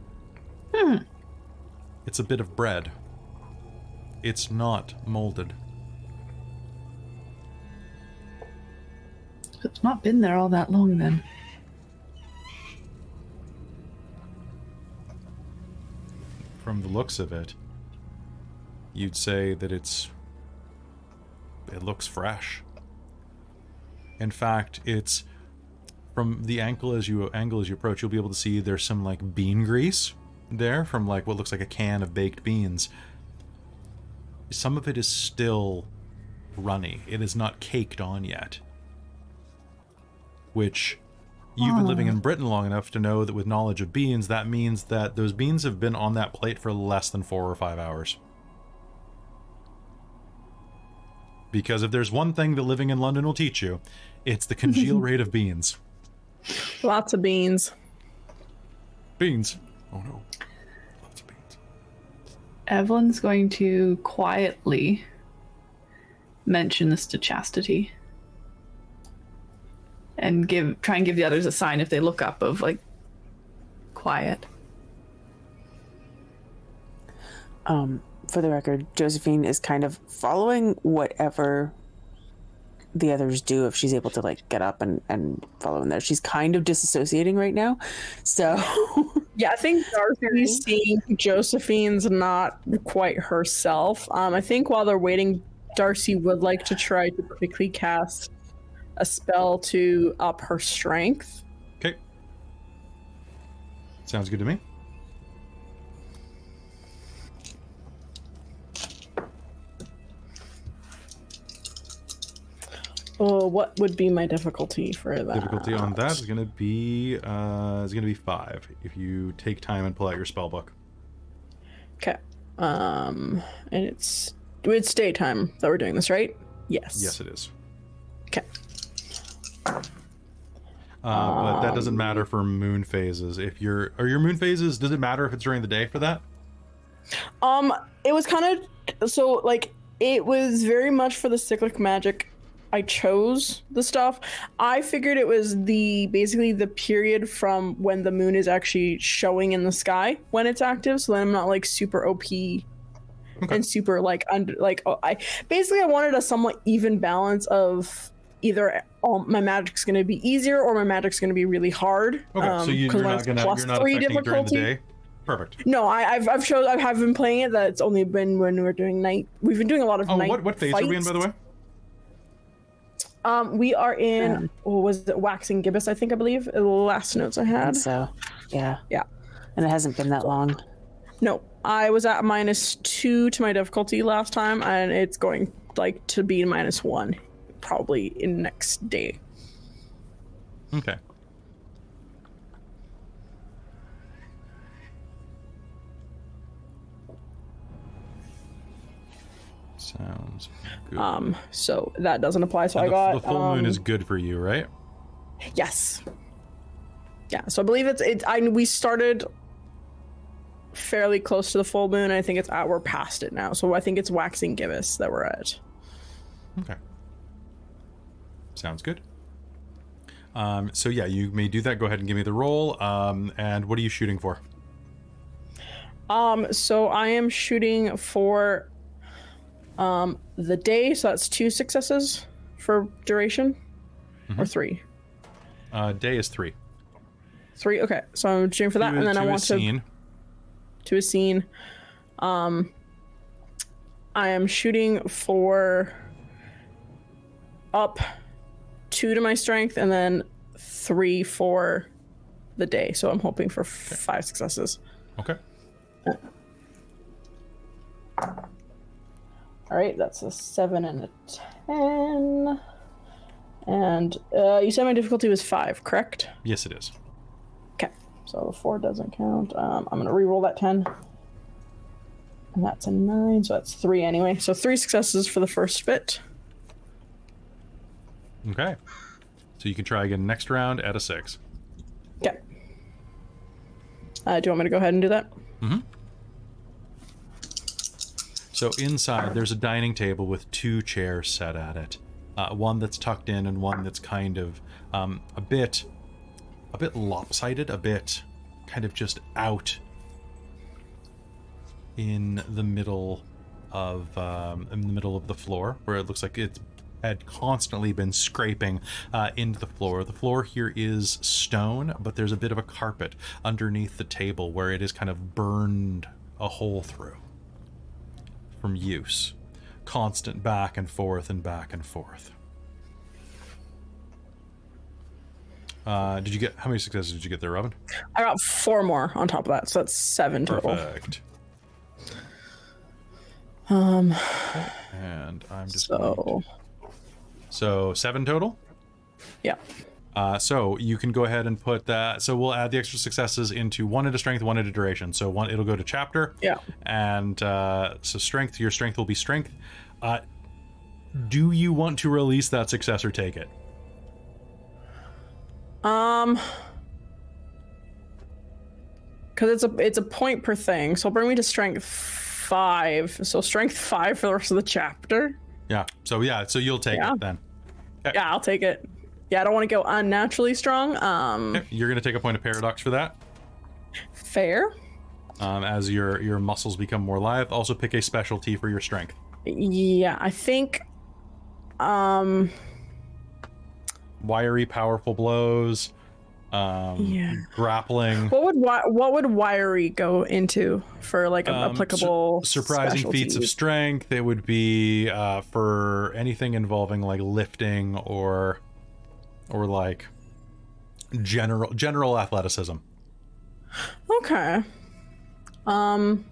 Hmm. It's a bit of bread. It's not molded. It's not been there all that long then. From the looks of it, you'd say that it's. It looks fresh. In fact, it's from the ankle as you angle as you approach, you'll be able to see there's some like bean grease there from like what looks like a can of baked beans. Some of it is still runny. It is not caked on yet. Which you've been living oh. in Britain long enough to know that with knowledge of beans, that means that those beans have been on that plate for less than four or five hours. Because if there's one thing that living in London will teach you, it's the congeal rate of beans. Lots of beans. Beans. Oh no. Lots of beans. Evelyn's going to quietly mention this to Chastity. And give try and give the others a sign if they look up of like quiet. Um, for the record, Josephine is kind of following whatever the others do if she's able to like get up and, and follow in there. She's kind of disassociating right now. So Yeah, I think Darcie's seeing Josephine's not quite herself. Um, I think while they're waiting, Darcie would like to try to quickly cast a spell to up her strength. Okay. Sounds good to me. Oh, what would be my difficulty for that? Difficulty on that is going to be uh, is going to be five if you take time and pull out your spell book. Okay. Um, and it's it's daytime that we're doing this, right? Yes. Yes, it is. Okay. Uh, but that doesn't matter for moon phases. If you're are your moon phases, does it matter if it's during the day for that? Um, it was kind of so like it was very much for the cyclic magic. I chose the stuff. I figured it was the basically the period from when the moon is actually showing in the sky when it's active, so then I'm not like super OP and super like under like oh, I basically I wanted a somewhat even balance of either all my magic's going to be easier or my magic's going to be really hard. Okay, so um, you, 'cause you're not gonna plus you're not three affecting during the difficulty- day. Perfect. no, I, I've I've chose I have been playing it. That it's only been when we're doing night. We've been doing a lot of Oh, night. what what phase are we in by the way? Um, we are in. Um, what was it waxing gibbous? I think I believe the last notes I had. and so yeah. Yeah. And it hasn't been that long. No, I was at minus two to my difficulty last time, and it's going like to be minus one, probably in next day. Okay. Sounds good. Um, so that doesn't apply. So And I the, got the full moon um, is good for you, right? Yes. Yeah, so I believe it's it. I we started fairly close to the full moon. I think it's at we're past it now. So I think it's waxing gibbous that we're at. Okay. Sounds good. Um, so yeah, you may do that. Go ahead and give me the roll. Um, and what are you shooting for? Um, so I am shooting for um the day. So that's two successes for duration, or three. Uh, day is three. Three. Okay, so I'm shooting for that, To- and then I want to scene. to a scene. Um, I am shooting for up two to my strength, and then three for the day. So I'm hoping for f- five successes. Okay. All right, that's a seven and a ten. And uh, you said my difficulty was five, correct? Yes, it is. Okay, so the four doesn't count. Um, I'm gonna re-roll that ten, and that's a nine, so that's three anyway. So three successes for the first bit. Okay. So you can try again next round at a six. Okay. Uh, do you want me to go ahead and do that? So inside, there's a dining table with two chairs set at it. Uh, one that's tucked in and one that's kind of um, a bit, a bit lopsided, a bit kind of just out in the middle of um, in the middle of the floor, where it looks like it's had constantly been scraping uh, into the floor. The floor here is stone, but there's a bit of a carpet underneath the table where it is kind of burned a hole through from use. Constant back and forth and back and forth. Uh, did you get how many successes did you get there, Robin? I got four more on top of that, so that's seven total. Perfect. Um, And I'm just going so so seven total. yeah, Uh, so you can go ahead and put that. So we'll add the extra successes into one into strength, one into duration. So one it'll go to chapter. yeah. And uh, so strength, your strength will be strength. Uh, do you want to release that success or take it? Um, because it's a it's a point per thing, so bring me to strength five. So strength five for the rest of the chapter. Yeah. So yeah. So you'll take Yeah. it then. Yeah, I'll take it. Yeah, I don't want to go unnaturally strong. Um, Okay, You're gonna take a point of paradox for that. fair. Um, as your your muscles become more live. Also pick a specialty for your strength. Yeah, I think. Um, Wiry, powerful blows. Um, Yeah. Grappling. what would wi- what would wiry go into for like Um, applicable surprising feats of strength. It would be uh, for anything involving like lifting or or like general general athleticism. Okay. Um,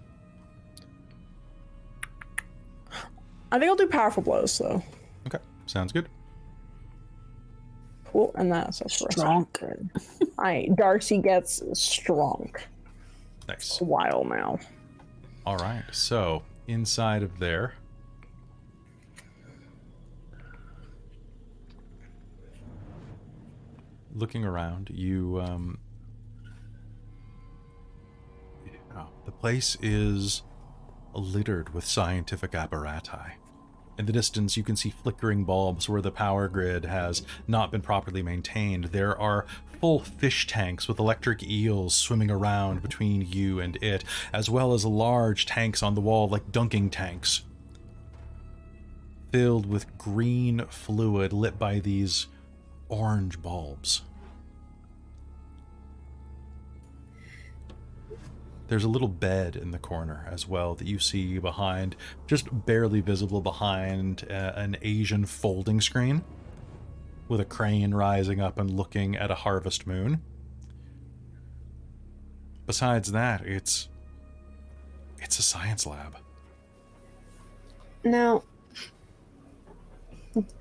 I think I'll do powerful blows though. Okay, sounds good. Cool, and that's a strong. I Darcie gets strong. Nice. A while now. All right. So inside of there. Looking around, you um yeah, the place is littered with scientific apparati. In the distance, you can see flickering bulbs where the power grid has not been properly maintained. There are full fish tanks with electric eels swimming around between you and it, as well as large tanks on the wall like dunking tanks, filled with green fluid lit by these orange bulbs. There's a little bed in the corner as well that you see behind, just barely visible behind uh, an Asian folding screen with a crane rising up and looking at a harvest moon. Besides that, it's it's a science lab. Now,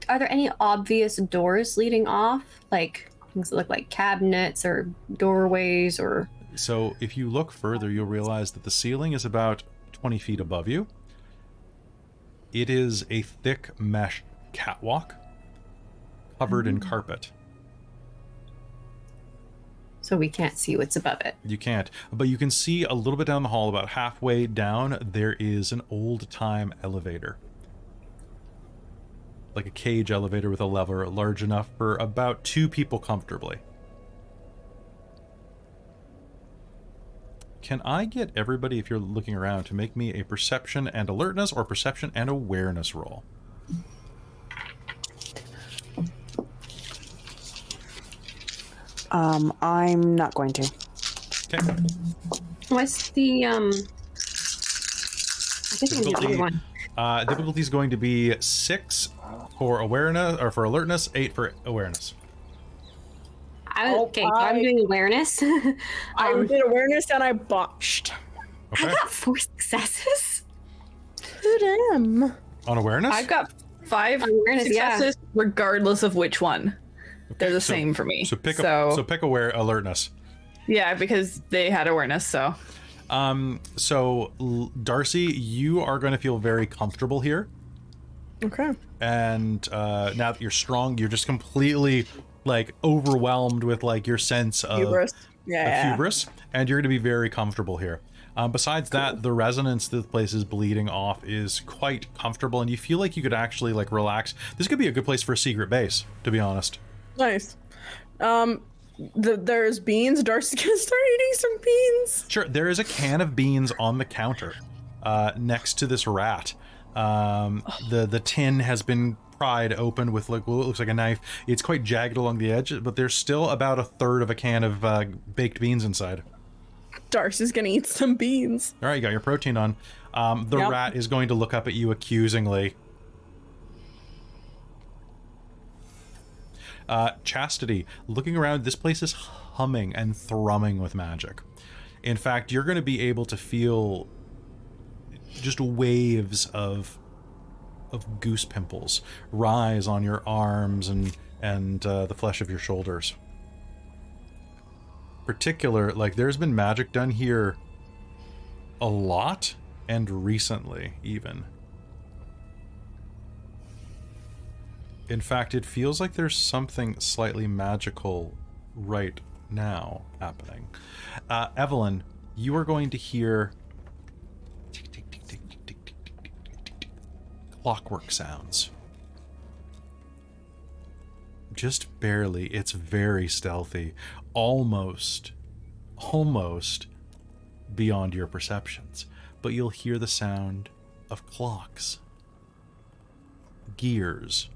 are there any obvious doors leading off? Like things that look like cabinets or doorways or. So if you look further, you'll realize that the ceiling is about 20 feet above you. It is a thick mesh catwalk covered in mm-hmm. carpet. So we can't see what's above it. You can't, but you can see a little bit down the hall, about halfway down, there is an old time elevator. Like a cage elevator with a lever large enough for about two people comfortably. Can I get everybody, if you're looking around, to make me a perception and alertness or perception and awareness roll? Um, I'm not going to. Okay. What's the um? I think I can do Difficulty- either one. Uh, difficulty is going to be six for awareness or for alertness, eight for awareness. I, Oh, okay, so I'm I- doing awareness. I um, did awareness and I botched. I Okay. got four successes. Good am. On awareness. I've got five Awareness, yeah. successes, regardless of which one. They're the so- same for me. So pick so. So pick aware alertness. yeah, because they had awareness. So Um. So Darcie, you are going to feel very comfortable here, Okay. and uh, now that you're strong, you're just completely like overwhelmed with like your sense of Hubris. of Yeah. hubris, and you're going to be very comfortable here. Um, besides that, the resonance that the place is bleeding off is quite comfortable, and you feel like you could actually like relax. This could be a good place for a secret base, to be honest. Nice. Um, the, there's beans. Darcie's gonna start eating some beans. Sure, there is a can of beans on the counter uh, next to this rat. Um, the the tin has been pried open with like what looks like a knife. It's quite jagged along the edge, but there's still about a third of a can of uh, baked beans inside. Darcie's gonna eat some beans. All right, you got your protein on. Um, the Yep. rat is going to look up at you accusingly. Uh, Chastity, looking around, this place is humming and thrumming with magic. In fact, you're going to be able to feel just waves of of goose pimples rise on your arms and and uh, the flesh of your shoulders. Particular, like there's been magic done here a lot and recently even. In fact, it feels like there's something slightly magical right now happening. Uh, Evelyn, you are going to hear clockwork sounds. Just barely. It's very stealthy. Almost, almost beyond your perceptions. But you'll hear the sound of clocks, gears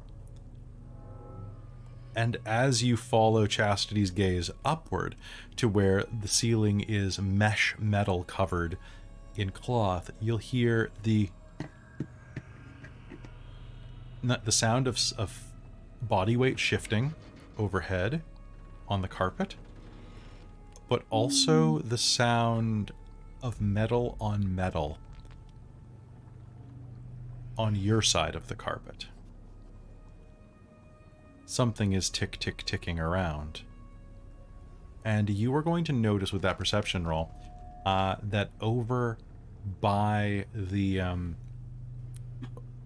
and as you follow Chastity's gaze upward to where the ceiling is mesh metal covered in cloth, you'll hear the the sound of, of body weight shifting overhead on the carpet, but also the sound of metal on metal on your side of the carpet something is tick tick ticking around. And you are going to notice with that perception roll uh, that over by the um,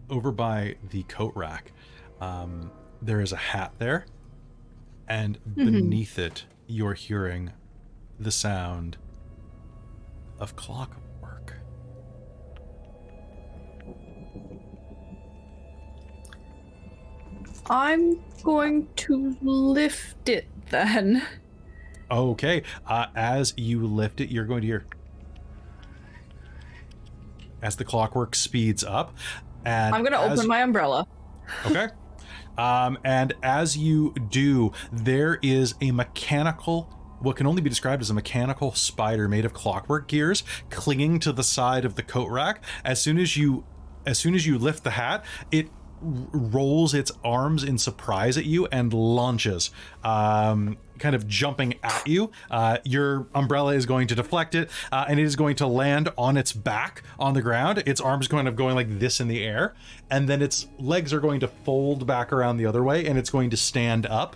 over by the coat rack, um, there is a hat there, and beneath it, you're hearing the sound of clockwork. I'm going to lift it then. Okay. Uh, as you lift it, you're going to hear as the clockwork speeds up, and I'm going to as- open my umbrella. Okay. Um, and as you do, there is a mechanical, what can only be described as a mechanical spider made of clockwork gears clinging to the side of the coat rack. As soon as you, as soon as you lift the hat, it rolls its arms in surprise at you and launches, um, kind of jumping at you. Uh, your umbrella is going to deflect it, uh, and it is going to land on its back on the ground. Its arms kind of going like this in the air, and then its legs are going to fold back around the other way, and it's going to stand up.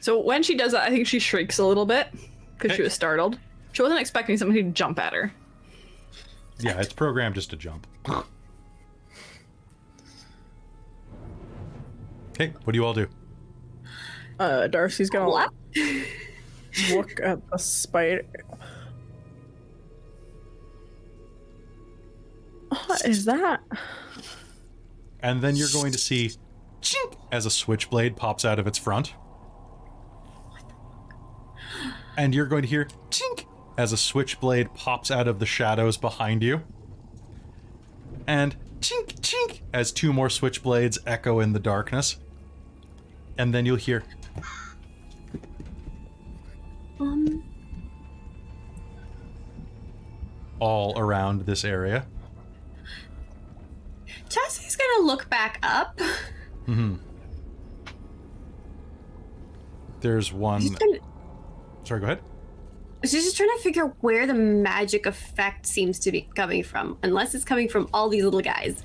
So when she does that, I think she shrieks a little bit because Okay. she was startled. She wasn't expecting somebody to jump at her. Yeah, it's programmed just to jump. Okay, what do you all do? Uh, Darcie's gonna What? look at the spider. What is that? And then you're going to see chink as a switchblade pops out of its front. And you're going to hear chink as a switchblade pops out of the shadows behind you. And chink chink as two more switchblades echo in the darkness. And then you'll hear Um, all around this area. Chastity's gonna look back up. hmm There's one. Gonna, Sorry, go ahead. she's just trying to figure out where the magic effect seems to be coming from, unless it's coming from all these little guys.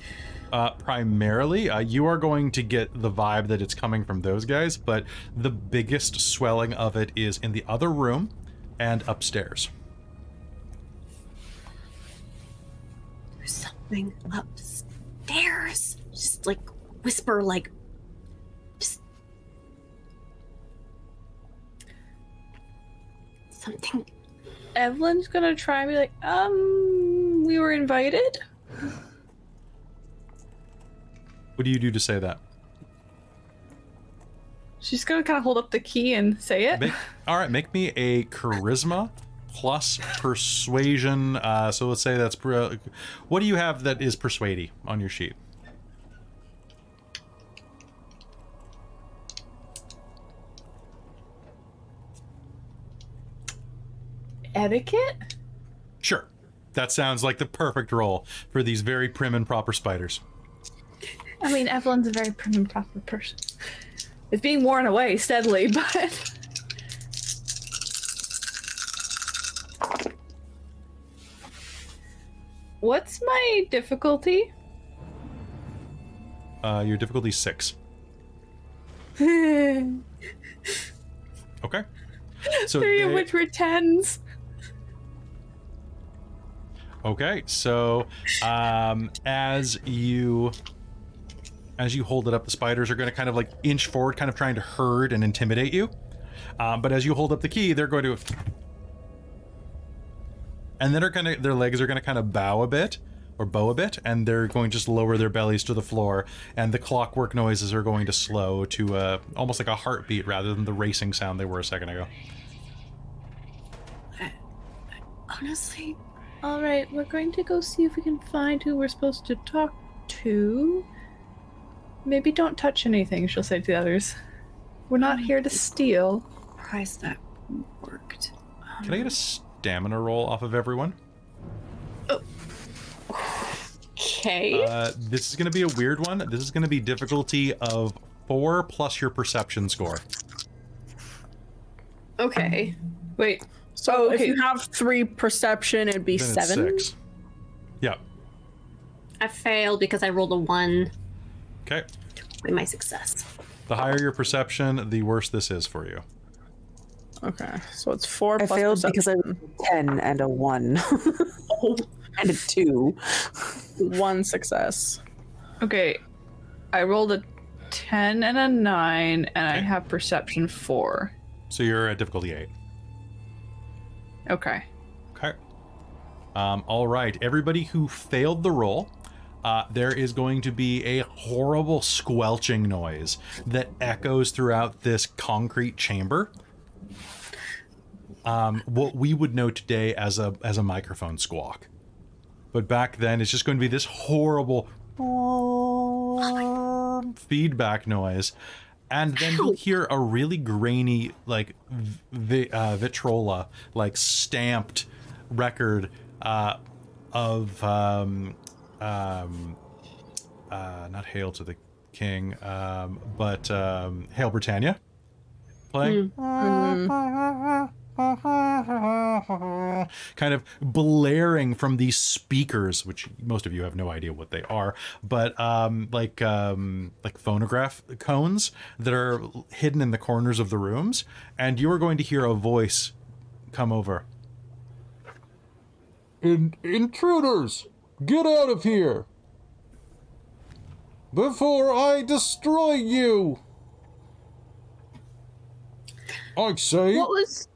Uh, primarily, uh, you are going to get the vibe that it's coming from those guys, but the biggest swelling of it is in the other room and upstairs. There's something upstairs. Just like whisper, like just something. Evelyn's gonna try and be like, um, we were invited. What do you do to say that? She's gonna kind of hold up the key and say it. Make, all right, make me a charisma plus persuasion. Uh, so let's say that's per- what do you have that is persuady on your sheet? Etiquette? Sure, that sounds like the perfect role for these very prim and proper spiders. I mean, Evelyn's a very prim and proper person. It's being worn away steadily, but. What's my difficulty? Uh, your difficulty six. Okay. So of they- which were tens. Okay, so um, as you as you hold it up, the spiders are going to kind of like inch forward, kind of trying to herd and intimidate you. Um, but as you hold up the key, they're going to, and then they're going to their legs are going to kind of bow a bit or bow a bit, and they're going to just lower their bellies to the floor, and the clockwork noises are going to slow to uh, almost like a heartbeat rather than the racing sound they were a second ago. Honestly, All right, we're going to go see if we can find who we're supposed to talk to. Maybe don't touch anything, she'll say to the others. We're not here to steal. surprised that worked. Can I get a stamina roll off of everyone? Okay. Uh, this is going to be a weird one. This is going to be difficulty of four plus your perception score. okay. Wait, So if okay. you have three perception, it'd be Then it's seven. six. Yeah. I failed because I rolled a one Okay. with my success. The higher your perception, the worse this is for you. Okay, so it's four. I plus failed because I perception. a 10 and a 1. and a 2. one success. okay. I rolled a 10 and a 9, and I have perception 4. So you're at difficulty eight. Okay. Okay. Um, all right. Everybody who failed the roll, uh, there is going to be a horrible squelching noise that echoes throughout this concrete chamber. Um, what we would know today as a as a microphone squawk, but back then it's just going to be this horrible feedback noise, and then you'll hear a really grainy like vi- uh, Victrola like stamped record uh, of um, um, uh, not hail to the king um, but um, hail britannia. Playing? Kind of blaring from these speakers which most of you have no idea what they are but um, like um, like phonograph cones that are hidden in the corners of the rooms and you are going to hear a voice come over. In- intruders, get out of here! Before I destroy you! I say, What was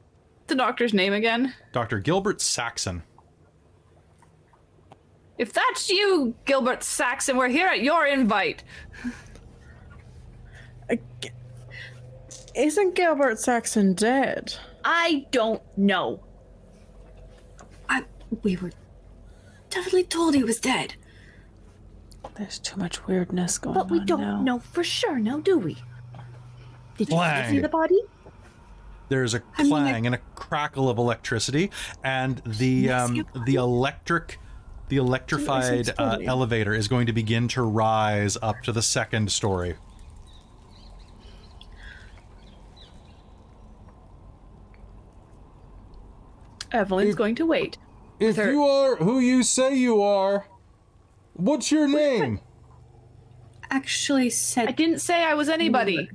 the doctor's name again? dr gilbert saxon If that's you, Gilbert Saxon, we're here at your invite. Isn't Gilbert Saxon dead? I don't know. I we were definitely told he was dead. There's too much weirdness going on. But we on don't now. know for sure now, do we? Did you Blang. see the body? There's a I mean, I- clang and a crackle of electricity, and the um, the electric, the electrified uh, exploding. elevator is going to begin to rise up to the second story. Evelyn's If- going to wait. If Third. you are who you say you are, what's your name? Actually said I didn't say I was anybody.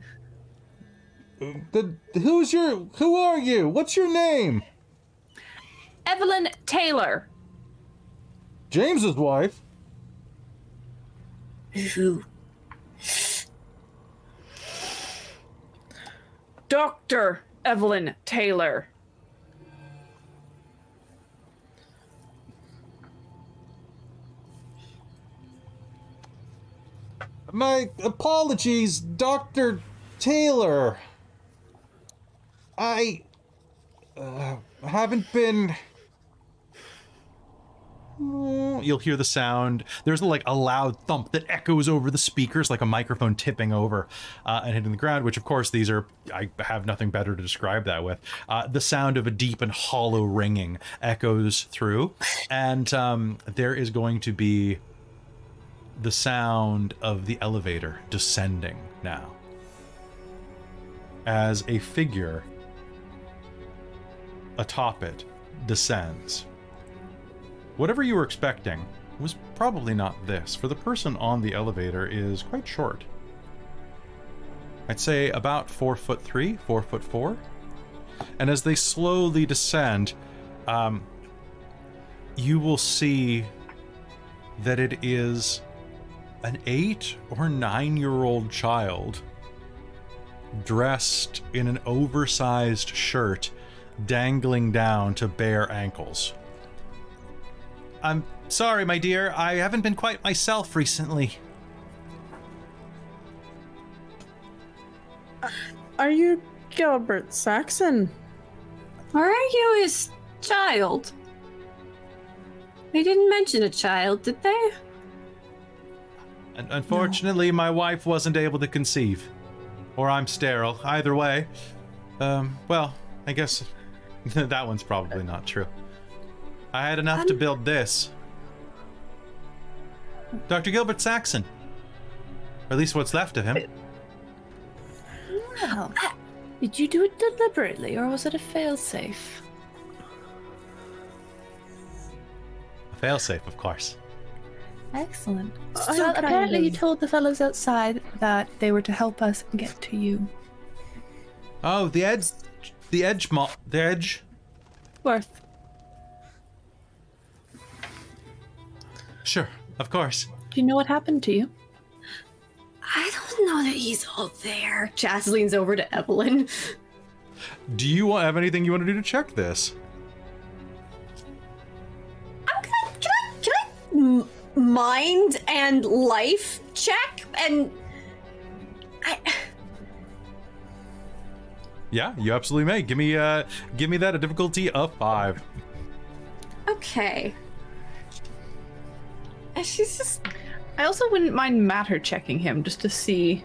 The, who's your who are you? What's your name? Evelyn Taylor. James's wife. who? Dr. Evelyn Taylor. My apologies, Dr. Taylor. I uh, haven't been. You'll hear the sound. There's like a loud thump that echoes over the speakers, like a microphone tipping over uh, and hitting the ground. Which, of course, these are. I have nothing better to describe that with. Uh, the sound of a deep and hollow ringing echoes through, and um, there is going to be the sound of the elevator descending now, as a figure atop it descends. Whatever you were expecting was probably not this, for the person on the elevator is quite short. I'd say about four foot three, four foot four. And as they slowly descend, um, you will see that it is an eight or nine year old child dressed in an oversized shirt dangling down to bare ankles. I'm sorry, my dear. I haven't been quite myself recently. Are you Gilbert Saxon? Or are you his child? They didn't mention a child, did they? Un- Unfortunately, my wife wasn't able to conceive. Or I'm sterile. Either way. Um, well, I guess that one's probably not true. I had enough to build this. Dr. Gilbert Saxon. Or at least what's left of him. Well, did you do it deliberately or was it a failsafe? A failsafe, of course. Excellent. So well, apparently you told the fellows outside that they were to help us get to you. Oh, the edge. The edge. Mo- the edge. Worth. Sure, of course. Do you know what happened to you? I don't know that he's all there. Chas leans over to Evelyn. Do you have anything you want to do to check this? I'm gonna, can I, can I m- mind and life check? And I, Yeah, you absolutely may. Give me uh give me that a difficulty of five. okay. And she's just I also wouldn't mind matter checking him just to see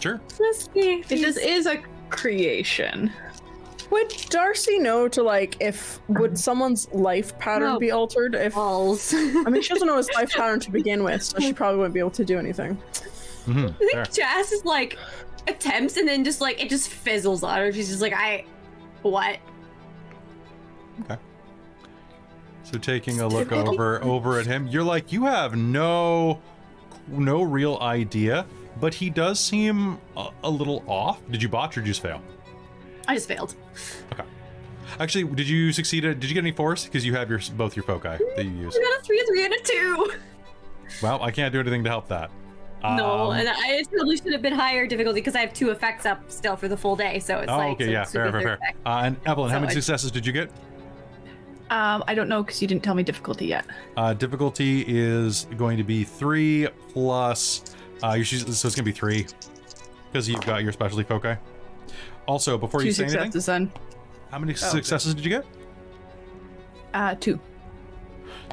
Sure. let's see if if this is a creation. Would Darcie know to like if would someone's life pattern No. be altered if balls. I mean she doesn't know his life pattern to begin with, so she probably wouldn't be able to do anything. hmm I think Jazz is like attempts and then just like it just fizzles on her. She's just like, I what? Okay. So taking a look over over at him, you're like, you have no no real idea, but he does seem a, a little off. Did you botch or did you just fail? I just failed. Okay. Actually, did you succeed? At, did you get any force? Because you have your both your foci that you use. I got a three, a three, and a two. Well, I can't do anything to help that. no, Um, and I probably should have been higher difficulty because I have two effects up still for the full day. So it's Oh, like okay, so yeah, this fair, fair, fair. Uh, and Evelyn, how many I- successes did you get? Um, I don't know because you didn't tell me difficulty yet. Uh, difficulty is going to be three plus. Uh, you should, so it's going to be three because you've got your specialty foci. Also, before Two you say anything, then. how many okay. successes did you get? Uh, two.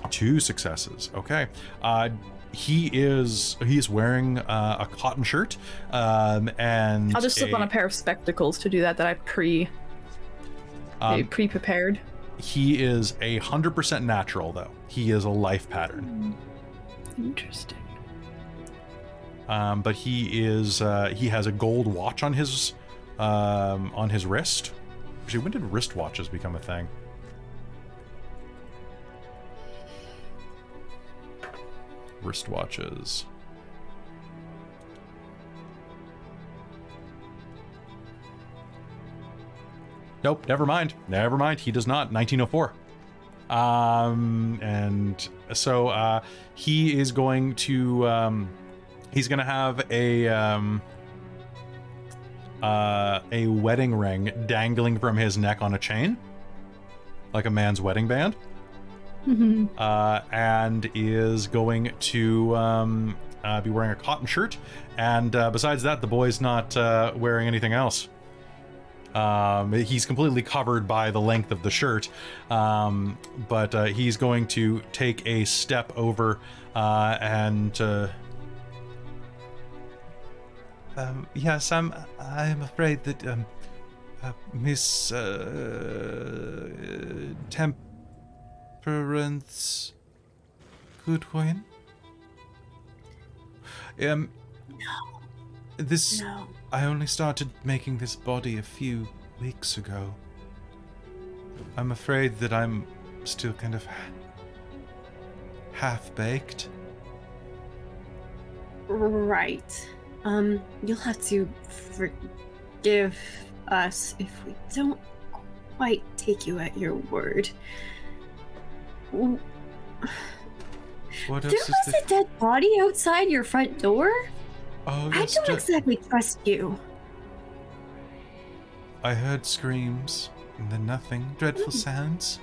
Two successes. Okay. Uh, he is he is wearing uh, a cotton shirt, um, and I'll just slip on a pair of spectacles to do that that I pre Um, pre-prepared? he is a hundred percent natural, though. He is a life pattern. Interesting. Um, but he is uh, he has a gold watch on his um, on his wrist. Actually, when did wristwatches become a thing? Wristwatches. Nope, never mind. Never mind. He does not. 1904. Um, and so uh, he is going to um, he's going to have a um, uh, a wedding ring dangling from his neck on a chain, like a man's wedding band, uh, and is going to um, uh, be wearing a cotton shirt. And uh, besides that, the boy's not uh, wearing anything else. Um, he's completely covered by the length of the shirt, um, but uh, he's going to take a step over uh, and. Um, yes, I'm. I'm afraid that um, uh, Miss uh, Temperance Goodwin. Um. This. No. I only started making this body a few weeks ago. I'm afraid that I'm still kind of half baked. Right. Um, you'll have to forgive us if we don't quite take you at your word. What There else is was there? a dead body outside your front door? Oh, I don't exactly trust you. I heard screams and then nothing. Dreadful sounds.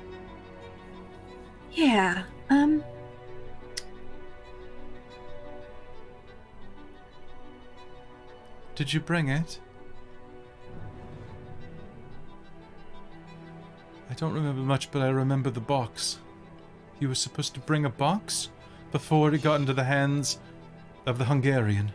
Yeah, um. Did you bring it? I don't remember much, but I remember the box. You were supposed to bring a box before it got into the hands of the Hungarian.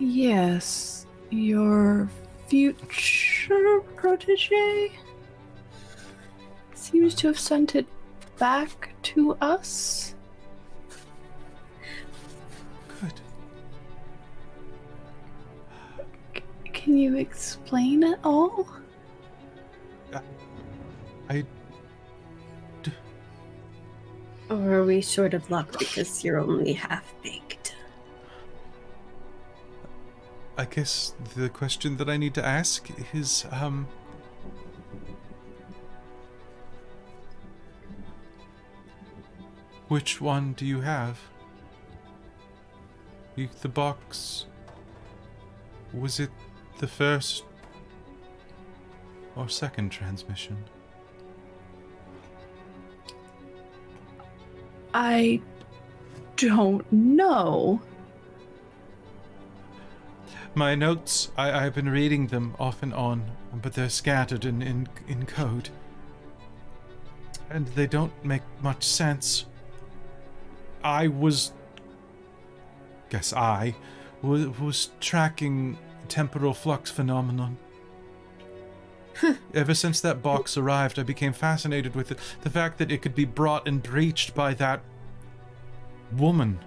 Yes, your future protege seems to have sent it back to us. Can you explain it all? I. Or are we short of luck because you're only half baked? I guess the question that I need to ask is, um. Which one do you have? You, the box. Was it the first or second transmission? I don't know. My notes, I, I've been reading them off and on, but they're scattered in, in, in code. And they don't make much sense. I was. Guess I was, was tracking temporal flux phenomenon. Ever since that box arrived, I became fascinated with it. The fact that it could be brought and breached by that woman.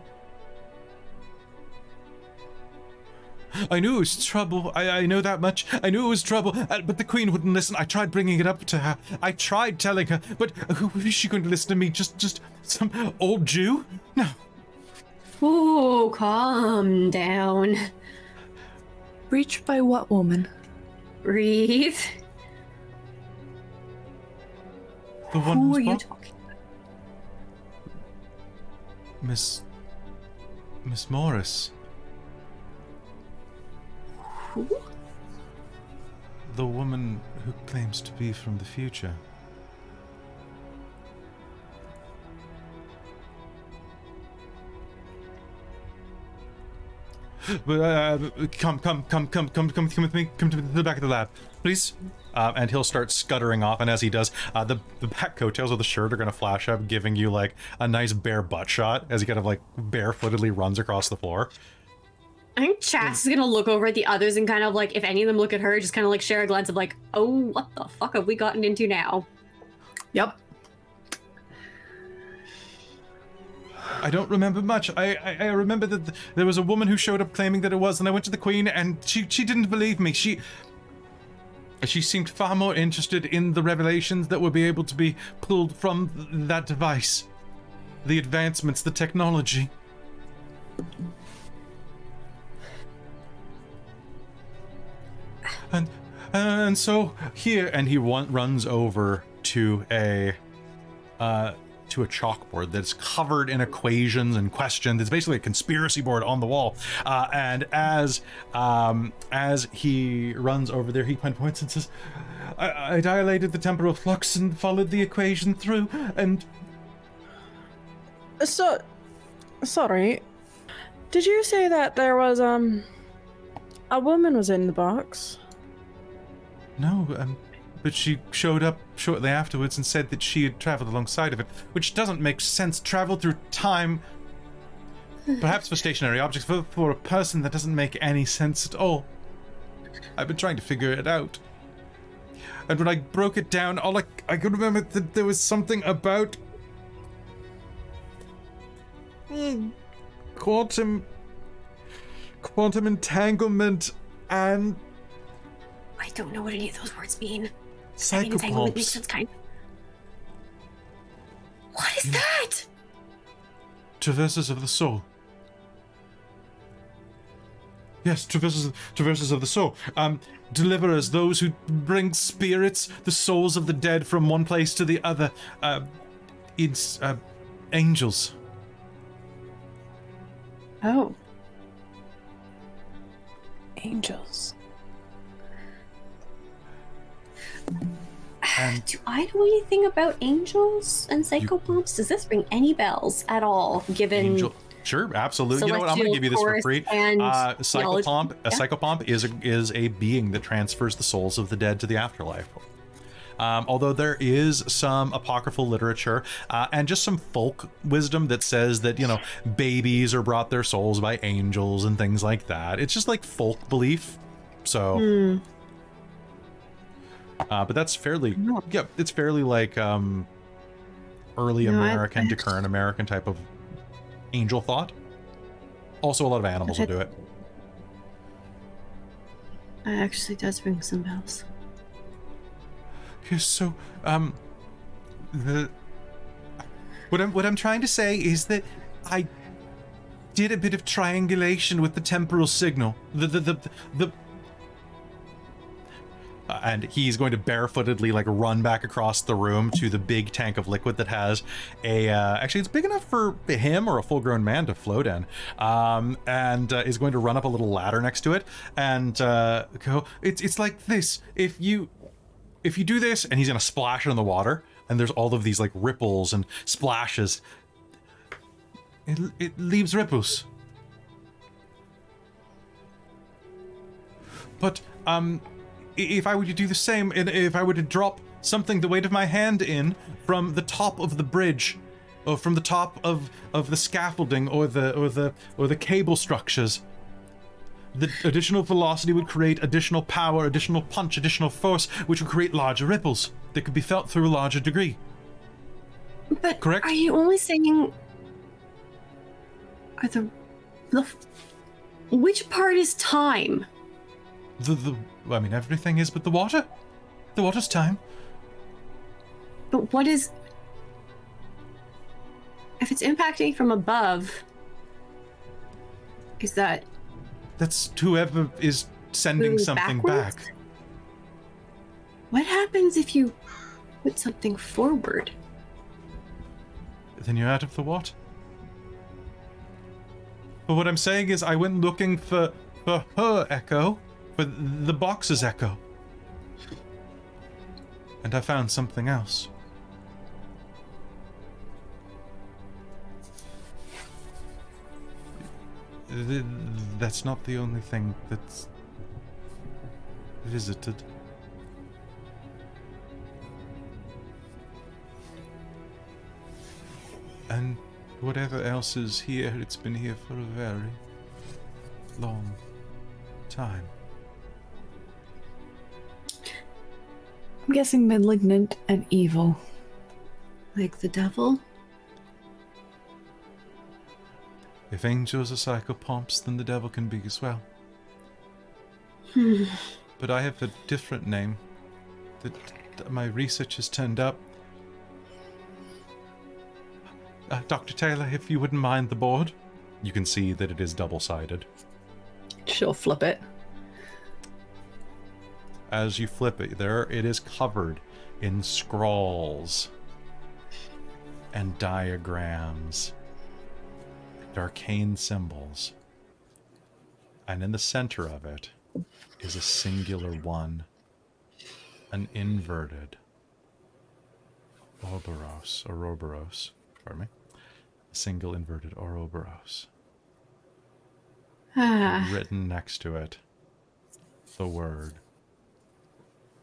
I knew it was trouble. I, I know that much. I knew it was trouble, uh, but the queen wouldn't listen. I tried bringing it up to her. I tried telling her, but who is she going to listen to me? Just, just some old Jew? No. Ooh, calm down. Reached by what woman? Breathe. The one Who who's are you talking about? Miss, Miss Morris, Who? the woman who claims to be from the future. come, come, come, come, come, come, come with me. Come to the back of the lab, please. Uh, and he'll start scuttering off, and as he does, uh, the the back coattails of the shirt are gonna flash up, giving you like a nice bare butt shot as he kind of like barefootedly runs across the floor. I think Chas is gonna look over at the others and kind of like, if any of them look at her, just kind of like share a glance of like, oh, what the fuck have we gotten into now? Yep. I don't remember much. I, I, I remember that th- there was a woman who showed up claiming that it was, and I went to the queen, and she she didn't believe me. She she seemed far more interested in the revelations that would be able to be pulled from th- that device, the advancements, the technology. And and so here, and he one, runs over to a uh, to a chalkboard that's covered in equations and questions. It's basically a conspiracy board on the wall. Uh, and as um, as he runs over there, he points and says, I, "I dilated the temporal flux and followed the equation through, and So, sorry. Did you say that there was um a woman was in the box? no, um, but she showed up shortly afterwards and said that she had traveled alongside of it, which doesn't make sense. Travel through time." Perhaps for stationary objects, but for a person that doesn't make any sense at all. I've been trying to figure it out. And when I broke it down, all I, I could remember that there was something about Hmm, quantum quantum entanglement and I don't know what any of those words mean. I mean, entanglement makes psychopomps. sense, kind. What is that? Traverses of the soul. Yes, traverses traverses of the soul. Um, deliverers, those who bring spirits, the souls of the dead from one place to the other. Uh, it's uh, angels. Oh, Angels. And do I know anything about angels and psychopomps? Does this ring any bells at all? Given angel. Sure, absolutely. You know what? I'm going to give you this for free. and Uh, psychopomp. A psychopomp is a, is a being that transfers the souls of the dead to the afterlife. Um, although there is some apocryphal literature uh, and just some folk wisdom that says that you know babies are brought their souls by angels and things like that. It's just like folk belief. So, Hmm. Uh, but that's fairly yeah, it's fairly like um, early No, I- American to current American type of angel thought. Also, a lot of animals will do it. That actually does ring some bells. Yes, so um the what I'm what I'm trying to say is that I did a bit of triangulation with the temporal signal. The the the the Uh, and he's going to barefootedly like run back across the room to the big tank of liquid that has a uh, actually it's big enough for him or a full-grown man to float in. Um, and uh, is going to run up a little ladder next to it. And uh, go it's it's like this. If you if you do this and he's gonna splash it in the water and there's all of these like ripples and splashes it, it leaves ripples. But um if i were to do the same and if i were to drop something the weight of my hand in from the top of the bridge or from the top of of the scaffolding or the or the or the cable structures the additional velocity would create additional power, additional punch, additional force, which would create larger ripples that could be felt through a larger degree. But Correct? are you only saying are the the which part is time? The the I mean everything is but the water. The water's time. But what is if it's impacting from above? Is that That's whoever is sending something backwards? back. What happens if you put something forward? Then you're out of the water. But what I'm saying is I went looking for for her echo, for the boxes echo. And I found something else. That's not the only thing that's visited. And whatever else is here, it's been here for a very long time. I'm guessing malignant and evil. Like the devil? If angels are psychopomps, then the devil can be as well. Hmm. But I have a different name that, that my research has turned up. Uh, Dr. Taylor, if you wouldn't mind the board. You can see that it is double sided. She'll flip it. As you flip it, there it is covered in scrawls and diagrams and arcane symbols. And in the center of it is a singular one, an inverted Ouroboros, Ouroboros, pardon me, a single inverted Ouroboros. Ah, Written next to it, the word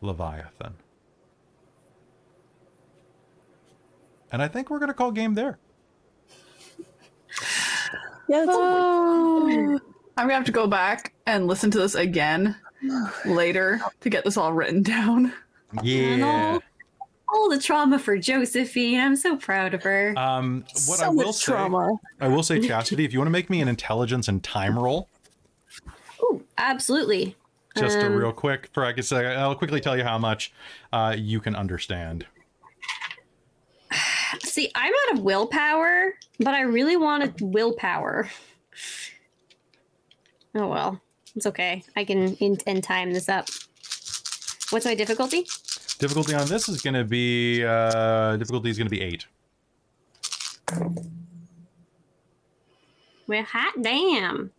Leviathan. And I think we're going to call game there. Yeah, that's Oh, I'm gonna have to go back and listen to this again later to get this all written down. Yeah. all the trauma for Josephine. I'm so proud of her. Um, what so I will much say, trauma. I will say, Chastity, if you want to make me an intelligence and time roll, Oh, absolutely. Just a Um, real quick, for I can say, I'll quickly tell you how much uh, you can understand. See, I'm out of willpower, but I really wanted willpower. Oh well, it's okay. I can in, in time this up. What's my difficulty? Difficulty on this is going to be uh, difficulty is going to be eight. Well, hot damn.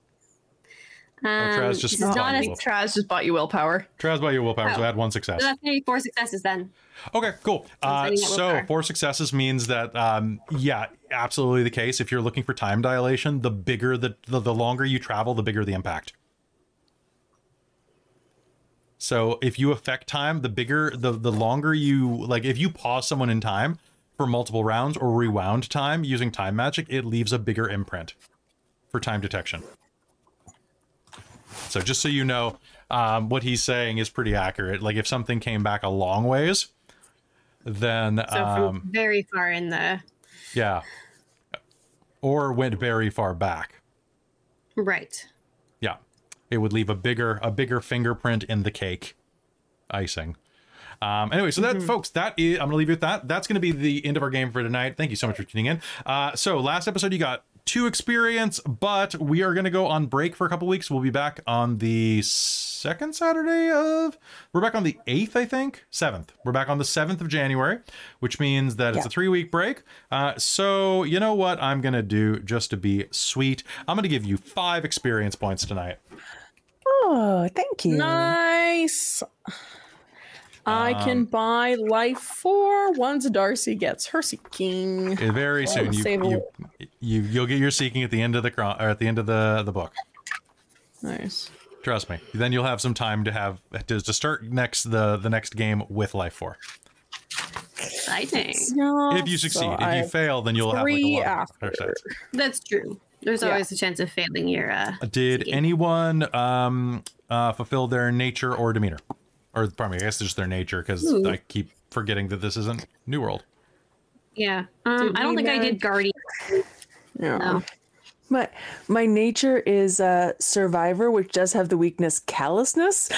Um, Traz just this is bought you a, will. Traz just bought you willpower. Traz by your willpower, so Oh. add one success. so that's maybe four successes then. Okay, cool. Uh, so four successes means that, um, yeah, absolutely the case. If you're looking for time dilation, the bigger the, the the longer you travel, the bigger the impact. So if you affect time, the bigger the the longer you like. If you pause someone in time for multiple rounds or rewound time using time magic, it leaves a bigger imprint for time detection. So just so you know, um, what he's saying is pretty accurate. Like if something came back a long ways, then So um, very far in the yeah, or went very far back. right. Yeah, it would leave a bigger a bigger fingerprint in the cake icing. Um, anyway, so that folks, that is I'm gonna leave you with that. That's gonna be the end of our game for tonight. Thank you so much for tuning in. Uh, so last episode you got two experience, but we are gonna go on break for a couple weeks. We'll be back on the second Saturday of we're back on the eighth, I think. Seventh. We're back on the seventh of January, which means that it's a three week break. Uh, so you know what I'm gonna do just to be sweet. I'm gonna give you five experience points tonight. Oh, thank you. Nice. I can buy life for once Darcie gets her seeking. Uh, Very soon, you, you, you you'll get your seeking at the end of the chron- or at the end of the the book. Nice. Trust me. Then you'll have some time to have to, to start next the the next game with life four. Exciting. If you succeed, So if you have fail, then you'll have like a three lot after. other. That's true. There's Yeah. always a chance of failing your uh Did Seeking. anyone um uh fulfill their nature or demeanor, or pardon me, I guess it's just their nature because I keep forgetting that this isn't New World. yeah. Um I don't we think I did guardian. Yeah. No. My my nature is uh, survivor, which does have the weakness callousness.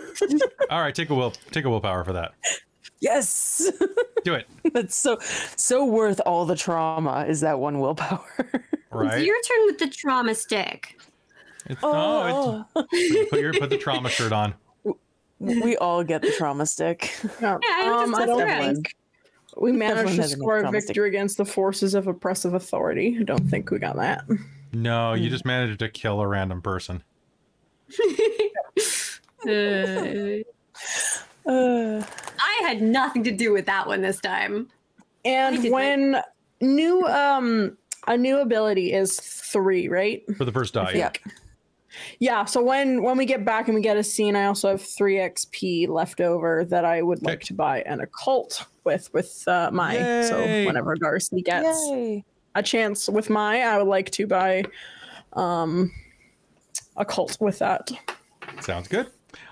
All right, take a will take a willpower for that. yes, Do it. that's so so worth all the trauma. Is that one willpower? Right. It's your turn with the trauma stick. It's, no, oh, it's, put your put the trauma shirt on. We all get the trauma stick. Yeah, I um, I don't think we managed to score a optimistic- victory against the forces of oppressive authority. I don't think we got that. No, you just managed to kill a random person. Uh, Uh, I had nothing to do with that one this time. And did when new um a new ability is three, right? For the first die. yeah. Yeah. So when when we get back and we get a scene, I also have three XP left over that I would like Okay. to buy an occult with with uh, my. So whenever Darcie gets Yay. a chance with my, I would like to buy um a cult with that. Sounds good.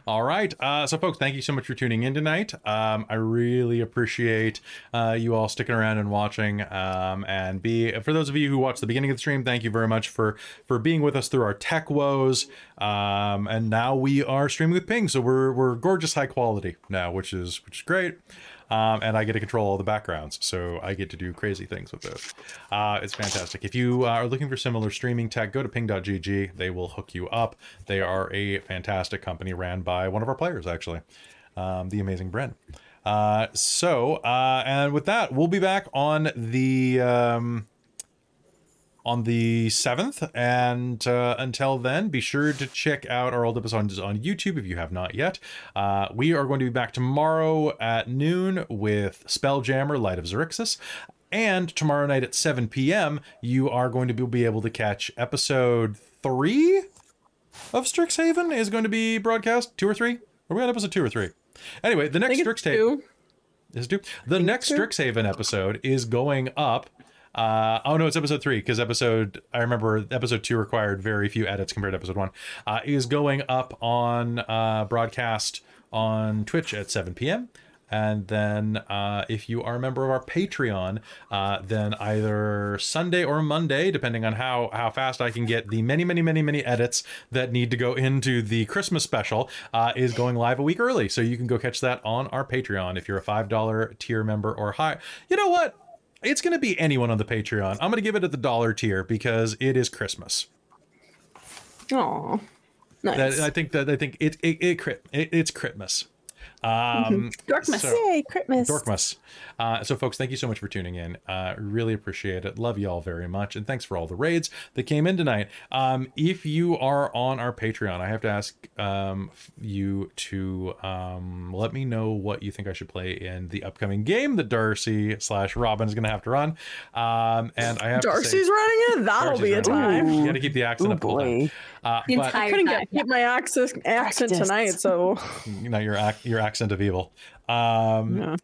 All right. Uh, so, folks, thank you so much for tuning in tonight. Um, I really appreciate uh, you all sticking around and watching. Um, and be for those of you who watched the beginning of the stream, thank you very much for for being with us through our tech woes. Um, and now we are streaming with ping, so we're we're gorgeous high quality now, which is which is great. Um, and I get to control all the backgrounds, so I get to do crazy things with those. Uh, it's fantastic. If you are looking for similar streaming tech, go to ping.gg. They will hook you up. They are a fantastic company ran by one of our players, actually, um, the amazing Brent. Uh, so, uh, and with that, we'll be back on the. Um, on the 7th. And uh, until then, be sure to check out our old episodes on YouTube if you have not yet. Uh, we are going to be back tomorrow at noon with Spelljammer Light of Xaryxis. And tomorrow night at 7 p.m., you are going to be able to catch episode three of Strixhaven is going to be broadcast. Two or three? Are we on episode two or three? Anyway, the next Strixhaven is two. The next. Strixhaven episode is going up uh, oh no, it's episode three because episode I remember episode two required very few edits compared to episode one. Uh, is going up on uh, broadcast on Twitch at 7 p.m. And then, uh, if you are a member of our Patreon, uh, then either Sunday or Monday, depending on how how fast I can get the many, many, many, many edits that need to go into the Christmas special, uh, is going live a week early. So you can go catch that on our Patreon if you're a five dollar tier member or higher. You know what? It's going to be anyone on the Patreon. I'm going to give it at the dollar tier because it is Christmas. Aw. Nice. That, I think that I think it it, it, it it's Christmas. Um, Dorkmas. so- Yay, Christmas. Dorkmas. Uh, so, folks, thank you so much for tuning in. Uh, really appreciate it. Love you all very much. And thanks for all the raids that came in tonight. Um, if you are on our Patreon, I have to ask um, you to um, let me know what you think I should play in the upcoming game that Darcie slash Robin is going to have to run. Um, and I have Darcie's to say, running it. That'll Darcie's be a running time. You got to keep the accent Oh up the whole boy. Uh, The but entire I couldn't time. get keep my access, accent tonight, so you know your your accent of evil. Um, yeah.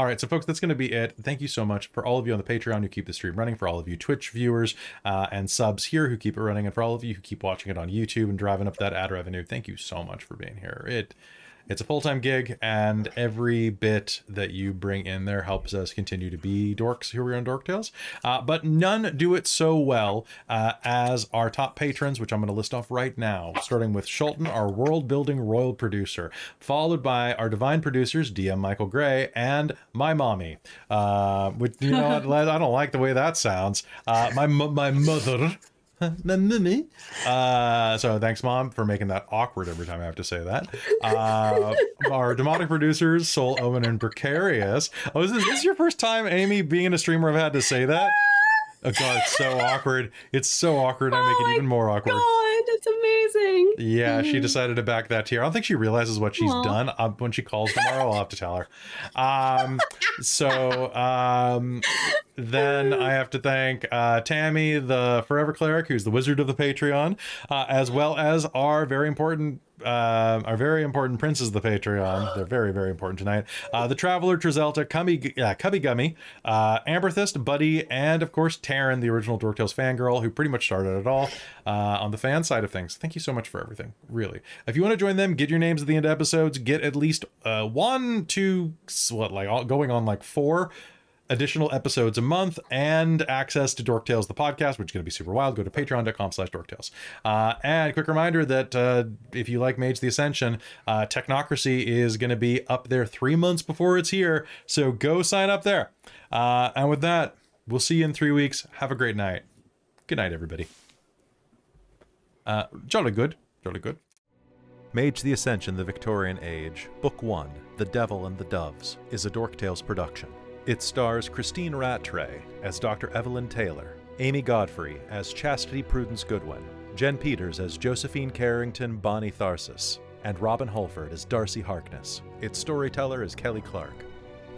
All right, so folks, that's going to be it. Thank you so much for all of you on the Patreon who keep the stream running, for all of you Twitch viewers uh, and subs here who keep it running, and for all of you who keep watching it on YouTube and driving up that ad revenue. Thank you so much for being here. It it's a full time gig, and every bit that you bring in there helps us continue to be dorks here we are on Dork Tales. Uh, but none do it so well uh, as our top patrons, which I'm going to list off right now, starting with Schulten, our world building royal producer, followed by our divine producers, DM Michael Gray, and my mommy. Uh, which, you know, what, I don't like the way that sounds. Uh, my, my mother. Uh, so thanks, mom, for making that awkward every time I have to say that. Uh, our demonic producers, Soul, Omen and Precarious. Oh, is this, this is your first time, Amy, being a streamer? I've had to say that. Oh god, it's so awkward. It's so awkward. I make Oh it even more awkward. God, that's amazing. Yeah, she decided to back that tier. I don't think she realizes what she's Aw. done. Um, when she calls tomorrow, I'll have to tell her. Um, so um, then I have to thank uh, Tammy, the Forever Cleric, who's the wizard of the Patreon, uh, as well as our very important. Uh, our very important princes of the Patreon. They're very, very important tonight. Uh, the Traveler, Trizelta, Cummy, uh, Cubby Gummy, uh, Amberthist, Buddy, and of course Taryn, the original Dork Tales fangirl, who pretty much started it all uh, on the fan side of things. Thank you so much for everything. Really. If you want to join them, get your names at the end of episodes. Get at least uh, one, two, what like all, going on like four additional episodes a month and access to Dork Tales, the podcast, which is going to be super wild. Go to patreon.com slash dorktales. Uh, and quick reminder that uh, if you like Mage the Ascension, uh, Technocracy is going to be up there three months before it's here. So go sign up there. Uh, and with that, we'll see you in three weeks. Have a great night. Good night, everybody. Uh, jolly good. Jolly good. Mage the Ascension, the Victorian Age, Book 1, The Devil and the Doves, is a Dork Tales production. It stars Christine Rattray as Dr. Evelyn Taylor, Amy Godfrey as Chastity Prudence Goodwin, Jen Peters as Josephine Carrington Bonnie Tharsis, and Robin Holford as Darcie Harkness. Its storyteller is Kelly Clark.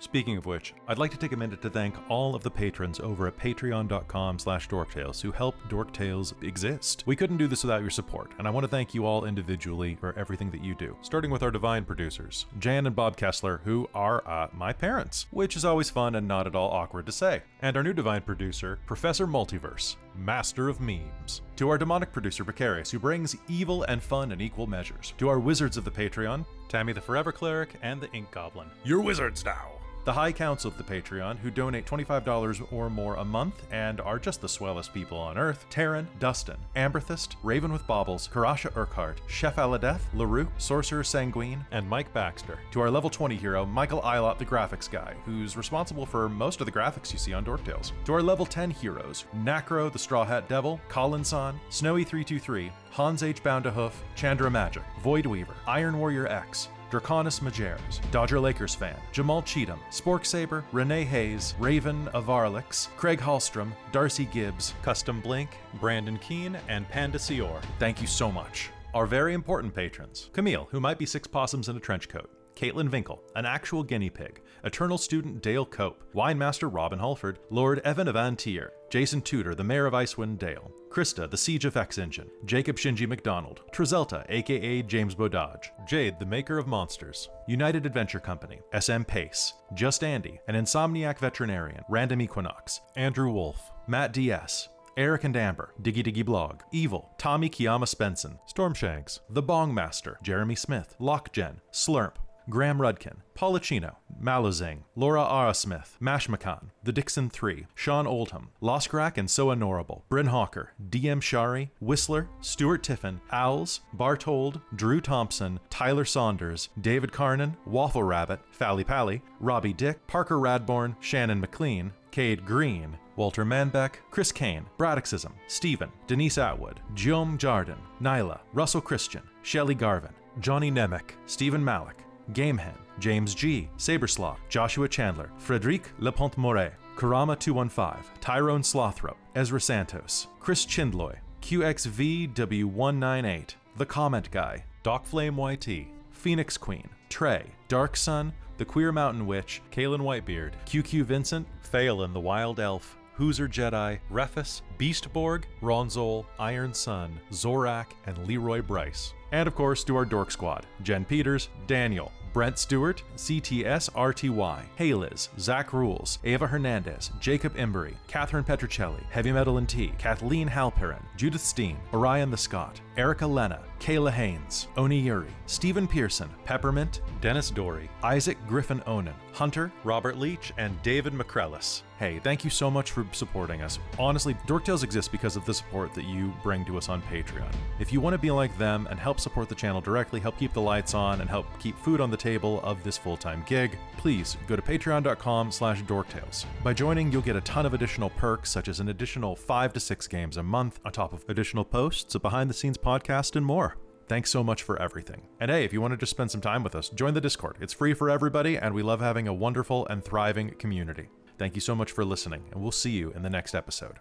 Speaking of which, I'd like to take a minute to thank all of the patrons over at patreon.com slash dorktales who help Dorktales exist. We couldn't do this without your support, and I want to thank you all individually for everything that you do. Starting with our divine producers, Jan and Bob Kessler, who are uh, my parents, which is always fun and not at all awkward to say. And our new divine producer, Professor Multiverse, master of memes. To our demonic producer, Precarious, who brings evil and fun in equal measures. To our wizards of the Patreon, Tammy the Forever Cleric and the Ink Goblin. You're wizards now! The High Council of the Patreon, who donate $25 or more a month and are just the swellest people on earth Taryn, Dustin, Amberthist, Raven with Baubles, Karasha Urquhart, Chef Aladeth, LaRue, Sorcerer Sanguine, and Mike Baxter. To our level 20 hero, Michael Eilot, the graphics guy, who's responsible for most of the graphics you see on Dorktales. To our level 10 heroes, Nacro, the Straw Hat Devil, Collinson, Snowy323, Hans H. Boundahoof, Chandra Magic, Void Weaver, Iron Warrior X, Draconis Majeres, Dodger Lakers fan, Jamal Cheatham, Spork Saber, Renee Hayes, Raven Avarlix, Craig Hallstrom, Darcy Gibbs, Custom Blink, Brandon Keene, and Panda Sior. Thank you so much. Our very important patrons Camille, who might be six possums in a trench coat. Caitlin Vinkel, an actual guinea pig, Eternal Student Dale Cope, Winemaster Robin Holford, Lord Evan of Antier, Jason Tudor, the Mayor of Icewind Dale, Krista, the Siege of X Engine, Jacob Shinji McDonald, Trizelta, aka James Bodage, Jade, the Maker of Monsters, United Adventure Company, SM Pace, Just Andy, an Insomniac Veterinarian, Random Equinox, Andrew Wolf, Matt DS, Eric and Amber, Diggy Diggy Blog, Evil, Tommy Kiyama Spenson, Stormshanks, The Bong Master, Jeremy Smith, Lockgen, Slurp, Graham Rudkin, Policino, Malozing, Laura Arasmith, Mashmakan, The Dixon 3, Sean Oldham, Loskrak and So Honorable, Bryn Hawker, DM Shari, Whistler, Stuart Tiffin, Owls, Bartold, Drew Thompson, Tyler Saunders, David Carnan, Waffle Rabbit, Fally Pally, Robbie Dick, Parker Radborn, Shannon McLean, Cade Green, Walter Manbeck, Chris Kane, Braddockism, Stephen, Denise Atwood, Jom Jardin, Nyla, Russell Christian, Shelley Garvin, Johnny Nemec, Stephen Malik, Gamehen, James G, Saberslaw, Joshua Chandler, Frederic Lepont Moret, Karama 215, Tyrone Slothrop, Ezra Santos, Chris Chindloy, QXVW198, The Comment Guy, Doc Flame YT, Phoenix Queen, Trey, Dark Sun, The Queer Mountain Witch, Kalen Whitebeard, QQ Vincent, Phelan the Wild Elf, Hooser Jedi, Refus, Beastborg, Ronzol, Iron Sun, Zorak, and Leroy Bryce. And of course, to our Dork Squad Jen Peters, Daniel, Brent Stewart, CTS RTY, Hayliz, Zach Rules, Ava Hernandez, Jacob Embry, Catherine Petrocelli, Heavy Metal and Tea, Kathleen Halperin, Judith Steen, Orion the Scott, Erica Lena, Kayla Haynes, Oni Yuri, Stephen Pearson, Peppermint, Dennis Dory, Isaac Griffin Onan, Hunter, Robert Leach, and David McCrellis. Hey, thank you so much for supporting us. Honestly, Dork Tales exists because of the support that you bring to us on Patreon. If you want to be like them and help support the channel directly, help keep the lights on, and help keep food on the table of this full-time gig, please go to patreon.com slash dorktales. By joining, you'll get a ton of additional perks, such as an additional five to six games a month, on top of additional posts, a behind-the-scenes podcast, and more. Thanks so much for everything. And hey, if you want to just spend some time with us, join the Discord. It's free for everybody, and we love having a wonderful and thriving community. Thank you so much for listening, and we'll see you in the next episode.